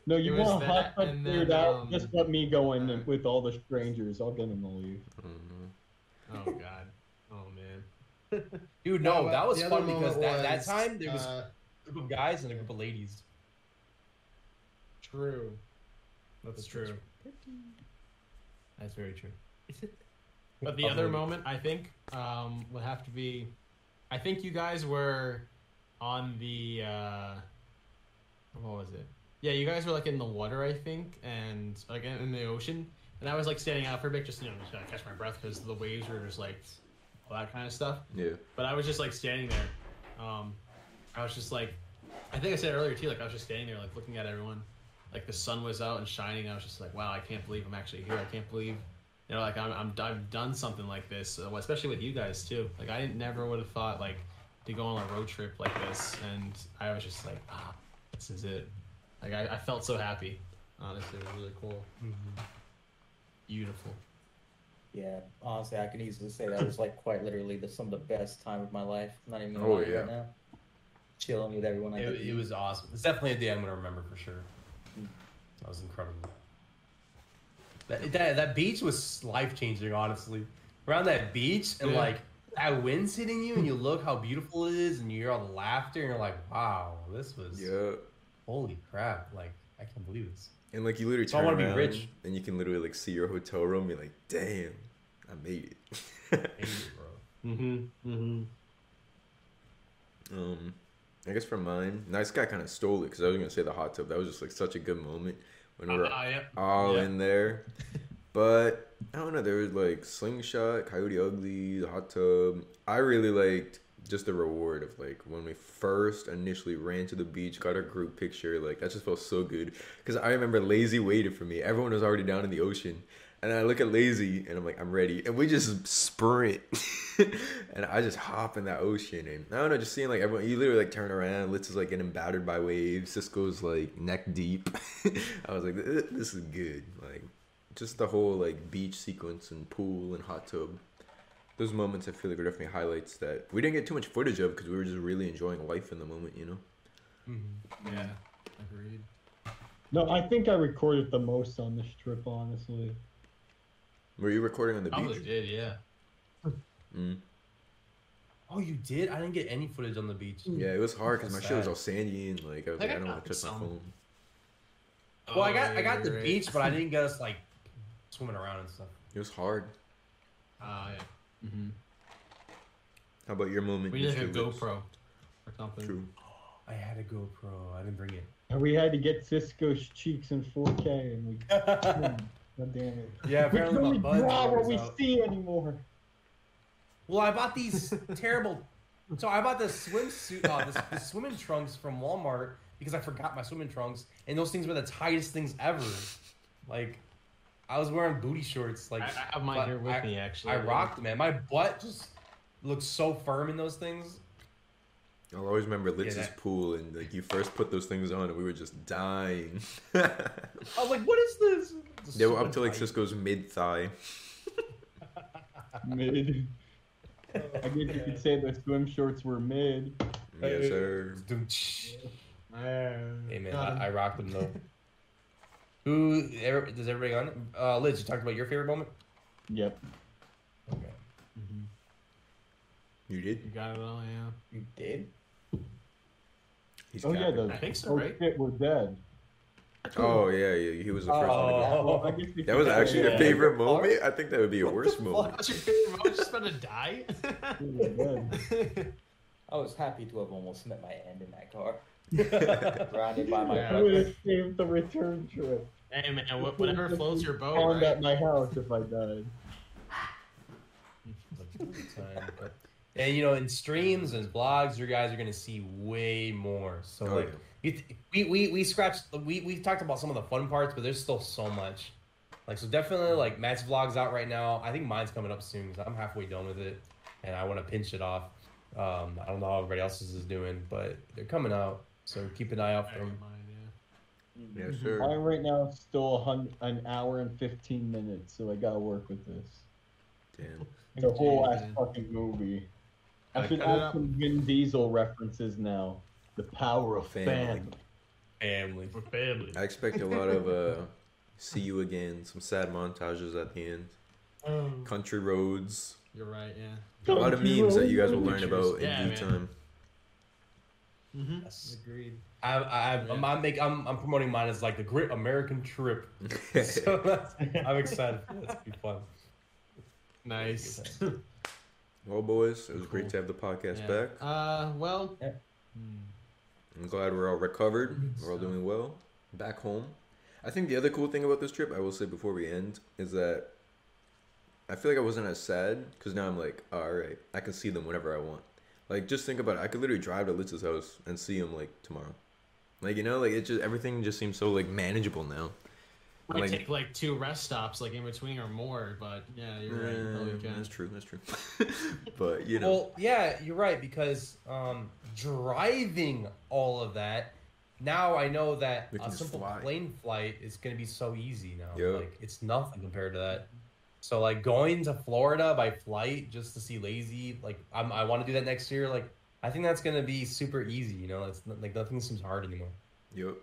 [SPEAKER 5] Like,
[SPEAKER 3] No, you
[SPEAKER 1] It was
[SPEAKER 3] want a hot
[SPEAKER 1] that,
[SPEAKER 3] tub
[SPEAKER 1] and
[SPEAKER 3] cleared
[SPEAKER 1] then,
[SPEAKER 3] out?
[SPEAKER 1] um,
[SPEAKER 3] Just let me go in and- with all the strangers. I'll get them to leave.
[SPEAKER 2] Mhm. [LAUGHS]
[SPEAKER 1] oh god, oh man, [LAUGHS]
[SPEAKER 5] Dude, no,
[SPEAKER 7] but
[SPEAKER 5] that was fun because
[SPEAKER 7] moment
[SPEAKER 5] that, that time there was
[SPEAKER 7] uh,
[SPEAKER 5] a group of guys and a group of ladies.
[SPEAKER 1] true. That's true. That's very true. [LAUGHS] But the other moment, I think, um, would have to be, I think you guys were on the, uh, what was it? Yeah, you guys were like in the water, I think, and like in, the ocean, and I was like standing out for a bit, just you know, just to catch my breath because the waves were just like all that kind of stuff.
[SPEAKER 2] Yeah.
[SPEAKER 1] But I was just like standing there. Um, I was just like, I think I said earlier too. Like I was just standing there, like looking at everyone. Like the sun was out and shining. I was just like, wow, I can't believe I'm actually here. I can't believe, you know, like I'm, I'm I've done something like this, uh, especially with you guys too. Like I never would have thought like to go on a road trip like this, and I was just like, ah, this is it. Like I, I felt so happy. Honestly, it was really cool. Mm-hmm. Beautiful.
[SPEAKER 4] Yeah, honestly, I can easily say that was like quite literally the, some of the best time of my life. I'm not even gonna
[SPEAKER 2] Oh,
[SPEAKER 4] lie
[SPEAKER 2] yeah.
[SPEAKER 4] right now. Chilling with everyone. I
[SPEAKER 5] It,
[SPEAKER 4] could
[SPEAKER 5] it was awesome. It's definitely a day I'm gonna remember for sure. Mm. That was incredible. That that, that beach was life changing, honestly. Around that beach and
[SPEAKER 1] Yeah.
[SPEAKER 5] like that wind's hitting you, and you look how beautiful it is, and you hear all the laughter, and you're like, wow, this was
[SPEAKER 2] Yeah.
[SPEAKER 5] Holy crap! Like I can't believe this.
[SPEAKER 2] And like you literally
[SPEAKER 5] So I
[SPEAKER 2] turn
[SPEAKER 5] wanna be
[SPEAKER 2] around
[SPEAKER 5] rich.
[SPEAKER 2] and you can literally like see your hotel room. You're like, damn, I made it.
[SPEAKER 5] Hate it, bro. [LAUGHS]
[SPEAKER 1] Mm-hmm. Mm-hmm.
[SPEAKER 2] Um, I guess for mine, nice guy kind of stole it because I was gonna say the hot tub. That was just like such a good moment when we were
[SPEAKER 1] Uh, yeah.
[SPEAKER 2] all
[SPEAKER 1] yeah.
[SPEAKER 2] in there. But I don't know. There was like slingshot, coyote ugly, the hot tub. I really liked just the reward of like when we first initially ran to the beach, got our group picture. Like that just felt so good because I remember Lazy waited for me. Everyone was already down in the ocean. And I look at Lazy and I'm like, I'm ready. And we just sprint. [LAUGHS] and I just hop in that ocean. And I don't know, just seeing like everyone, you literally like turn around. Litz is like getting battered by waves. Cisco's like neck deep. [LAUGHS] I was like, this is good. Like, just the whole like beach sequence and pool and hot tub. Those moments I feel like are definitely highlights that we didn't get too much footage of because we were just really enjoying life in the moment, you know?
[SPEAKER 1] Yeah. Agreed.
[SPEAKER 3] No, I think I recorded the most on this trip, honestly.
[SPEAKER 2] Were you recording on the
[SPEAKER 1] Probably
[SPEAKER 2] beach?
[SPEAKER 1] did. Yeah.
[SPEAKER 2] Mm.
[SPEAKER 5] Oh, you did? I didn't get any footage on the beach.
[SPEAKER 2] Yeah, it was hard because my
[SPEAKER 5] That's
[SPEAKER 2] shit was all sandy and like I was
[SPEAKER 1] I
[SPEAKER 2] like, I don't want to touch my
[SPEAKER 1] some.
[SPEAKER 2] phone.
[SPEAKER 5] Well, I
[SPEAKER 1] Oh,
[SPEAKER 5] got I got the
[SPEAKER 1] right.
[SPEAKER 5] beach, but I didn't get us like swimming around and stuff.
[SPEAKER 2] It was hard.
[SPEAKER 1] Ah, yeah. Mm-hmm.
[SPEAKER 2] How about your moment?
[SPEAKER 1] We need like a
[SPEAKER 2] Lips?
[SPEAKER 1] GoPro or something.
[SPEAKER 2] True.
[SPEAKER 5] I had a GoPro. I didn't bring it.
[SPEAKER 3] And we had to get Cisco's cheeks in 4K, and we. [LAUGHS] God damn it.
[SPEAKER 5] Yeah,
[SPEAKER 3] We
[SPEAKER 5] apparently
[SPEAKER 3] can only
[SPEAKER 5] my
[SPEAKER 3] draw what we
[SPEAKER 5] out.
[SPEAKER 3] see anymore.
[SPEAKER 5] Well, I bought these [LAUGHS] terrible. So I bought this swimsuit, uh, this, this swimming trunks from Walmart because I forgot my swimming trunks, and those things were the tightest things ever. Like, I was wearing booty shorts. Like,
[SPEAKER 1] I, I have mine
[SPEAKER 5] but
[SPEAKER 1] here with
[SPEAKER 5] I-
[SPEAKER 1] me actually.
[SPEAKER 5] I rocked man. My butt just looks so firm in those things.
[SPEAKER 2] I'll always remember Litz's
[SPEAKER 5] that-
[SPEAKER 2] pool and like you first put those things on and we were just dying. [LAUGHS]
[SPEAKER 5] I was like, "What is this?" Just
[SPEAKER 2] they were
[SPEAKER 5] so
[SPEAKER 2] up to like. Cisco's mid thigh. [LAUGHS]
[SPEAKER 3] Mid. I guess you could oh, say the swim shorts were mid.
[SPEAKER 2] Yes, sir.
[SPEAKER 5] Hey man, I, I rocked them though. Who ever, does everybody on? it? Uh, Litz, you talked about your favorite moment.
[SPEAKER 3] Yep.
[SPEAKER 5] Okay.
[SPEAKER 1] Mhm.
[SPEAKER 2] You did?
[SPEAKER 1] You got it all, yeah.
[SPEAKER 4] You did?
[SPEAKER 2] He's
[SPEAKER 3] Oh yeah, the
[SPEAKER 1] I think so,
[SPEAKER 3] oh
[SPEAKER 1] right?
[SPEAKER 3] shit, we're dead.
[SPEAKER 2] Oh yeah, yeah, he was the first one. To
[SPEAKER 4] Oh.
[SPEAKER 2] go.
[SPEAKER 3] Well, I guess we
[SPEAKER 2] That was actually
[SPEAKER 4] Yeah.
[SPEAKER 2] the favorite moment. I think that would be a
[SPEAKER 5] What
[SPEAKER 2] worse moment.
[SPEAKER 1] What's your favorite moment? Just about to die? [LAUGHS] [LAUGHS]
[SPEAKER 4] I was happy to have almost met my end in that car. [LAUGHS] Surrounded by my
[SPEAKER 1] Yeah.
[SPEAKER 3] I would have saved the return trip.
[SPEAKER 1] Hey man, wh- whatever floats your boat,
[SPEAKER 3] Found
[SPEAKER 1] right?
[SPEAKER 3] at my house if I died. [LAUGHS]
[SPEAKER 5] and you know, in streams and blogs, you guys are gonna see way more. So
[SPEAKER 2] Oh,
[SPEAKER 5] like,
[SPEAKER 2] yeah.
[SPEAKER 5] you, we we we scratched. We we talked about some of the fun parts, but there's still so much. Like so, definitely like Matt's vlog's out right now. I think mine's coming up soon because I'm halfway done with it, and I want to pinch it off. Um, I don't know how everybody else's is doing, but they're coming out. So keep an eye out for
[SPEAKER 1] Never
[SPEAKER 5] them.
[SPEAKER 1] Mind, yeah.
[SPEAKER 2] Yes, sir.
[SPEAKER 3] I'm right now still a hun- an hour and 15 minutes, so I gotta work with this.
[SPEAKER 2] Damn.
[SPEAKER 3] The whole ass fucking movie. I
[SPEAKER 1] Gotta
[SPEAKER 3] should
[SPEAKER 1] cut it
[SPEAKER 3] add
[SPEAKER 1] up.
[SPEAKER 3] some Vin Diesel references now. The power of
[SPEAKER 2] Family.
[SPEAKER 3] family.
[SPEAKER 5] Family.
[SPEAKER 1] We're family.
[SPEAKER 2] I expect a lot of uh, see you again, some sad montages at the end,
[SPEAKER 1] Um,
[SPEAKER 2] country roads,
[SPEAKER 1] You're right, yeah.
[SPEAKER 2] a lot of memes that you guys will learn
[SPEAKER 1] Pictures.
[SPEAKER 2] about in due
[SPEAKER 1] man.
[SPEAKER 2] time.
[SPEAKER 1] Mm-hmm.
[SPEAKER 5] Yes.
[SPEAKER 1] Agreed.
[SPEAKER 5] I, I, I'm, I'm, make, I'm, I'm promoting mine as like the Great American Trip. [LAUGHS] [LAUGHS] so that's, I'm excited for that. Gonna be fun.
[SPEAKER 1] Nice. [LAUGHS]
[SPEAKER 2] well, boys, it was great to have the podcast
[SPEAKER 1] Yeah.
[SPEAKER 2] back.
[SPEAKER 1] Uh, well.
[SPEAKER 4] Yeah.
[SPEAKER 2] I'm glad we're all recovered. We're all
[SPEAKER 1] stuff.
[SPEAKER 2] doing well. Back home. I think the other cool thing about this trip, I will say before we end, is that I feel like I wasn't as sad because now I'm like, all right, I can see them whenever I want. Like, just think about it. I could literally drive to Litz's house and see him like tomorrow. Like, you know, like it just everything just seems so like manageable now.
[SPEAKER 1] Might
[SPEAKER 2] Like-
[SPEAKER 1] take like two rest stops, like in between or more, but yeah, you're right. you probably can.
[SPEAKER 2] that's true. That's true. [LAUGHS] but you know,
[SPEAKER 5] Well, yeah, you're right because um, driving all of that. Now I know that a simple
[SPEAKER 2] fly.
[SPEAKER 5] plane flight is going to be so easy now.
[SPEAKER 2] Yeah.
[SPEAKER 5] Like it's nothing compared to that. So like going to Florida by flight just to see Lazy, like I'm, I want to do that next year. Like I think that's going to be super easy. You know, it's like nothing seems hard anymore.
[SPEAKER 2] yep.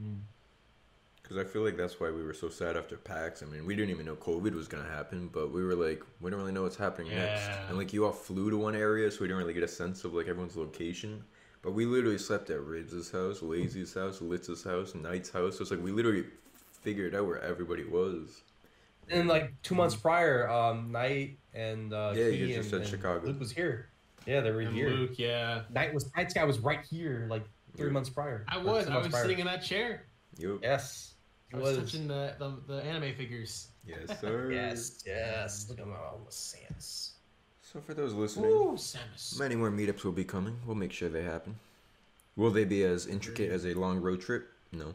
[SPEAKER 1] Mm.
[SPEAKER 2] Because I feel like that's why we were so sad after PAX. I mean, we didn't even know COVID was gonna happen, but we were like, we don't really know what's happening next. And like, you all flew to one area, so we didn't really get a sense of like everyone's location. But we literally slept at Ribs' house, Lazy's house, Litz's house, Knight's house. So it's like we literally figured out where everybody was.
[SPEAKER 5] And like two months prior, um, Knight and uh,
[SPEAKER 2] Yeah, you
[SPEAKER 5] Key
[SPEAKER 2] just
[SPEAKER 5] and,
[SPEAKER 2] said
[SPEAKER 5] and
[SPEAKER 2] Chicago.
[SPEAKER 5] Luke was here. Yeah, they were
[SPEAKER 1] And
[SPEAKER 5] here.
[SPEAKER 1] Luke, yeah.
[SPEAKER 5] Night was Night's guy was right here, like three months prior.
[SPEAKER 1] I was. I was
[SPEAKER 5] prior.
[SPEAKER 1] sitting in that chair.
[SPEAKER 2] Yup.
[SPEAKER 5] Yes,
[SPEAKER 1] I was,
[SPEAKER 5] was.
[SPEAKER 1] touching the, the the anime figures.
[SPEAKER 2] Yes, [LAUGHS] sir.
[SPEAKER 5] Yes, yes. Look at my almost Sans.
[SPEAKER 2] So for those listening,
[SPEAKER 1] Ooh, Samus.
[SPEAKER 2] many more meetups will be coming. We'll make sure they happen. Will they be as intricate as a long road trip? No.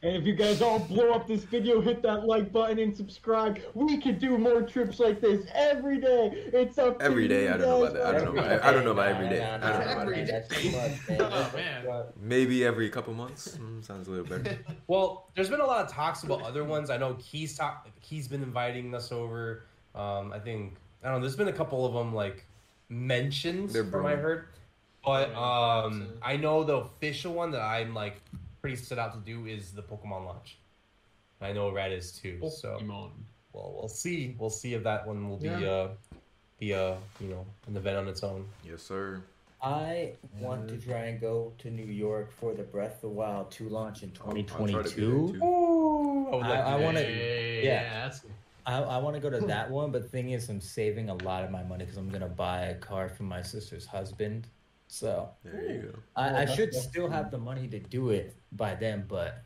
[SPEAKER 3] And if you guys all blow up this video, hit that like button and subscribe. We can do more trips like this every day. It's up to
[SPEAKER 2] Every day,
[SPEAKER 3] you
[SPEAKER 2] I don't know
[SPEAKER 3] guys.
[SPEAKER 2] about that. I don't know about- I don't know about every day.
[SPEAKER 4] Nah, nah,
[SPEAKER 2] I don't know about
[SPEAKER 1] every day.
[SPEAKER 4] That's too much, man. [LAUGHS]
[SPEAKER 1] Oh, man.
[SPEAKER 2] Maybe every couple months. Mm, sounds a little better. [LAUGHS]
[SPEAKER 5] Well, there's been a lot of talks about other ones. I know Key's talk. Key's been inviting us over. Um, I think I don't know. There's been a couple of them like mentioned from I heard, but um, I know the official one that I'm like pretty set out to do is the Pokemon launch. I know Red is too. So
[SPEAKER 1] Pokemon.
[SPEAKER 5] well, we'll see. We'll see if that one will be
[SPEAKER 1] Yeah.
[SPEAKER 5] uh, be uh, you know, an event on its own.
[SPEAKER 2] yes, sir.
[SPEAKER 4] I want to try and go to New York for the Breath of the Wild 2 launch in
[SPEAKER 2] I'll- I'll try to be there,
[SPEAKER 4] 2022.
[SPEAKER 2] too.
[SPEAKER 5] Ooh, I would
[SPEAKER 6] I- I wanna-
[SPEAKER 5] that.
[SPEAKER 6] Yeah.
[SPEAKER 1] that's
[SPEAKER 6] I, I want to go to that one, but the thing is, I'm saving a lot of my money because I'm gonna buy a car for my sister's husband. So
[SPEAKER 2] There you go.
[SPEAKER 6] I, I should still
[SPEAKER 3] cool.
[SPEAKER 6] have the money to do it by then, but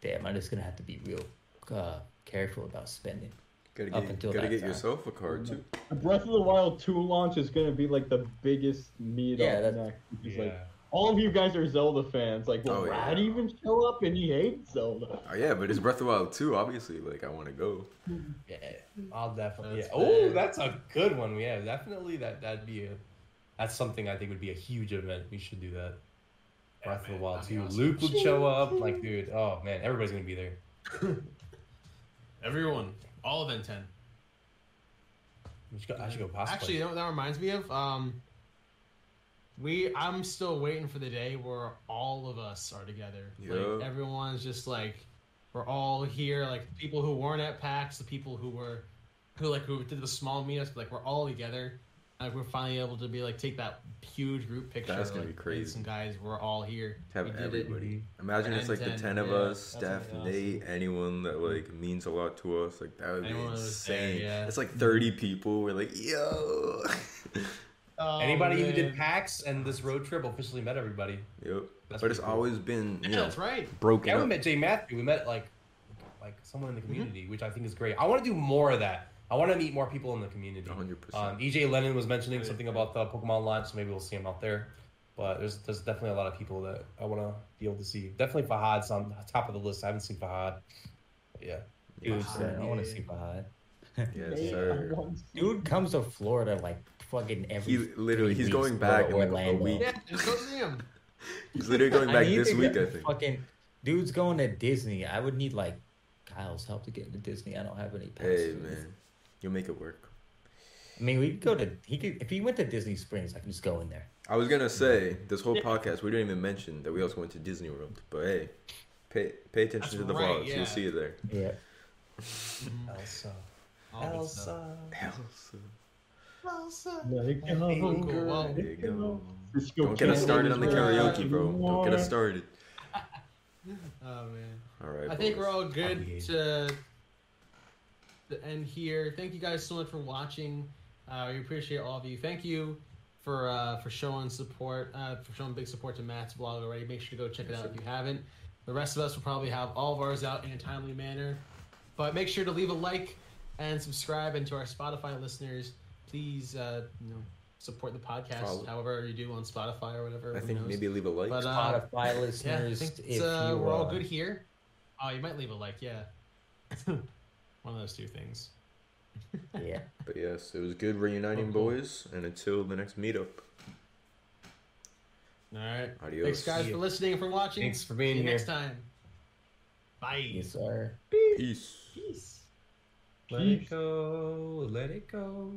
[SPEAKER 6] damn, I'm just gonna have to be real uh, careful about spending.
[SPEAKER 2] Gotta
[SPEAKER 6] Up
[SPEAKER 2] get,
[SPEAKER 6] until
[SPEAKER 2] gotta
[SPEAKER 6] that
[SPEAKER 2] get
[SPEAKER 6] time.
[SPEAKER 2] yourself a card too.
[SPEAKER 3] The Breath of the Wild 2 launch is going to be like the biggest meet
[SPEAKER 6] Yeah, that's-
[SPEAKER 3] next.
[SPEAKER 5] Yeah.
[SPEAKER 3] like, all of you guys are Zelda fans. Like, will
[SPEAKER 2] Oh, yeah.
[SPEAKER 3] Rad even show up and he hates Zelda?
[SPEAKER 2] Oh yeah, but it's Breath of the Wild too. Obviously, like I want to go.
[SPEAKER 5] Yeah, I'll definitely. Yeah. Oh, that's a good one. Yeah, definitely. That that'd be a. That's something I think would be a huge event. We should do that. Breath of the Wild
[SPEAKER 1] that'd
[SPEAKER 5] too.
[SPEAKER 1] awesome.
[SPEAKER 5] Luke would show up. Like, [LAUGHS] dude. Oh man, everybody's gonna be there. [LAUGHS]
[SPEAKER 1] Everyone, all of N ten.
[SPEAKER 5] I should go, I should go cosplay.
[SPEAKER 1] Actually, you know what that reminds me of? Um, we I'm still waiting for the day where all of us are together.
[SPEAKER 2] Yeah.
[SPEAKER 1] Like everyone's just like we're all here. Like people who weren't at PAX, the people who were who like who did the small meetups, like we're all together. Uh, we're finally able to be like take that huge group picture.
[SPEAKER 2] That's gonna
[SPEAKER 1] like,
[SPEAKER 2] be crazy.
[SPEAKER 1] Some guys, we're all here.
[SPEAKER 2] To Have
[SPEAKER 1] We did it.
[SPEAKER 2] everybody. Imagine it's
[SPEAKER 1] Ben
[SPEAKER 2] like the
[SPEAKER 1] 10,
[SPEAKER 2] of
[SPEAKER 1] yeah,
[SPEAKER 2] us,
[SPEAKER 1] that's
[SPEAKER 2] Steph,
[SPEAKER 1] gonna be
[SPEAKER 2] Nate, anyone that like means a lot to us. Like that would be
[SPEAKER 1] Anyone that was there,
[SPEAKER 2] insane.
[SPEAKER 1] yeah.
[SPEAKER 2] It's like thirty people. We're like, yo. [LAUGHS]
[SPEAKER 1] Oh,
[SPEAKER 5] Anybody who did
[SPEAKER 1] man.
[SPEAKER 5] PAX and this road trip officially met everybody.
[SPEAKER 2] yep.
[SPEAKER 5] That's
[SPEAKER 2] but it's
[SPEAKER 5] cool.
[SPEAKER 2] always been you
[SPEAKER 1] Yeah,
[SPEAKER 2] know
[SPEAKER 1] that's right.
[SPEAKER 2] broken
[SPEAKER 5] Yeah, we
[SPEAKER 2] up.
[SPEAKER 5] met Jay Matthew. We met like like someone in the
[SPEAKER 1] Mm-hmm.
[SPEAKER 5] community, which I think is great. I want to do more of that. I want to meet more people in the community.
[SPEAKER 2] 100%.
[SPEAKER 5] Um, EJ Lennon was mentioning
[SPEAKER 1] Right.
[SPEAKER 5] something about the Pokemon launch, so maybe we'll see him out there. But there's there's definitely a lot of people that I want to be able to see. Definitely Fahad's on top of the list. I haven't seen Fahad. But yeah.
[SPEAKER 6] Dude,
[SPEAKER 3] Fahad. [LAUGHS]
[SPEAKER 6] I want to see Fahad.
[SPEAKER 2] Yes, sir.
[SPEAKER 6] Dude comes to Florida like fucking every.
[SPEAKER 2] He literally he's going back in
[SPEAKER 6] to
[SPEAKER 2] like a week.
[SPEAKER 1] Yeah, just go see him. [LAUGHS]
[SPEAKER 2] He's literally going
[SPEAKER 6] I
[SPEAKER 2] back this week, I think.
[SPEAKER 6] Fucking dude's going to Disney. I would need like Kyle's help to get into Disney. I don't have any passes.
[SPEAKER 2] Hey man, you'll make it work.
[SPEAKER 6] I mean, we could go to. He could if he went to Disney Springs. I can just go in there.
[SPEAKER 2] I was gonna say mm-hmm. this whole podcast we didn't even mention that we also went to Disney World, but hey, pay pay attention
[SPEAKER 1] That's
[SPEAKER 2] to the
[SPEAKER 1] right,
[SPEAKER 2] vlogs.
[SPEAKER 1] yeah.
[SPEAKER 2] You'll see it there.
[SPEAKER 6] Yeah. Mm-hmm.
[SPEAKER 5] Elsa.
[SPEAKER 1] Elsa. good stuff.
[SPEAKER 5] Elsa.
[SPEAKER 3] Let go,
[SPEAKER 1] Cool, cool.
[SPEAKER 3] girl, let
[SPEAKER 2] there
[SPEAKER 3] it
[SPEAKER 2] you go. Don't get us started on the karaoke, bro. Don't get us started.
[SPEAKER 1] Oh man.
[SPEAKER 2] All right.
[SPEAKER 1] I think we're all good to to end here. Thank you guys so much for watching. Uh, we appreciate all of you. Thank you for uh, for showing support, uh, for showing big support to Matt's blog already. Make sure to go check it out if you haven't. The rest of us will probably have all of ours out in a timely manner. But make sure to leave a like and subscribe. And to our Spotify listeners, please uh, you know support the podcast
[SPEAKER 2] Follow.
[SPEAKER 1] however you do on Spotify or whatever.
[SPEAKER 2] I
[SPEAKER 1] who
[SPEAKER 2] think
[SPEAKER 1] knows.
[SPEAKER 2] maybe leave a like.
[SPEAKER 1] But, uh,
[SPEAKER 6] Spotify [LAUGHS]
[SPEAKER 1] Yeah, I
[SPEAKER 6] listeners,
[SPEAKER 1] think
[SPEAKER 6] if
[SPEAKER 1] uh,
[SPEAKER 6] you
[SPEAKER 1] we're all good here. Oh, you might leave a like, yeah. [LAUGHS] One of those two things. [LAUGHS]
[SPEAKER 6] Yeah.
[SPEAKER 2] but yes, it was good reuniting,
[SPEAKER 1] Oh, cool.
[SPEAKER 2] boys. And until the next meetup,
[SPEAKER 1] All right.
[SPEAKER 2] adios.
[SPEAKER 1] Thanks, guys, for listening and for watching.
[SPEAKER 5] Thanks for being
[SPEAKER 1] See
[SPEAKER 5] being
[SPEAKER 1] you
[SPEAKER 5] here.
[SPEAKER 1] next time. Bye.
[SPEAKER 6] Yes, sir.
[SPEAKER 2] Peace.
[SPEAKER 1] Peace.
[SPEAKER 5] Let it go. Let it go.